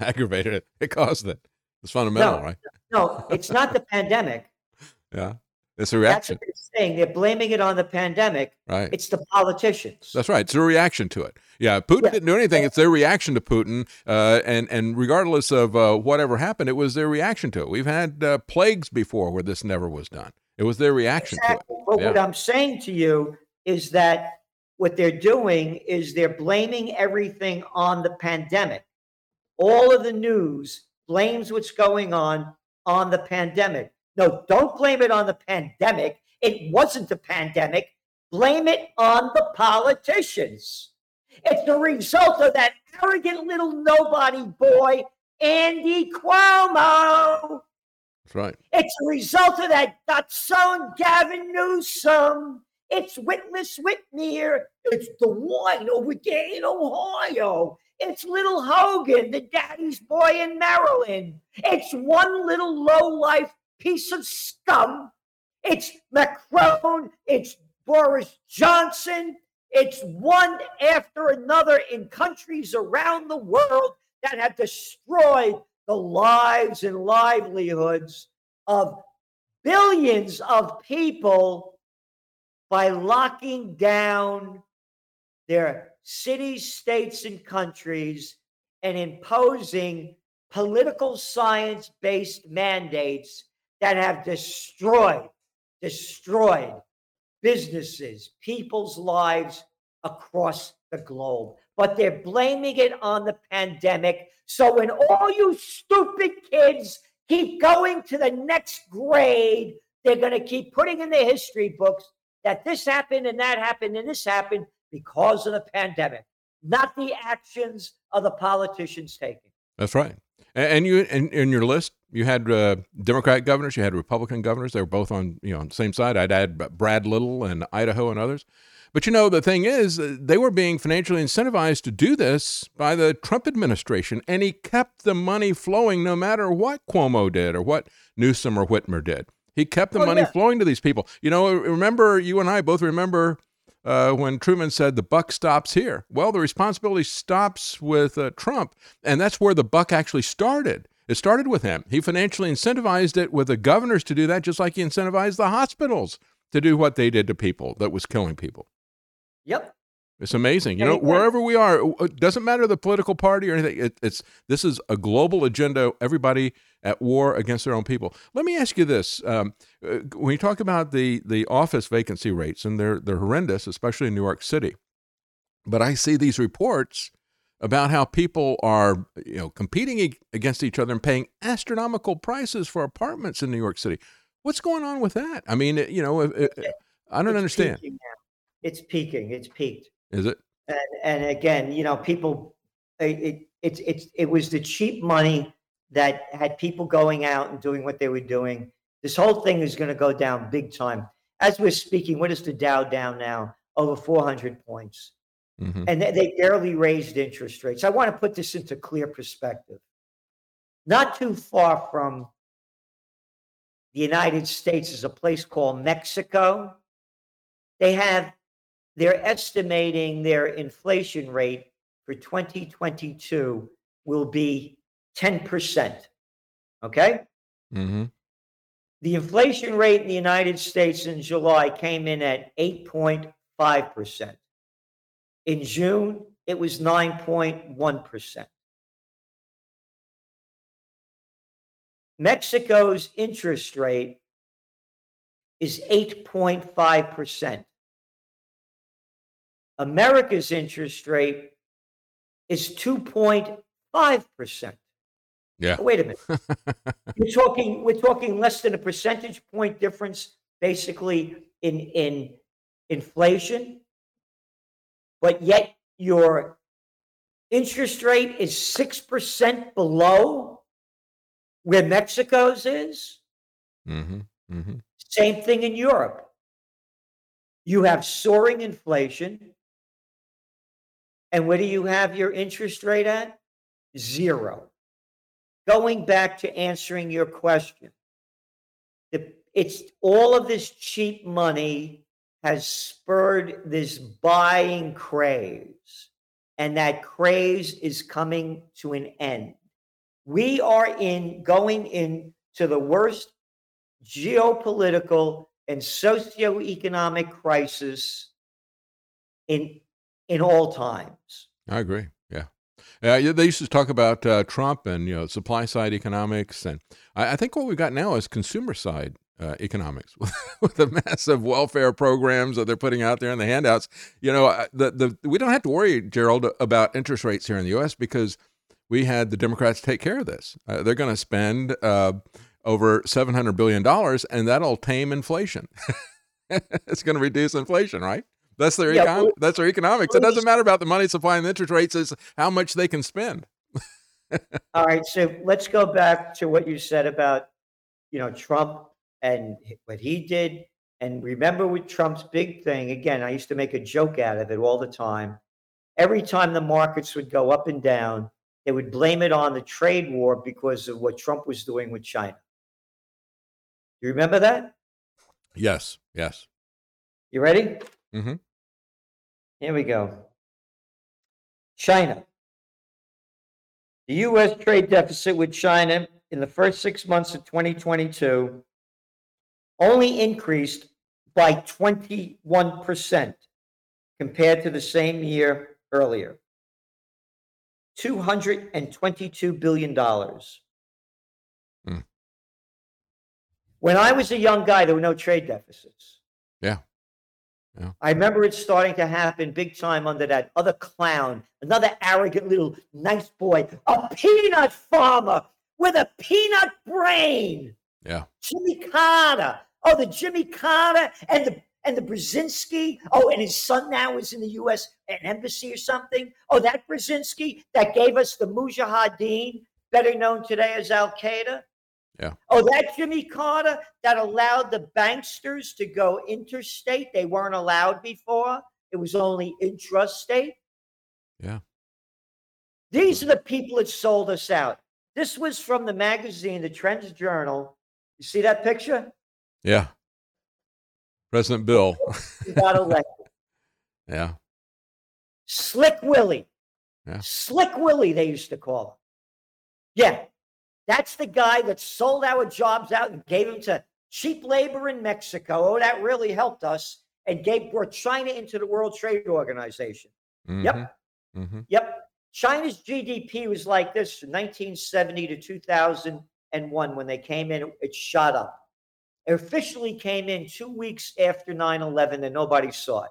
S2: Aggravated it. It caused it. It's fundamental,
S15: no,
S2: right?
S15: no, it's not the pandemic. *laughs*
S2: Yeah. It's a
S15: That's
S2: reaction.
S15: what they're saying. They're blaming it on the pandemic.
S2: Right.
S15: It's the politicians.
S2: That's right. It's a reaction to it. Yeah, Putin didn't do anything. It's their reaction to Putin, uh, and and regardless of uh, whatever happened, it was their reaction to it. We've had uh, plagues before where this never was done. It was their reaction
S15: Exactly.
S2: to
S15: But
S2: it.
S15: what I'm saying to you is that what they're doing is they're blaming everything on the pandemic. All of the news blames what's going on on the pandemic. No, don't blame it on the pandemic. It wasn't a pandemic. Blame it on the politicians. It's the result of that arrogant little nobody boy, Andy Cuomo.
S2: That's right.
S15: It's the result of that Dotson Gavin Newsom. It's Witless Whitmer. It's the one over there in Ohio. It's little Hogan, the daddy's boy in Maryland. It's one little low-life piece of scum. It's Macron. It's Boris Johnson. It's one after another in countries around the world that have destroyed the lives and livelihoods of billions of people by locking down their cities, states, and countries and imposing political science based mandates that have destroyed, destroyed businesses, people's lives across the globe. But they're blaming it on the pandemic. So when all you stupid kids keep going to the next grade, they're going to keep putting in the history books that this happened and that happened and this happened because of the pandemic, not the actions of the politicians taking.
S2: That's right. And, you, in, in your list, you had uh, Democrat governors, you had Republican governors. They were both on, you know, on the same side. I'd add Brad Little and Idaho and others. But you know, the thing is, uh, they were being financially incentivized to do this by the Trump administration, and he kept the money flowing no matter what Cuomo did or what Newsom or Whitmer did. He kept the
S15: Oh,
S2: money
S15: yeah.
S2: flowing to these people. You know, remember, you and I both remember uh, when Truman said the buck stops here. Well, the responsibility stops with uh, Trump, and that's where the buck actually started. It started with him. He financially incentivized it with the governors to do that, just like he incentivized the hospitals to do what they did to people that was killing people.
S15: Yep.
S2: It's amazing. You know, wherever we are, it doesn't matter the political party or anything. It, it's this is a global agenda. Everybody at war against their own people. Let me ask you this: um, uh, when you talk about the the office vacancy rates, and they're they're horrendous, especially in New York City. But I see these reports about how people are, you know, competing against each other and paying astronomical prices for apartments in New York City. What's going on with that? I mean, you know, uh, uh, I don't
S15: It's
S2: understand.
S15: peaking. It's peaking. It's peaked.
S2: Is it?
S15: And and again, you know, people, it, it it's it's it was the cheap money that had people going out and doing what they were doing. This whole thing is going to go down big time. As we're speaking, what is the Dow down now? Over 400 points.
S2: Mhm.
S15: And they, they barely raised interest rates. I want to put this into clear perspective. Not too far from the United States is a place called Mexico. They have, they're estimating their inflation rate for 2022 will be 10%. Okay?
S2: Mm-hmm.
S15: The inflation rate in the United States in July came in at 8.5%. In June, it was 9.1%. Mexico's interest rate is 8.5%. America's interest rate is 2.5%.
S2: Yeah.
S15: Oh, wait a minute. *laughs* we're talking we're talking less than a percentage point difference basically in in inflation. But yet your interest rate is 6% below where Mexico's is.
S2: Mm-hmm. Mm-hmm.
S15: Same thing in Europe. You have soaring inflation. And where do you have your interest rate at? Zero. Going back to answering your question, the, it's all of this cheap money has spurred this buying craze, and that craze is coming to an end. We are in going into the worst geopolitical and socioeconomic crisis in in all times.
S2: I agree. Yeah. Uh, they used to talk about uh, Trump and you know supply side economics, and I, I think what we've got now is consumer side uh, economics *laughs* with the massive welfare programs that they're putting out there in the handouts. You know, uh, the the we don't have to worry, Gerald, about interest rates here in the U.S. because we had the Democrats take care of this. Uh, they're going to spend uh, over seven hundred billion dollars, and that'll tame inflation. *laughs* it's going to reduce inflation, right? That's their
S15: Yeah,
S2: econ-
S15: well-
S2: that's their economics. It doesn't matter about the money supply and the interest rates; is how much they can spend.
S15: All right, so let's go back to what you said about, you know, Trump and what he did. And remember with Trump's big thing, again, I used to make a joke out of it all the time. Every time the markets would go up and down, they would blame it on the trade war because of what Trump was doing with China. You remember that?
S2: Yes, yes.
S15: You ready?
S2: Mm-hmm.
S15: Here we go. China. The U.S. trade deficit with China in the first six months of 2022 only increased by 21% compared to the same year earlier. $222 billion.
S2: Hmm.
S15: When I was a young guy, there were no trade deficits.
S2: Yeah.
S15: I remember it starting to happen big time under that other clown, another arrogant little nice boy, a peanut farmer with a peanut brain.
S2: Yeah.
S15: Jimmy Carter. Oh, the Jimmy Carter and the and the Brzezinski. Oh, and his son now is in the U.S. an embassy or something. Oh, that Brzezinski that gave us the Mujahideen, better known today as Al Qaeda.
S2: Yeah.
S15: Oh, that Jimmy Carter that allowed the banksters to go interstate. They weren't allowed before. It was only intrastate.
S2: Yeah.
S15: These are the people that sold us out. This was from the magazine, the Trends Journal. You see that picture?
S2: Yeah. President Bill. *laughs*
S15: He got elected. *laughs*
S2: yeah.
S15: Slick Willie.
S2: Yeah.
S15: Slick Willie, they used to call him. Yeah. That's the guy that sold our jobs out and gave them to cheap labor in Mexico. Oh, that really helped us and gave brought China into the World Trade Organization. Yep.
S2: Mm-hmm.
S15: Yep. China's GDP was like this from 1970 to 2001 when they came in, it shot up. It officially came in two weeks after 9 11 and nobody saw it.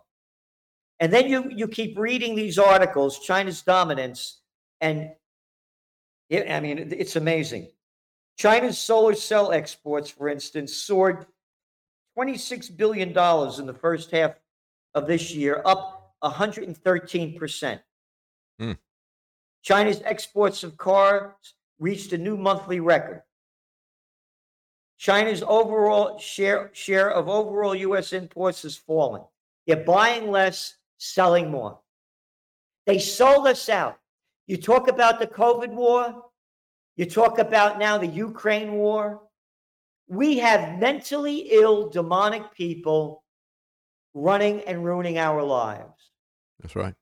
S15: And then you, you keep reading these articles, China's dominance, and it, I mean, it- it's amazing. China's solar cell exports, for instance, soared $26 billion in the first half of this year, up 113%.
S2: Hmm.
S15: China's exports of cars reached a new monthly record. China's overall share, share of overall U.S. imports has fallen. They're buying less, selling more. They sold us out. You talk about the COVID war, you talk about now the Ukraine war. We have mentally ill, demonic people running and ruining our lives.
S2: That's right.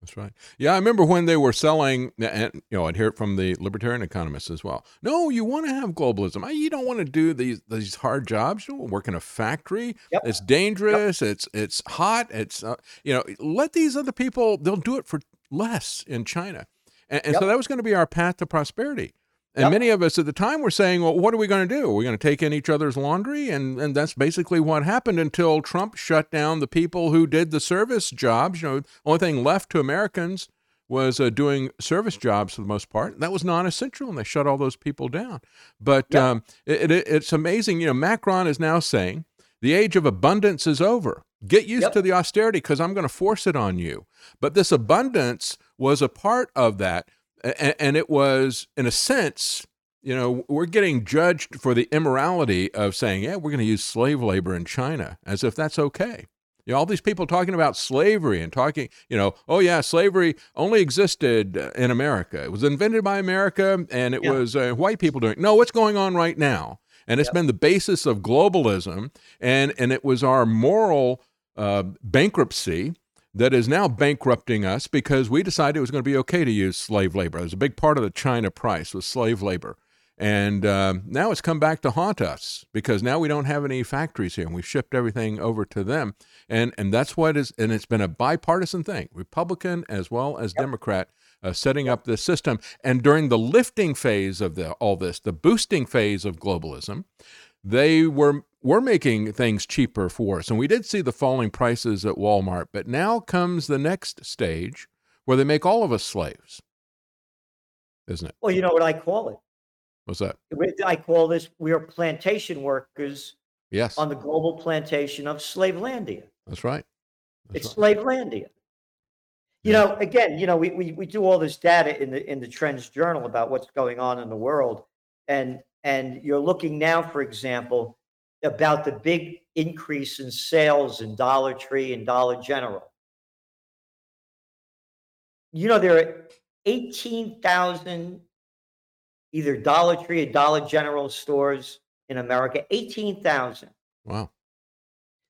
S2: That's right. Yeah, I remember when they were selling, and you know, I'd hear it from the libertarian economists as well. No, you want to have globalism. You don't want to do these these hard jobs. You work in a factory.
S15: Yep.
S2: It's dangerous. Yep. It's it's hot. It's uh, you know, let these other people. They'll do it for less in China, and, and yep. so that was going to be our path to prosperity. And yep. many of us at the time were saying, well, what are we going to do? Are we going to take in each other's laundry? And, and that's basically what happened until Trump shut down the people who did the service jobs. You know, the only thing left to Americans was uh, doing service jobs for the most part. That was non essential, and they shut all those people down. But yep. um, it, it, it's amazing. You know, Macron is now saying the age of abundance is over. Get used yep. to the austerity because I'm going to force it on you. But this abundance was a part of that and, it was in a sense you know, we're getting judged for the immorality of saying, yeah, we're going to use slave labor in China as if that's okay. You know, all these people talking about slavery and talking, you know, oh, yeah, slavery only existed in America. It was invented by America and it yeah. was uh, white people doing it. No, what's going on right now? And it's yeah. been the basis of globalism and, and it was our moral uh, bankruptcy that is now bankrupting us because we decided it was going to be okay to use slave labor. It was a big part of the China price was slave labor. And um, now it's come back to haunt us because now we don't have any factories here and we've shipped everything over to them. And, and that's what is, and it's been a bipartisan thing, Republican as well as yep. Democrat, uh, setting up this system. And during the lifting phase of the, all this, the boosting phase of globalism, they were we're making things cheaper for us. And we did see the falling prices at Walmart, but now comes the next stage where they make all of us slaves, isn't it?
S15: Well, you know what I call it?
S2: What's that?
S15: I call this we are plantation workers
S2: yes.
S15: on the global plantation of Slavelandia.
S2: That's right.
S15: That's it's right. Slavelandia. You know, again, you know, we, we, we do all this data in the in the Trends Journal about what's going on in the world. And and you're looking now, for example, about the big increase in sales in Dollar Tree and Dollar General. You know, there are 18,000 either Dollar Tree or Dollar General stores in America, 18,000.
S2: Wow.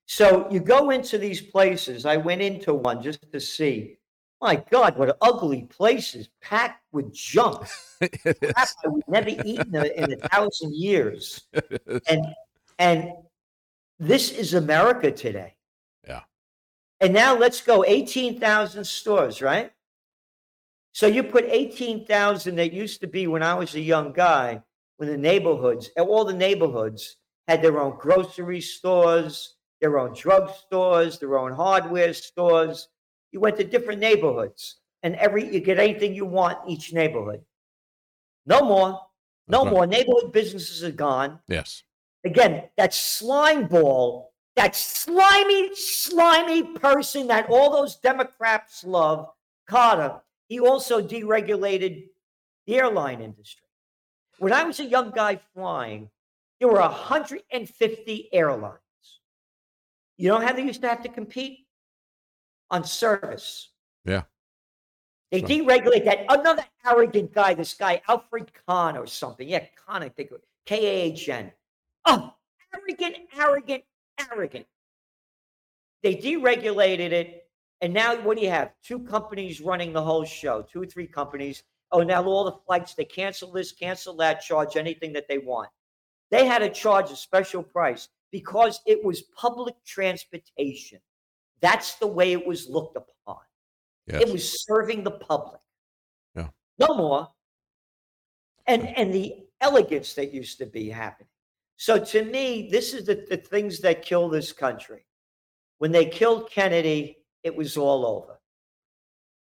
S15: So you go into these places. I went into one just to see. My God, what ugly places packed with junk. *laughs* Crap I would never eaten in a thousand years. *laughs* And and this is America today.
S2: Yeah.
S15: And now let's go 18,000 stores, right? So you put 18,000 that used to be when I was a young guy, when the neighborhoods, all the neighborhoods had their own grocery stores, their own drug stores, their own hardware stores. You went to different neighborhoods and every you get anything you want in each neighborhood. No more. No more. Neighborhood businesses are gone.
S2: Yes.
S15: Again, that slime ball, that slimy, slimy person that all those Democrats love, Carter, he also deregulated the airline industry. When I was a young guy flying, there were 150 airlines. You know how they used to have to compete? On service.
S2: Yeah.
S15: They deregulate that. Another arrogant guy, this guy, Alfred Kahn or something. Yeah, Kahn, I think. K A H N. Oh, arrogant, arrogant, arrogant. They deregulated it. And now what do you have? Two companies running the whole show, two or three companies. Oh, now all the flights, they cancel this, cancel that, charge anything that they want. They had to charge a special price because it was public transportation. That's the way it was looked upon. Yes. It was serving the public.
S2: Yeah.
S15: No more. And and the elegance that used to be happening. So to me, this is the, the things that kill this country. When they killed Kennedy, it was all over.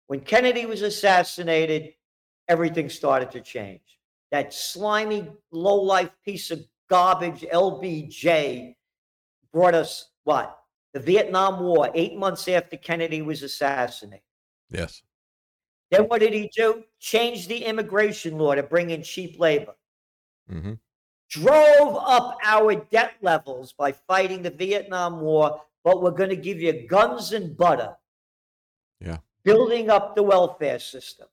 S15: When Kennedy was assassinated, everything started to change. That slimy, low life piece of garbage, LBJ, brought us what? The Vietnam War, eight months after Kennedy was assassinated.
S2: Yes.
S15: Then what did he do? Change the immigration law to bring in cheap labor.
S2: Mm-hmm
S15: drove up our debt levels by fighting the Vietnam War, but we're going to give you guns and butter.
S2: Yeah.
S15: Building up the welfare system.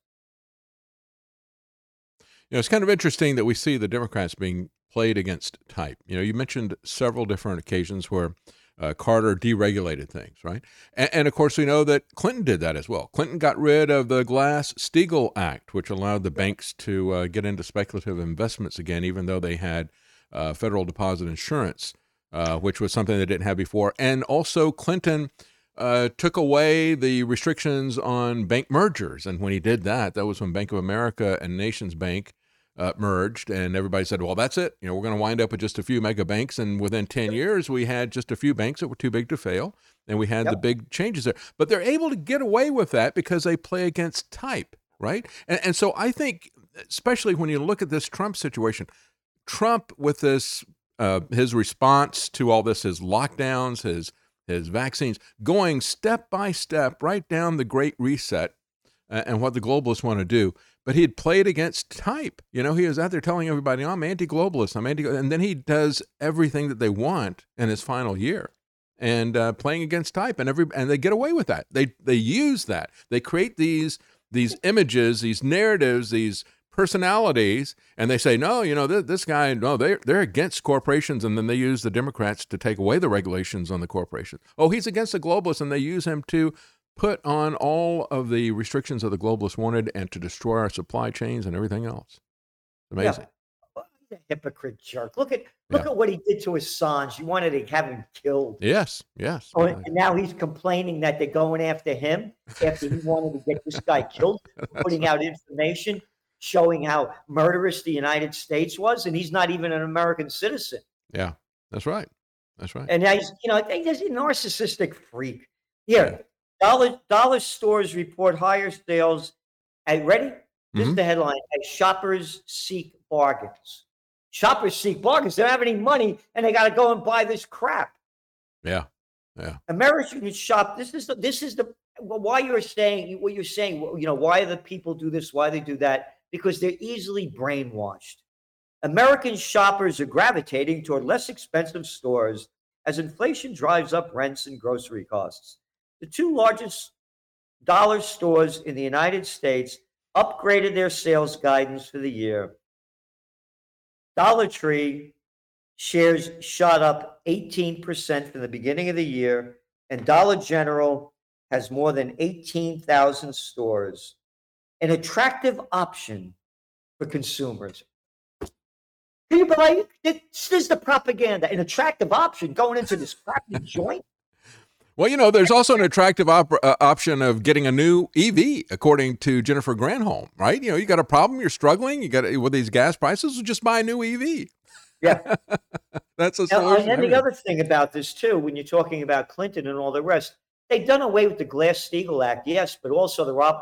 S2: You know, it's kind of interesting that we see the Democrats being played against type. You know, you mentioned several different occasions where uh, Carter deregulated things, right? And, and, of course, we know that Clinton did that as well. Clinton got rid of the Glass Steagall Act, which allowed the banks to uh, get into speculative investments again, even though they had uh, federal deposit insurance, uh, which was something they didn't have before. And also, Clinton uh, took away the restrictions on bank mergers. And when he did that, that was when Bank of America and Nations Bank uh, merged, and everybody said, "Well, that's it. You know, we're going to wind up with just a few mega banks." And within ten years, we had just a few banks that were too big to fail, and we had yep. the big changes there. But they're able to get away with that because they play against type, right? And, and so I think, especially when you look at this Trump situation, Trump with this uh, his response to all this, his lockdowns, his his vaccines, going step by step right down the Great Reset uh, and what the globalists want to do but he had played against type. You know, he was out there telling everybody, I'm anti-globalist, I'm anti, and then he does everything that they want in his final year, and uh, playing against type, and every and they get away with that. They they use that. They create these these images, these narratives, these personalities, and they say, no, you know, this, this guy, no, they they're against corporations, and then they use the Democrats to take away the regulations on the corporations. Oh, he's against the globalists, and they use him to put on all of the restrictions that the globalists wanted and to destroy our supply chains and everything else. Amazing.
S15: Yeah. hypocrite jerk. Look at look yeah. at what he did to Assange. You wanted to have him killed.
S2: Yes, yes.
S15: Oh, and now he's complaining that they're going after him after he wanted to get this guy *laughs* killed, *laughs* putting out information showing how murderous the United States was, and he's not even an American citizen.
S2: Yeah, that's right. That's right.
S15: And now he's, you know, he's a narcissistic freak. Here, Dollar dollar stores report higher sales. At ready? This mm-hmm. is the headline: As shoppers seek bargains. Shoppers seek bargains. They don't have any money, and they got to go and buy this crap.
S2: Yeah, yeah.
S15: Americans shop. This is the. This is the. Why you're saying what you're saying? You know why the people do this? Why they do that? Because they're easily brainwashed. American shoppers are gravitating toward less expensive stores as inflation drives up rents and grocery costs. The two largest dollar stores in the United States upgraded their sales guidance for the year. Dollar Tree shares shot up 18% from the beginning of the year, and Dollar General has more than 18,000 stores. An attractive option for consumers. Can you believe this is the propaganda? An attractive option going into this crappy *laughs* joint.
S2: Well, you know, there's also an attractive op- uh, option of getting a new EV, according to Jennifer Granholm, right? You know, you got a problem, you're struggling, you got with these gas prices, just buy a new EV.
S15: Yeah, *laughs*
S2: that's a
S15: solution. And, and the other thing about this too, when you're talking about Clinton and all the rest, they've done away with the Glass-Steagall Act, yes, but also the Rob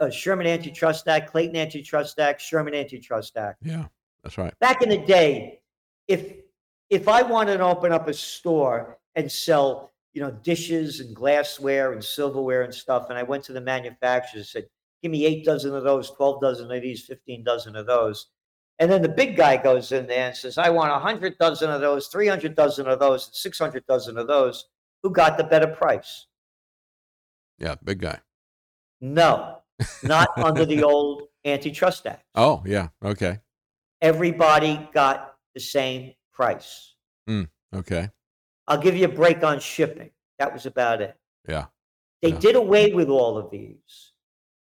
S15: uh, Sherman Antitrust Act, Clayton Antitrust Act, Sherman Antitrust Act.
S2: Yeah, that's right.
S15: Back in the day, if if I wanted to open up a store and sell you know, dishes and glassware and silverware and stuff. And I went to the manufacturers and said, give me eight dozen of those, 12 dozen of these, 15 dozen of those. And then the big guy goes in there and says, I want 100 dozen of those, 300 dozen of those, 600 dozen of those. Who got the better price?
S2: Yeah, big guy.
S15: No, not under the old Antitrust Act. *laughs*
S2: Oh, yeah. Okay.
S15: Everybody got the same price.
S2: Mm, okay.
S15: I'll give you a break on shipping. That was about it.
S2: Yeah.
S15: They
S2: yeah.
S15: did away with all of these.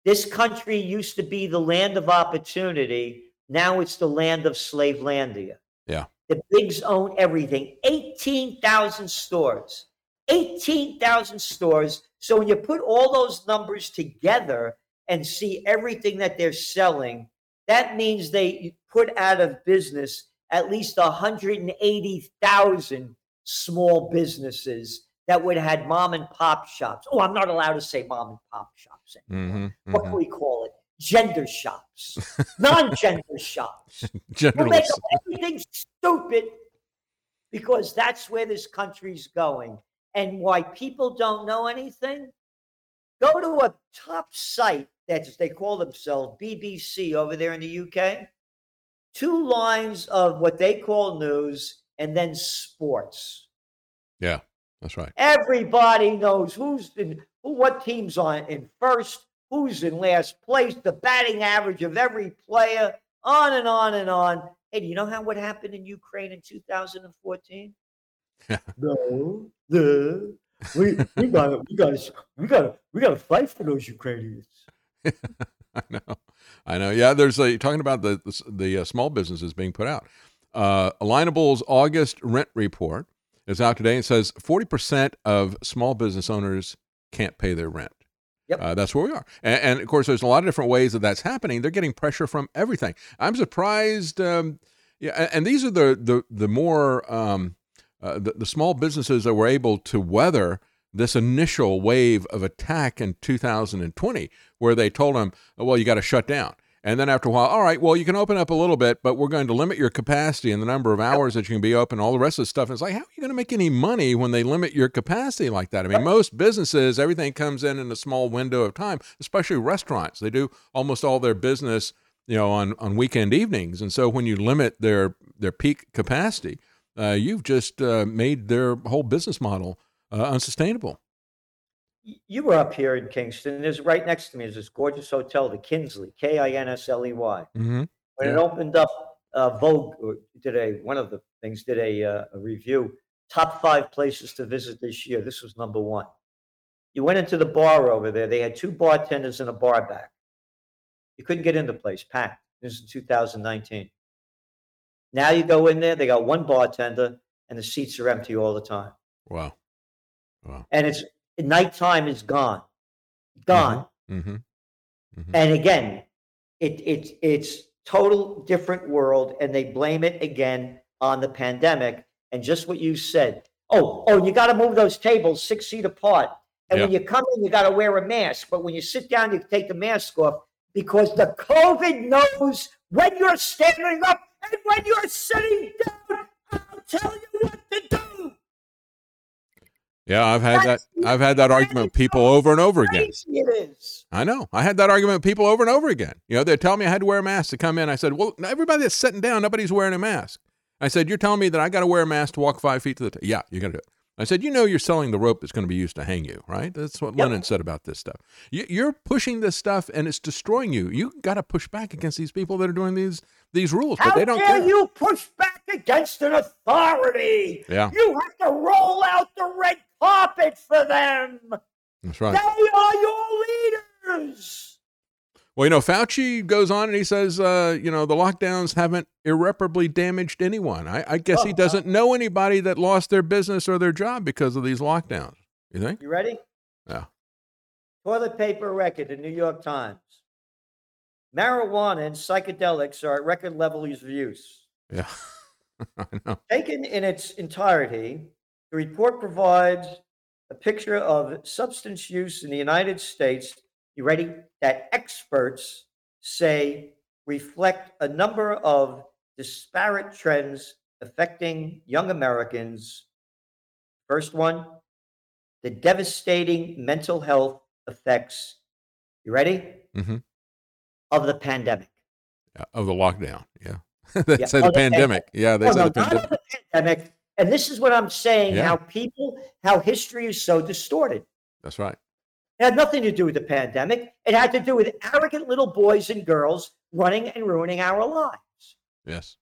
S15: This country used to be the land of opportunity. Now it's the land of Slavelandia.
S2: Yeah.
S15: The bigs own everything. 18,000 stores. 18,000 stores. So when you put all those numbers together and see everything that they're selling, that means they put out of business at least 180,000 small businesses that would have had mom and pop shops. Oh, I'm not allowed to say mom and pop shops anymore. Mm-hmm, what mm-hmm. can we call it? Gender shops, *laughs* non-gender shops.
S2: Gender
S15: we'll make everything stupid because that's where this country's going. And why people don't know anything? Go to a top site that they call themselves BBC over there in the UK. Two lines of what they call news and then sports.
S2: Yeah, that's right.
S15: Everybody knows who's in who, what team's on in first, who's in last place, the batting average of every player, on and on and on. Hey, do you know how what happened in Ukraine in 2014? *laughs* no, the we we got we got we got we got to fight for those Ukrainians. *laughs*
S2: I know, I know. Yeah, there's a talking about the the, the uh, small businesses being put out. Uh, Alignable's August rent report is out today and says 40% of small business owners can't pay their rent.
S15: Yep.
S2: Uh, that's where we are. And, and, of course, there's a lot of different ways that that's happening. They're getting pressure from everything. I'm surprised. Um, yeah, and, these are the the the more um, uh, the, the small businesses that were able to weather this initial wave of attack in 2020, where they told them, "Well, you got to shut down." And then after a while, all right, well, you can open up a little bit, but we're going to limit your capacity and the number of hours that you can be open, all the rest of the stuff. And it's like, how are you going to make any money when they limit your capacity like that? I mean, most businesses, everything comes in in a small window of time, especially restaurants. They do almost all their business, you know, on, on weekend evenings. And so when you limit their, their peak capacity, uh, you've just uh, made their whole business model uh, unsustainable
S15: you were up here in Kingston. There's right next to me is this gorgeous hotel, the Kinsley, K I N S L E Y.
S2: Mm-hmm.
S15: When yeah. it opened up, uh, Vogue did a one of the things did a, uh, a review. Top five places to visit this year. This was number one. You went into the bar over there. They had two bartenders and a bar back. You couldn't get in the place, packed. This is 2019. Now you go in there, they got one bartender, and the seats are empty all the time.
S2: Wow. Wow.
S15: And it's nighttime is gone, gone.
S2: Mm-hmm. Mm-hmm.
S15: And again, it, it it's total different world, and they blame it again on the pandemic. And just what you said. Oh, oh, you got to move those tables six feet apart. And when you come in, you got to wear a mask. But when you sit down, you take the mask off because the COVID knows when you're standing up and when you're sitting down. I'll tell you what to do.
S2: Yeah, I've had that. I've had that argument with people over and over again.
S15: It is.
S2: I know. I had that argument with people over and over again. You know, they tell me I had to wear a mask to come in. I said, "Well, everybody that's sitting down, nobody's wearing a mask." I said, "You're telling me that I got to wear a mask to walk five feet to the t- yeah, you got to do it." I said, "You know, you're selling the rope that's going to be used to hang you, right?" That's what yep. Lennon said about this stuff. You, are pushing this stuff, and it's destroying you. You got to push back against these people that are doing these these rules,
S15: How
S2: but they don't
S15: dare
S2: care.
S15: you push back against an authority?
S2: Yeah.
S15: You have to roll out the red carpet for them.
S2: That's right.
S15: They are your leaders.
S2: Well, you know, Fauci goes on and he says, uh, you know, the lockdowns haven't irreparably damaged anyone. I, I guess
S15: Oh,
S2: he doesn't know anybody that lost their business or their job because of these lockdowns. You think?
S15: You ready?
S2: Yeah.
S15: Toilet paper record, the New York Times. Marijuana and psychedelics are at record levels of use.
S2: Yeah. *laughs* I know.
S15: Taken in its entirety, the report provides a picture of substance use in the United States. You ready? That experts say reflect a number of disparate trends affecting young Americans. First one, the devastating mental health effects. You ready?
S2: Mm-hmm.
S15: Of the pandemic.
S2: Yeah, Of the lockdown. Yeah. *laughs* they
S15: Yeah,
S2: say
S15: of
S2: the
S15: the
S2: pandemic. Yeah, they
S15: Oh,
S2: say
S15: no,
S2: the pandemic.
S15: the pandemic. And this is what I'm saying
S2: Yeah.
S15: how people, how history is so distorted.
S2: That's right.
S15: It had nothing to do with the pandemic. It had to do with arrogant little boys and girls running and ruining our lives.
S2: Yes.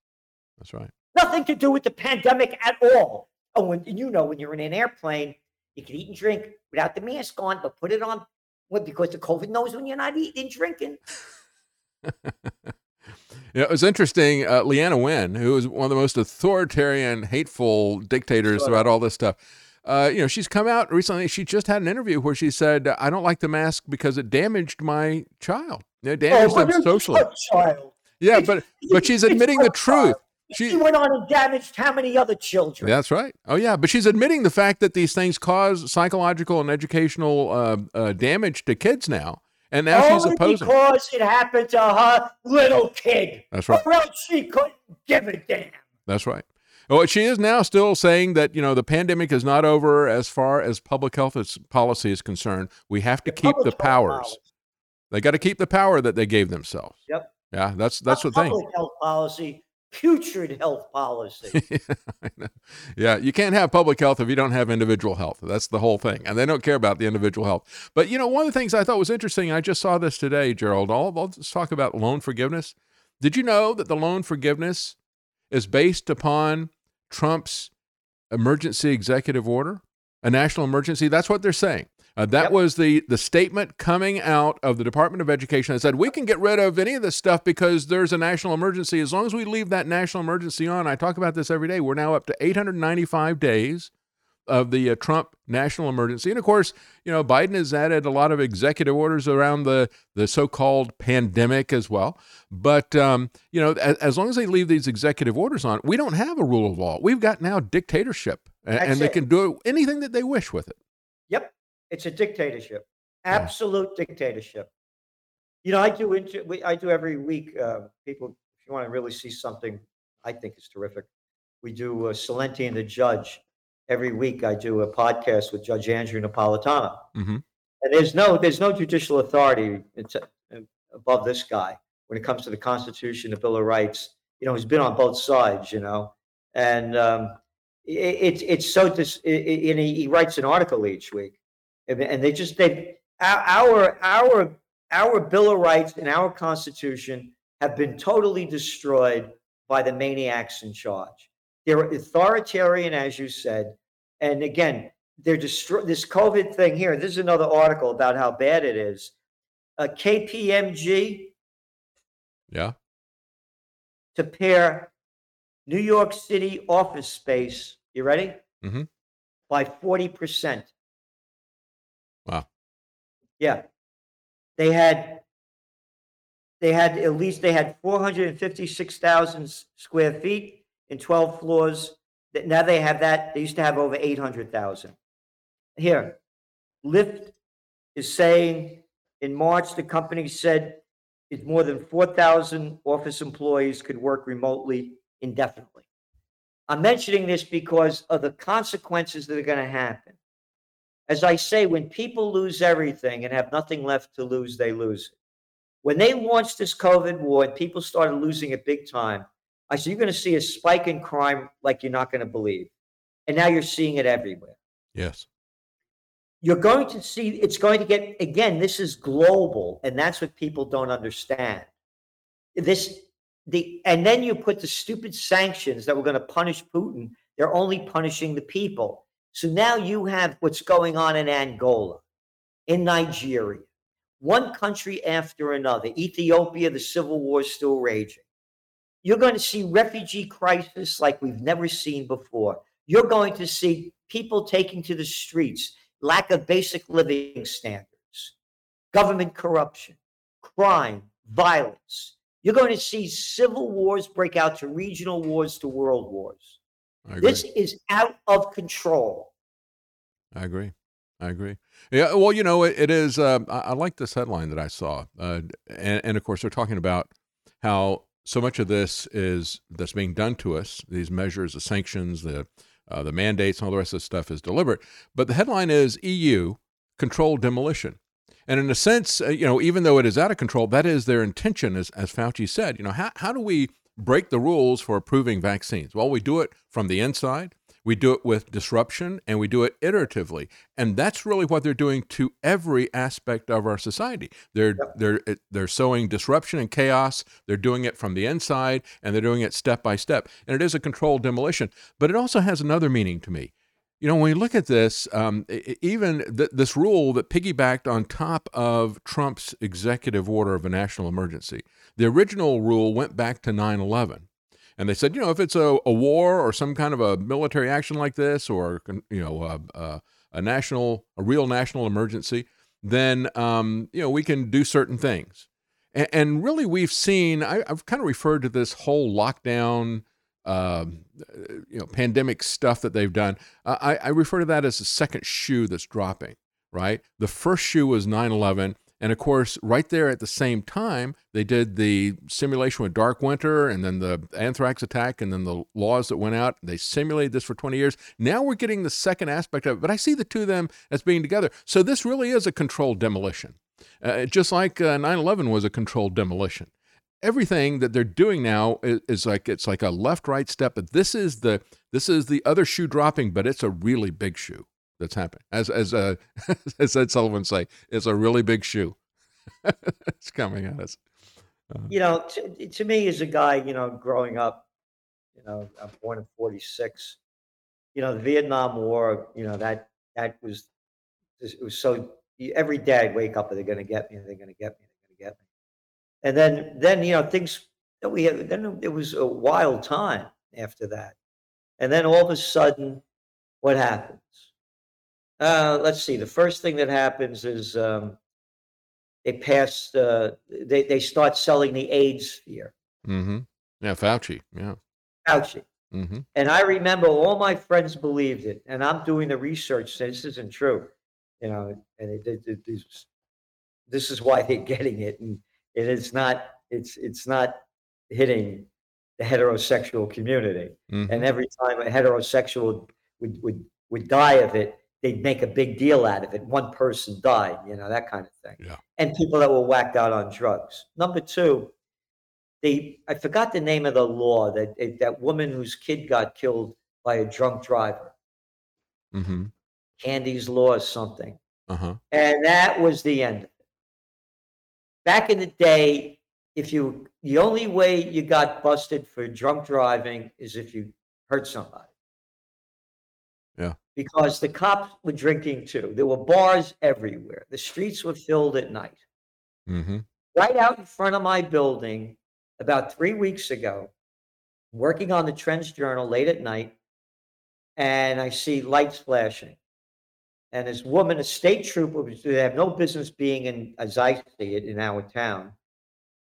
S2: That's right.
S15: Nothing to do with the pandemic at all. Oh, when you know, when you're in an airplane, you can eat and drink without the mask on, but put it on well, because the COVID knows when you're not eating and drinking. *laughs*
S2: Yeah, it was interesting. Uh, Leana Wen, who is one of the most authoritarian, hateful dictators
S15: Sure.
S2: about all this stuff, uh, you know, she's come out recently. She just had an interview where she said, "I don't like the mask because it damaged my child. It damaged
S15: but
S2: them socially."
S15: child.
S2: Yeah, but but she's admitting the truth.
S15: She
S2: She,
S15: went on and damaged how many other children?
S2: that's right. Oh yeah, but she's admitting the fact that these things cause psychological and educational uh, uh, damage to kids now, and now she's
S15: Only
S2: opposing.
S15: because it happened to her little kid.
S2: That's right.
S15: Or else she couldn't give a damn.
S2: That's right. Well, she is now still saying that you know the pandemic is not over as far as public health is, policy is concerned. We have to keep the powers.
S15: policy.
S2: They got to keep the power that they gave themselves.
S15: Yep.
S2: Yeah, that's that's
S15: Not
S2: the thing.
S15: Public health policy, putrid health policy. *laughs*
S2: Yeah, you can't have public health if you don't have individual health. That's the whole thing, and they don't care about the individual health. But you know, one of the things I thought was interesting, I just saw this today, Gerald. All let's talk about loan forgiveness. Did you know that the loan forgiveness is based upon Trump's emergency executive order, a national emergency. That's what they're saying. Uh, that yep. was the the statement coming out of the Department of Education that said we can get rid of any of this stuff because there's a national emergency as long as we leave that national emergency on. I talk about this every day. We're now up to 895 days of the uh, Trump national emergency, and of course, you know Biden has added a lot of executive orders around the the so-called pandemic as well. But um, you know, as, as, long as they leave these executive orders on, we don't have a rule of law. We've got now dictatorship, and, and they can do anything that they wish with it.
S15: It's a dictatorship, absolute yeah. dictatorship. You know, I do inter- we, I do every week. Uh, people, if you want to really see something, I think is terrific. We do uh, Celente and the Judge every week. I do a podcast with Judge Andrew Napolitano, mm-hmm. and there's no there's no judicial authority above this guy when it comes to the Constitution, the Bill of Rights. You know, he's been on both sides. You know, and um, it's it, it's so dis- it, and he, he writes an article each week and they just they our our our bill of rights and our constitution have been totally destroyed by the maniacs in charge. They're authoritarian as you said. And again they're destroy this covid thing here this is another article about how bad it is. A kpmg
S2: yeah.
S15: to pare new york city office space you ready?
S2: Mm-hmm.
S15: by 40%
S2: Wow.
S15: Yeah. They had they had at least they had 456,000 square feet in 12 floors. That now they have that. They used to have over 800,000. Here, Lyft is saying in March the company said it's more than 4,000 office employees could work remotely indefinitely. I'm mentioning this because of the consequences that are going to happen as I say, when people lose everything and have nothing left to lose, they lose it. When they launched this COVID war and people started losing it big time, I said, you're going to see a spike in crime like you're not going to believe. And now you're seeing it everywhere.
S2: Yes.
S15: You're going to see, it's going to get, again, this is global. And that's what people don't understand. This, the, and then you put the stupid sanctions that were going to punish Putin, they're only punishing the people. So now you have what's going on in Angola, in Nigeria, one country after another. Ethiopia, the civil war is still raging. You're going to see refugee crisis like we've never seen before. You're going to see people taking to the streets, lack of basic living standards, government corruption, crime, violence. You're going to see civil wars break out to regional wars to world wars. This is out of control.
S2: I agree. I agree. Yeah. Well, you know, it, it is. Uh, I, I, like this headline that I saw, uh, and, and of course, they're talking about how so much of this is that's being done to us. These measures, the sanctions, the uh, the mandates, and all the rest of the stuff is deliberate. But the headline is EU controlled demolition. And in a sense, uh, you know, even though it is out of control, that is their intention, as, as Fauci said. You know, how, how do we break the rules for approving vaccines? Well, we do it from the inside. We do it with disruption and we do it iteratively. And that's really what they're doing to every aspect of our society. They're they're they're sowing disruption and chaos. They're doing it from the inside and they're doing it step by step. And it is a controlled demolition, but it also has another meaning to me. You know, when we look at this, um, even th- this rule that piggybacked on top of Trump's executive order of a national emergency, the original rule went back to 9 11. And they said, you know, if it's a, a war or some kind of a military action like this, or you know, a, a, a national, a real national emergency, then um, you know we can do certain things. And, and really, we've seen. I, have kind of referred to this whole lockdown, uh, you know, pandemic stuff that they've done. I, I refer to that as the second shoe that's dropping. Right. The first shoe was 9/11 and of course, right there at the same time, they did the simulation with Dark Winter and then the anthrax attack and then the laws that went out. They simulated this for 20 years. Now we're getting the second aspect of it, but I see the two of them as being together. So this really is a controlled demolition, uh, just like uh, 9 11 was a controlled demolition. Everything that they're doing now is, is like it's like a left right step, but this is the this is the other shoe dropping, but it's a really big shoe that's happening. As as uh, *laughs* as Ed Sullivan say, it's a really big shoe. *laughs* it's coming at us.
S15: Uh, you know, to, to me, as a guy, you know, growing up, You know, I'm born in 46. You know, the Vietnam War, you know, that, that was, it was so, every day I'd wake up, they're going to get me, they're going to get me, they're going to get me. And then, then, you know, things that we had, then it was a wild time after that. And then all of a sudden, what happens? Uh, let's see. The first thing that happens is um, they pass. Uh, they they start selling the AIDS sphere.
S2: Mm-hmm. Yeah, Fauci. Yeah.
S15: Fauci.
S2: Mm-hmm.
S15: And I remember all my friends believed it, and I'm doing the research. saying This isn't true, you know. And it, it, it, this, this is why they're getting it, and it is not. It's it's not hitting the heterosexual community.
S2: Mhm.
S15: And every time a heterosexual would, would would die of it, they'd make a big deal out of it. One person died, you know, that kind of thing.
S2: Yeah.
S15: And people that were whacked out on drugs. Number two, they I forgot the name of the law that that woman whose kid got killed by a drunk driver.
S2: Mm-hmm.
S15: Candy's law or something.
S2: Uh-huh.
S15: And that was the end of it. Back in the day, if you the only way you got busted for drunk driving is if you hurt somebody. Because the cops were drinking too. There were bars everywhere. The streets were filled at night.
S2: Mm-hmm.
S15: Right out in front of my building, about three weeks ago, working on the Trends Journal late at night, and I see lights flashing. And this woman, a state trooper, they have no business being in, as I see it, in our town.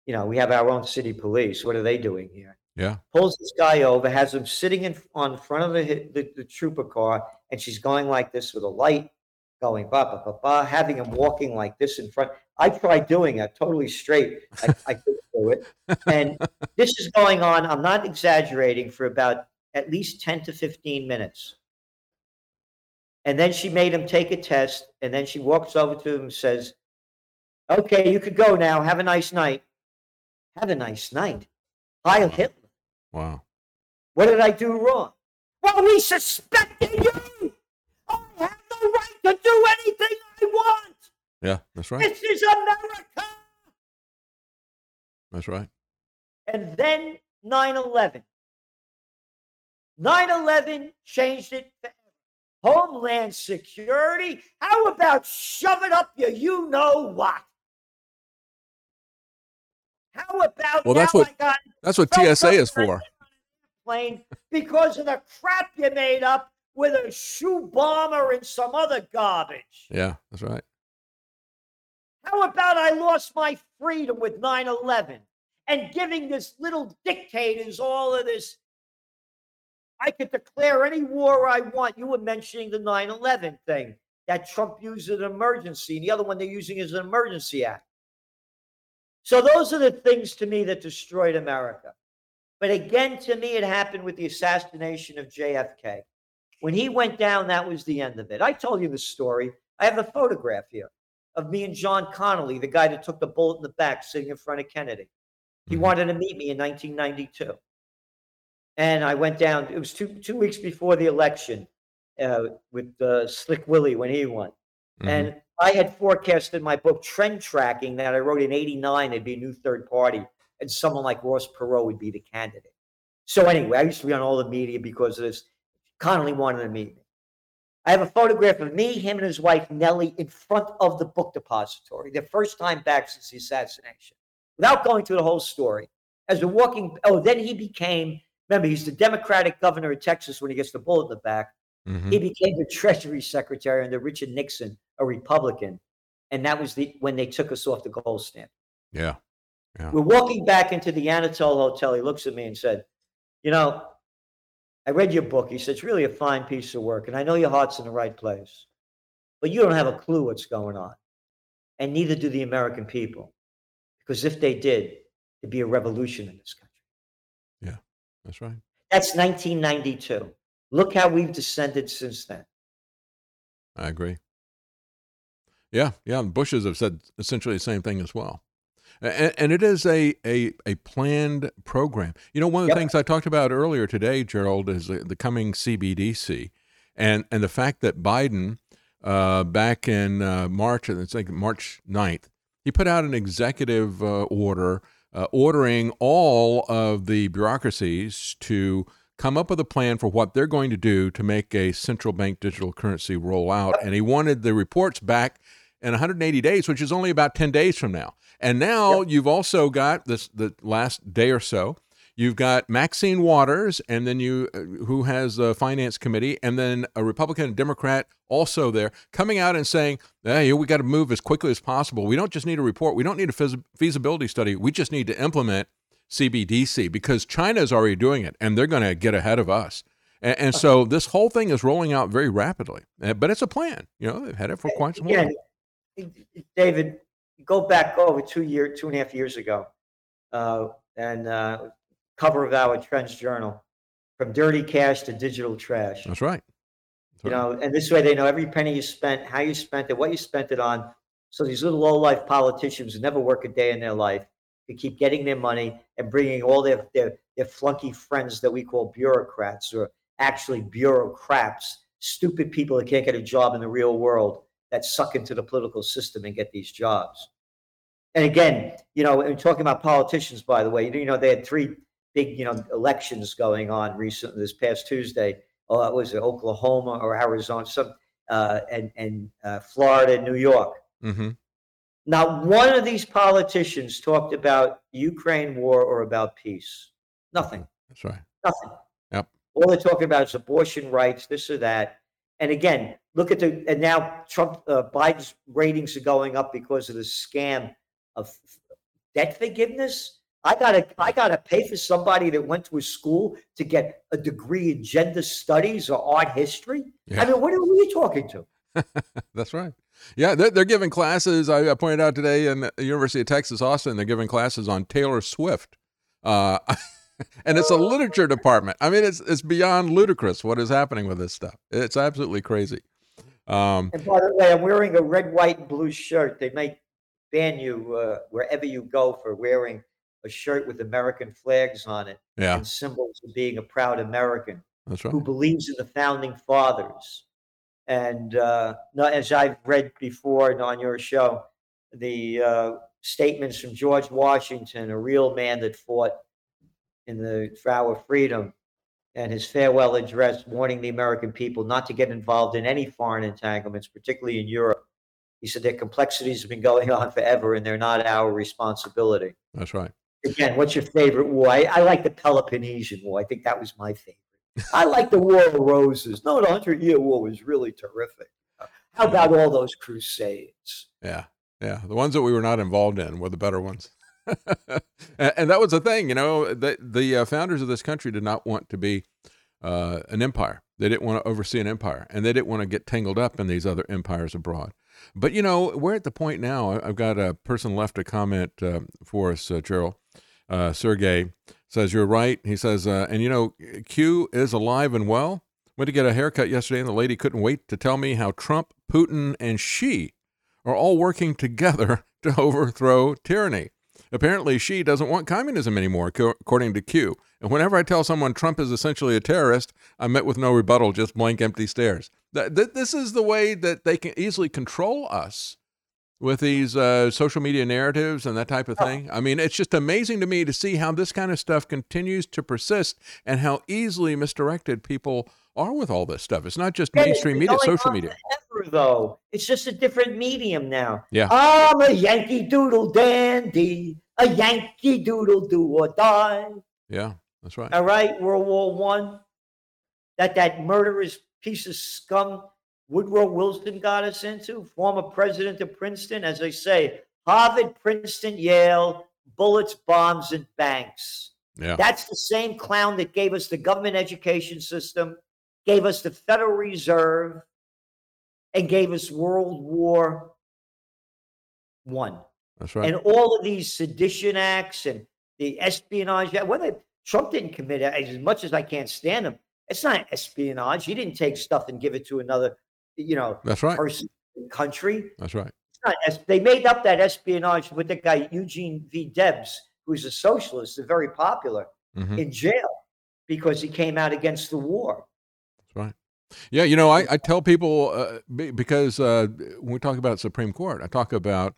S15: You know, we have our own city police. What are they doing here?
S2: Yeah.
S15: Pulls this guy over, has him sitting in on front of the, the the trooper car, and she's going like this with a light, going ba ba ba ba, having him walking like this in front. I tried doing it totally straight. I, I couldn't do it, *laughs* and this is going on. I'm not exaggerating for about at least ten to fifteen minutes. And then she made him take a test, and then she walks over to him and says, Okay, you could go now. Have a nice night. Have a nice night. Heil Hitler.
S2: Wow.
S15: What did I do wrong? Well, we suspected you. I have the right to do anything I want.
S2: Yeah, that's right.
S15: This is America.
S2: That's right.
S15: And then 9 11. 9 11 changed it forever. Homeland Security. How about shove it up your you know what? How about
S2: Well, that's
S15: now
S2: what
S15: I got
S2: that's what TSA is for.
S15: plane because of the crap you made up with a shoe bomber and some other garbage.
S2: Yeah, that's right.
S15: How about I lost my freedom with 9 11 and giving this little dictators all of this? I could declare any war I want. You were mentioning the 9 11 thing that Trump used as an emergency, and the other one they're using as an emergency act. So those are the things to me that destroyed America. But again, to me, it happened with the assassination of JFK. When he went down, that was the end of it. I told you the story. I have the photograph here of me and John Connally, the guy that took the bullet in the back, sitting in front of Kennedy. He wanted to meet me in 1992. And I went down, it was two, two weeks before the election uh, with uh, Slick Willie when he won. And I had forecasted in my book, Trend Tracking, that I wrote in 89, there'd be a new third party, and someone like Ross Perot would be the candidate. So, anyway, I used to be on all the media because of this. Connally wanted to meet me. I have a photograph of me, him, and his wife, Nellie, in front of the book depository, their first time back since the assassination. Without going through the whole story, as we're walking, oh, then he became, remember, he's the Democratic governor of Texas when he gets the bullet in the back.
S2: Mm-hmm.
S15: He became the Treasury Secretary under Richard Nixon, a Republican, and that was the when they took us off the gold standard.
S2: Yeah. Yeah.
S15: We're walking back into the Anatole Hotel. He looks at me and said, "You know, I read your book." He said, "It's really a fine piece of work, and I know your heart's in the right place, but you don't have a clue what's going on, and neither do the American people, because if they did, there'd be a revolution in this country."
S2: Yeah, that's right.
S15: That's 1992. Look how we've descended since then.
S2: I agree. Yeah, yeah. the Bushes have said essentially the same thing as well. And, and it is a, a, a planned program. You know, one of the
S15: Yep.
S2: things I talked about earlier today, Gerald, is the, the coming CBDC, and and the fact that Biden, uh, back in uh, March, it's like March 9th, he put out an executive uh, order uh, ordering all of the bureaucracies to come up with a plan for what they're going to do to make a central bank digital currency roll out. And he wanted the reports back in 180 days, which is only about 10 days from now. And now yep. you've also got this the last day or so. You've got Maxine Waters, and then you, uh, who has the finance committee, and then a Republican and Democrat also there, coming out and saying, "Hey, we got to move as quickly as possible. We don't just need a report. We don't need a feasibility study. We just need to implement CBDC because China is already doing it, and they're going to get ahead of us." And, and so this whole thing is rolling out very rapidly, uh, but it's a plan. You know, they've had it for quite some time.
S15: David, go back over two year, two and a half years ago, uh, and uh, cover of our Trends Journal, from dirty cash to digital trash.
S2: That's right.
S15: That's you right. know, and this way they know every penny you spent, how you spent it, what you spent it on. So these little low life politicians who never work a day in their life can keep getting their money and bringing all their, their their flunky friends that we call bureaucrats or actually bureaucrats, stupid people that can't get a job in the real world that suck into the political system and get these jobs. And again, you know, and talking about politicians, by the way, you know, they had three big, you know, elections going on recently this past Tuesday. Oh, it was Oklahoma or Arizona, some uh, and and uh, Florida, New York.
S2: Mm-hmm.
S15: Not one of these politicians talked about Ukraine war or about peace. Nothing.
S2: That's right.
S15: Nothing.
S2: Yep.
S15: All they're talking about is abortion rights, this or that. And again, look at the and now Trump uh, Biden's ratings are going up because of the scam of debt forgiveness. I gotta I gotta pay for somebody that went to a school to get a degree in gender studies or art history. Yeah. I mean, what are we talking to? *laughs*
S2: That's right. Yeah, they're, they're giving classes. I, I, pointed out today in the University of Texas Austin, they're giving classes on Taylor Swift. Uh, *laughs* and it's a literature department. I mean, it's it's beyond ludicrous what is happening with this stuff. It's absolutely crazy. Um,
S15: and by the way, I'm wearing a red, white, and blue shirt. They might ban you uh, wherever you go for wearing a shirt with American flags on it
S2: yeah.
S15: and symbols of being a proud American
S2: That's right.
S15: who believes in the founding fathers. And uh, as I've read before on your show, the uh, statements from George Washington, a real man that fought in the for our freedom, and his farewell address warning the American people not to get involved in any foreign entanglements, particularly in Europe. He said their complexities have been going *laughs* on forever and they're not our responsibility.
S2: That's right.
S15: Again, what's your favorite war? I, I like the Peloponnesian War. I think that was my favorite. I like the War of Roses. No, the Hundred Year War was really terrific. How about all those crusades?
S2: Yeah, yeah. The ones that we were not involved in were the better ones. *laughs* and, and, that was the thing, you know, the, the uh, founders of this country did not want to be uh, an empire. They didn't want to oversee an empire, and they didn't want to get tangled up in these other empires abroad. But you know, we're at the point now. I've got a person left a comment uh, for us, uh, Gerald. Uh, Sergey says you're right. He says, uh, and you know, Q is alive and well. Went to get a haircut yesterday, and the lady couldn't wait to tell me how Trump, Putin, and she are all working together *laughs* to overthrow tyranny. Apparently, she doesn't want communism anymore, according to Q. And whenever I tell someone Trump is essentially a terrorist, I'm met with no rebuttal, just blank, empty stares. This is the way that they can easily control us with these uh, social media narratives and that type of thing. I mean, it's just amazing to me to see how this kind of stuff continues to persist and how easily misdirected people are with all this stuff. It's not just mainstream media, social media.
S15: Forever, though, it's just a different medium now.
S2: Yeah,
S15: I'm a Yankee Doodle dandy, a Yankee Doodle do or die.
S2: Yeah, that's right.
S15: All right, World War One. That that murderous piece of scum Woodrow Wilson got us into, former president of Princeton. As I say, Harvard, Princeton, Yale, bullets, bombs, and banks.
S2: Yeah.
S15: That's the same clown that gave us the government education system, gave us the Federal Reserve, and gave us World War One.
S2: That's right.
S15: And all of these sedition acts and the espionage. Whether Trump didn't commit as much as I can't stand him, it's not espionage. He didn't take stuff and give it to another, you know,
S2: that's right.
S15: person, country.
S2: That's right.
S15: Not, they made up that espionage with the guy Eugene V. Debs, who's a socialist and very popular, mm-hmm. in jail because he came out against the war.
S2: That's right. Yeah, you know, I, I tell people uh, because uh, when we talk about Supreme Court, I talk about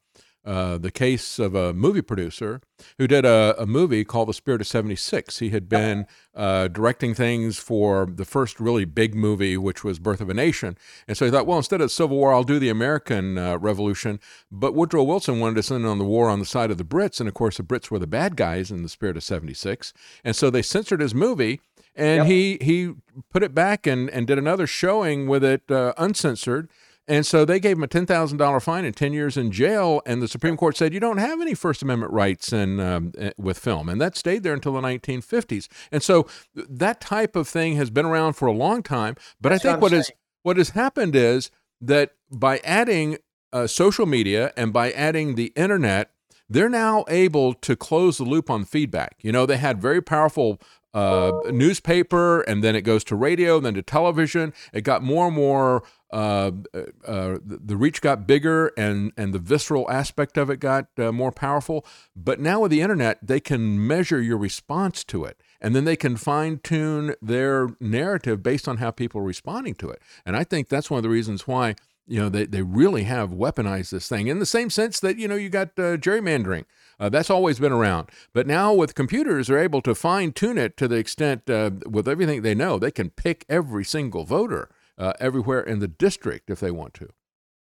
S2: uh, the case of a movie producer who did a, a movie called The Spirit of 76. He had been uh, directing things for the first really big movie, which was Birth of a Nation. And so he thought, well, instead of Civil War, I'll do the American uh, Revolution. But Woodrow Wilson wanted to send on the war on the side of the Brits. And of course, the Brits were the bad guys in The Spirit of 76. And so they censored his movie. And
S15: Yep.
S2: he, he put it back and, and did another showing with it uh, uncensored. And so they gave him a ten thousand dollar fine and ten years in jail. And the Supreme Court said you don't have any First Amendment rights in um, eh, with film, and that stayed there until the 1950s. And so that type of thing has been around for a long time. But
S15: That's
S2: I think
S15: what
S2: what what has happened is that by adding uh, social media and by adding the internet, they're now able to close the loop on feedback. You know, they had very powerful uh, newspaper, and then it goes to radio, and then to television. It got more and more. Uh, uh, the the reach got bigger, and and the visceral aspect of it got uh, more powerful. But now with the internet, they can measure your response to it, and then they can fine tune their narrative based on how people are responding to it. And I think that's one of the reasons why you know they, they really have weaponized this thing in the same sense that you know you got uh, gerrymandering uh, that's always been around but now with computers they're able to fine tune it to the extent uh, with everything they know they can pick every single voter uh, everywhere in the district if they want to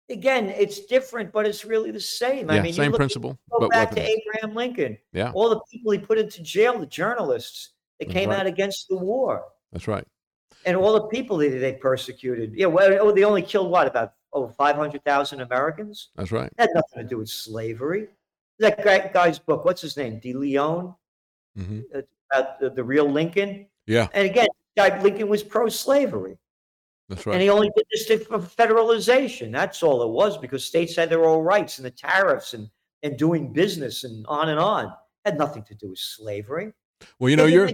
S15: Again, it's different, but it's really the same. I
S2: Yeah,
S15: mean,
S2: same principle,
S15: Go
S2: but
S15: back to. Abraham Lincoln.
S2: Yeah.
S15: All the people he put into jail, the journalists that
S2: That's
S15: came
S2: right.
S15: out against the war,
S2: that's right
S15: and all the people that they persecuted. Yeah, well, oh, they only killed what about over five hundred thousand Americans?
S2: that's right
S15: That had nothing to do with slavery. That guy, guy's book, what's his name? De Leon,
S2: hmm
S15: uh, about the, the real Lincoln.
S2: yeah
S15: And again, guy Lincoln was pro-slavery.
S2: That's
S15: And
S2: right
S15: he only did this to- for federalization. That's all it was because states had their own rights and the tariffs and, and doing business and on and on. Had nothing to do with slavery.
S2: Well, you know, you're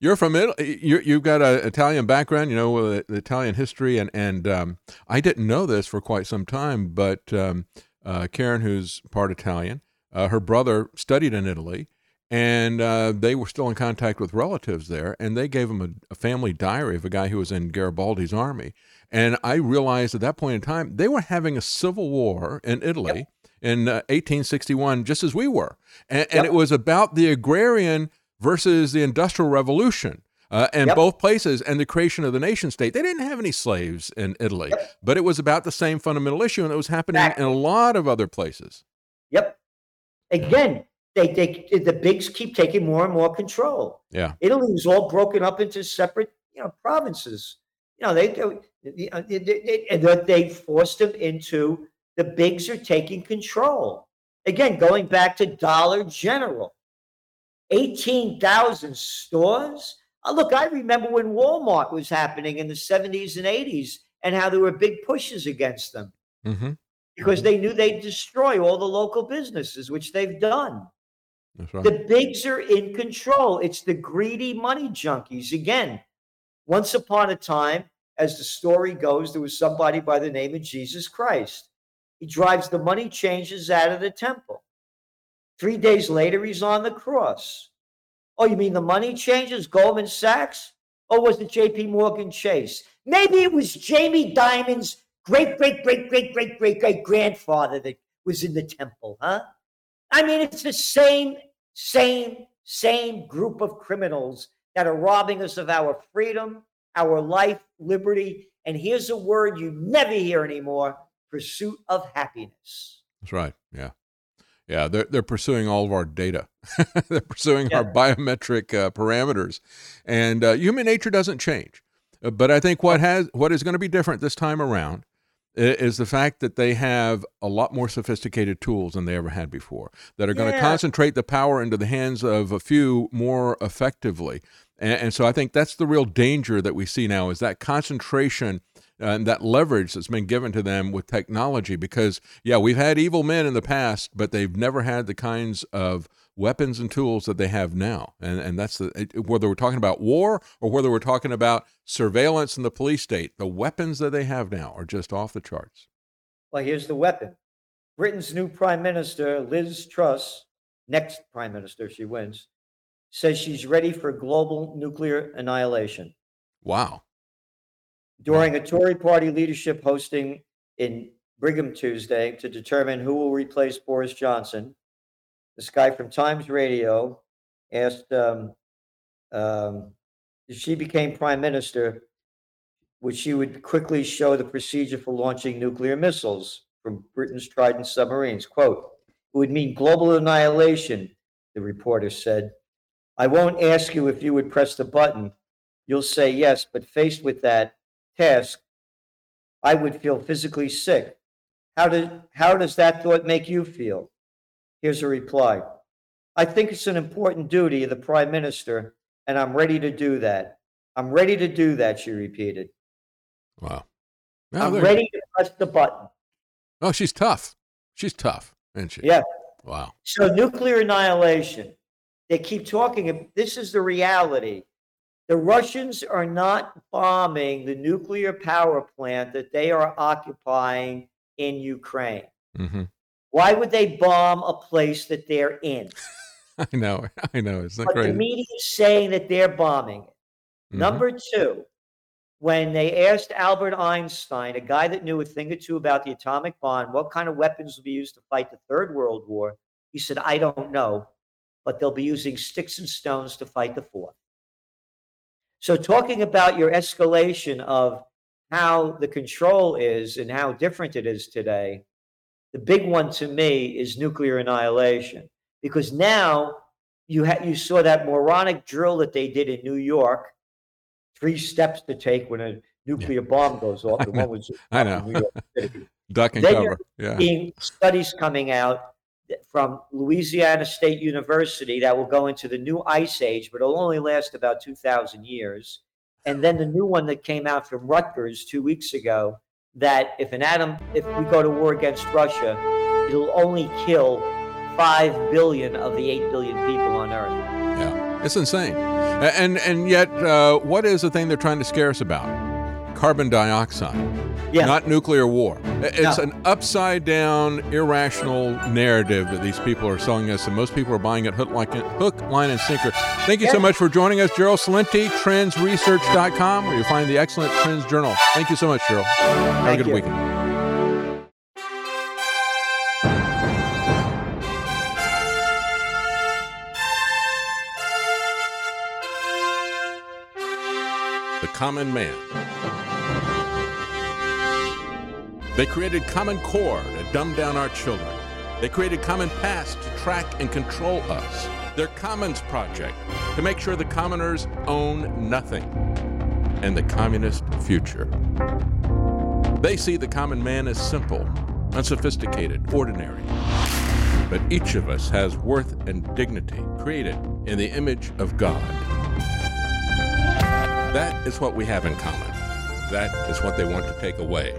S2: you're from Italy. You you've got an Italian background. You know, uh, the Italian history, and and um, I didn't know this for quite some time. But um, uh, Karen, who's part Italian, uh, her brother studied in Italy, and uh, they were still in contact with relatives there, and they gave him a, a family diary of a guy who was in Garibaldi's army. And I realized at that point in time they were having a civil war in Italy in uh, 1861, just as we were, and, and it was about the agrarian versus the industrial revolution. Uh, in
S15: Yep.
S2: both places and the creation of the nation state. They didn't have any slaves in Italy, but it was about the same fundamental issue, and it was happening in a lot of other places.
S15: Yep. Again, they, they the bigs keep taking more and more control.
S2: Yeah.
S15: Italy was all broken up into separate, you know, provinces. You know, they they, they, they, and they- they forced them into the bigs are taking control. Again, going back to Dollar General, eighteen thousand stores. Uh, look, I remember when Walmart was happening in the seventies and eighties, and how there were big pushes against them
S2: Mm-hmm.
S15: because they knew they'd destroy all the local businesses, which they've done.
S2: Right.
S15: The bigs are in control. It's the greedy money junkies. Again, once upon a time, as the story goes, there was somebody by the name of Jesus Christ. He drives the money changers out of the temple. Three days later, he's on the cross. Oh, you mean the money changers, Goldman Sachs? Or was it JP Morgan Chase? Maybe it was Jamie Dimon's great, great, great, great, great, great, great grandfather that was in the temple, huh? I mean, it's the same, same, same group of criminals that are robbing us of our freedom, our life, liberty, and here's a word you never hear anymore pursuit of happiness.
S2: That's right. Yeah. Yeah, they're they're pursuing all of our data. *laughs* they're pursuing our biometric uh, parameters, and uh, human nature doesn't change. Uh, But I think what has what is going to be different this time around is the fact that they have a lot more sophisticated tools than they ever had before that are going to concentrate the power into the hands of a few more effectively. And, and so I think that's the real danger that we see now is that concentration uh, and that leverage that's been given to them with technology. Because yeah, we've had evil men in the past, but they've never had the kinds of weapons and tools that they have now. And and that's the whether we're talking about war or whether we're talking about surveillance in the police state, the weapons that they have now are just off the charts.
S15: Well, here's the weapon. Britain's new prime minister, Liz Truss, next prime minister, if she wins, says she's ready for global nuclear annihilation.
S2: Wow.
S15: During a Tory party leadership hustings in Birmingham Tuesday to determine who will replace Boris Johnson. This guy from Times Radio asked um, um, if she became prime minister, which she would quickly show the procedure for launching nuclear missiles from Britain's Trident submarines. Quote, it would mean global annihilation, the reporter said. I won't ask you if you would press the button. You'll say yes, but faced with that task, I would feel physically sick. How, did, how does that thought make you feel? Here's a reply I think it's an important duty of the prime minister, and I'm ready to do that. I'm ready to do that, she repeated.
S2: Wow.
S15: I'm ready to press the button.
S2: Oh, she's tough. She's tough, isn't she?
S15: Yeah.
S2: Wow.
S15: So nuclear annihilation. They keep talking. This is the reality. The Russians are not bombing the nuclear power plant that they are occupying in Ukraine.
S2: Mm-hmm.
S15: Why would they bomb a place that they're in? *laughs*
S2: I know. I know. It's not
S15: but
S2: crazy.
S15: the media is saying that they're bombing it.
S2: Mhm.
S15: Number two, when they asked Albert Einstein, a guy that knew a thing or two about the atomic bomb, what kind of weapons will be used to fight the Third World War, he said, I don't know, but they'll be using sticks and stones to fight the fourth. So, talking about your escalation of how the control is and how different it is today, the big one to me is nuclear annihilation. Because now you, ha- you saw that moronic drill that they did in New York three steps to take when a nuclear bomb goes off. *laughs* The one was
S2: I know.
S15: New York City. *laughs*
S2: Duck and
S15: Then
S2: cover. Yeah.
S15: seeing studies coming out from Louisiana State University that will go into the new ice age, but it'll only last about 2,000 years. And then the new one that came out from Rutgers two weeks ago that if an atom, if we go to war against Russia, it'll only kill 5 billion of the 8 billion people on Earth.
S2: Yeah, it's insane. And and yet, uh, what is the thing they're trying to scare us about? Carbon dioxide. Not nuclear war. It's
S15: No.
S2: an upside down, irrational narrative that these people are selling us, and most people are buying it hook, like, hook line, and sinker. Thank you so much for joining us, Gerald Celente, trendsresearch.com, where you'll find the excellent Trends Journal. Thank you so much, Gerald. Have
S15: Thank
S2: a good
S15: you.
S2: weekend. The Common Man. They created Common Core to dumb down our children. They created Common Pass to track and control us. Their Commons Project to make sure the commoners own nothing. And the communist future. They see the common man as simple, unsophisticated, ordinary. But each of us has worth and dignity created in the image of God. That is what we have in common. That is what they want to take away.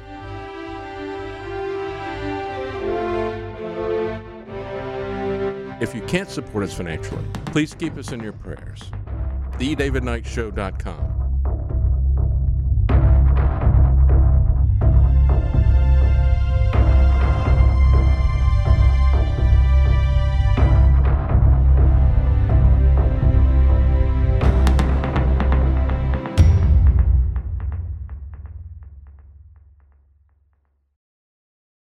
S2: If you can't support us financially, please keep us in your prayers. TheDavidKnightShow.com.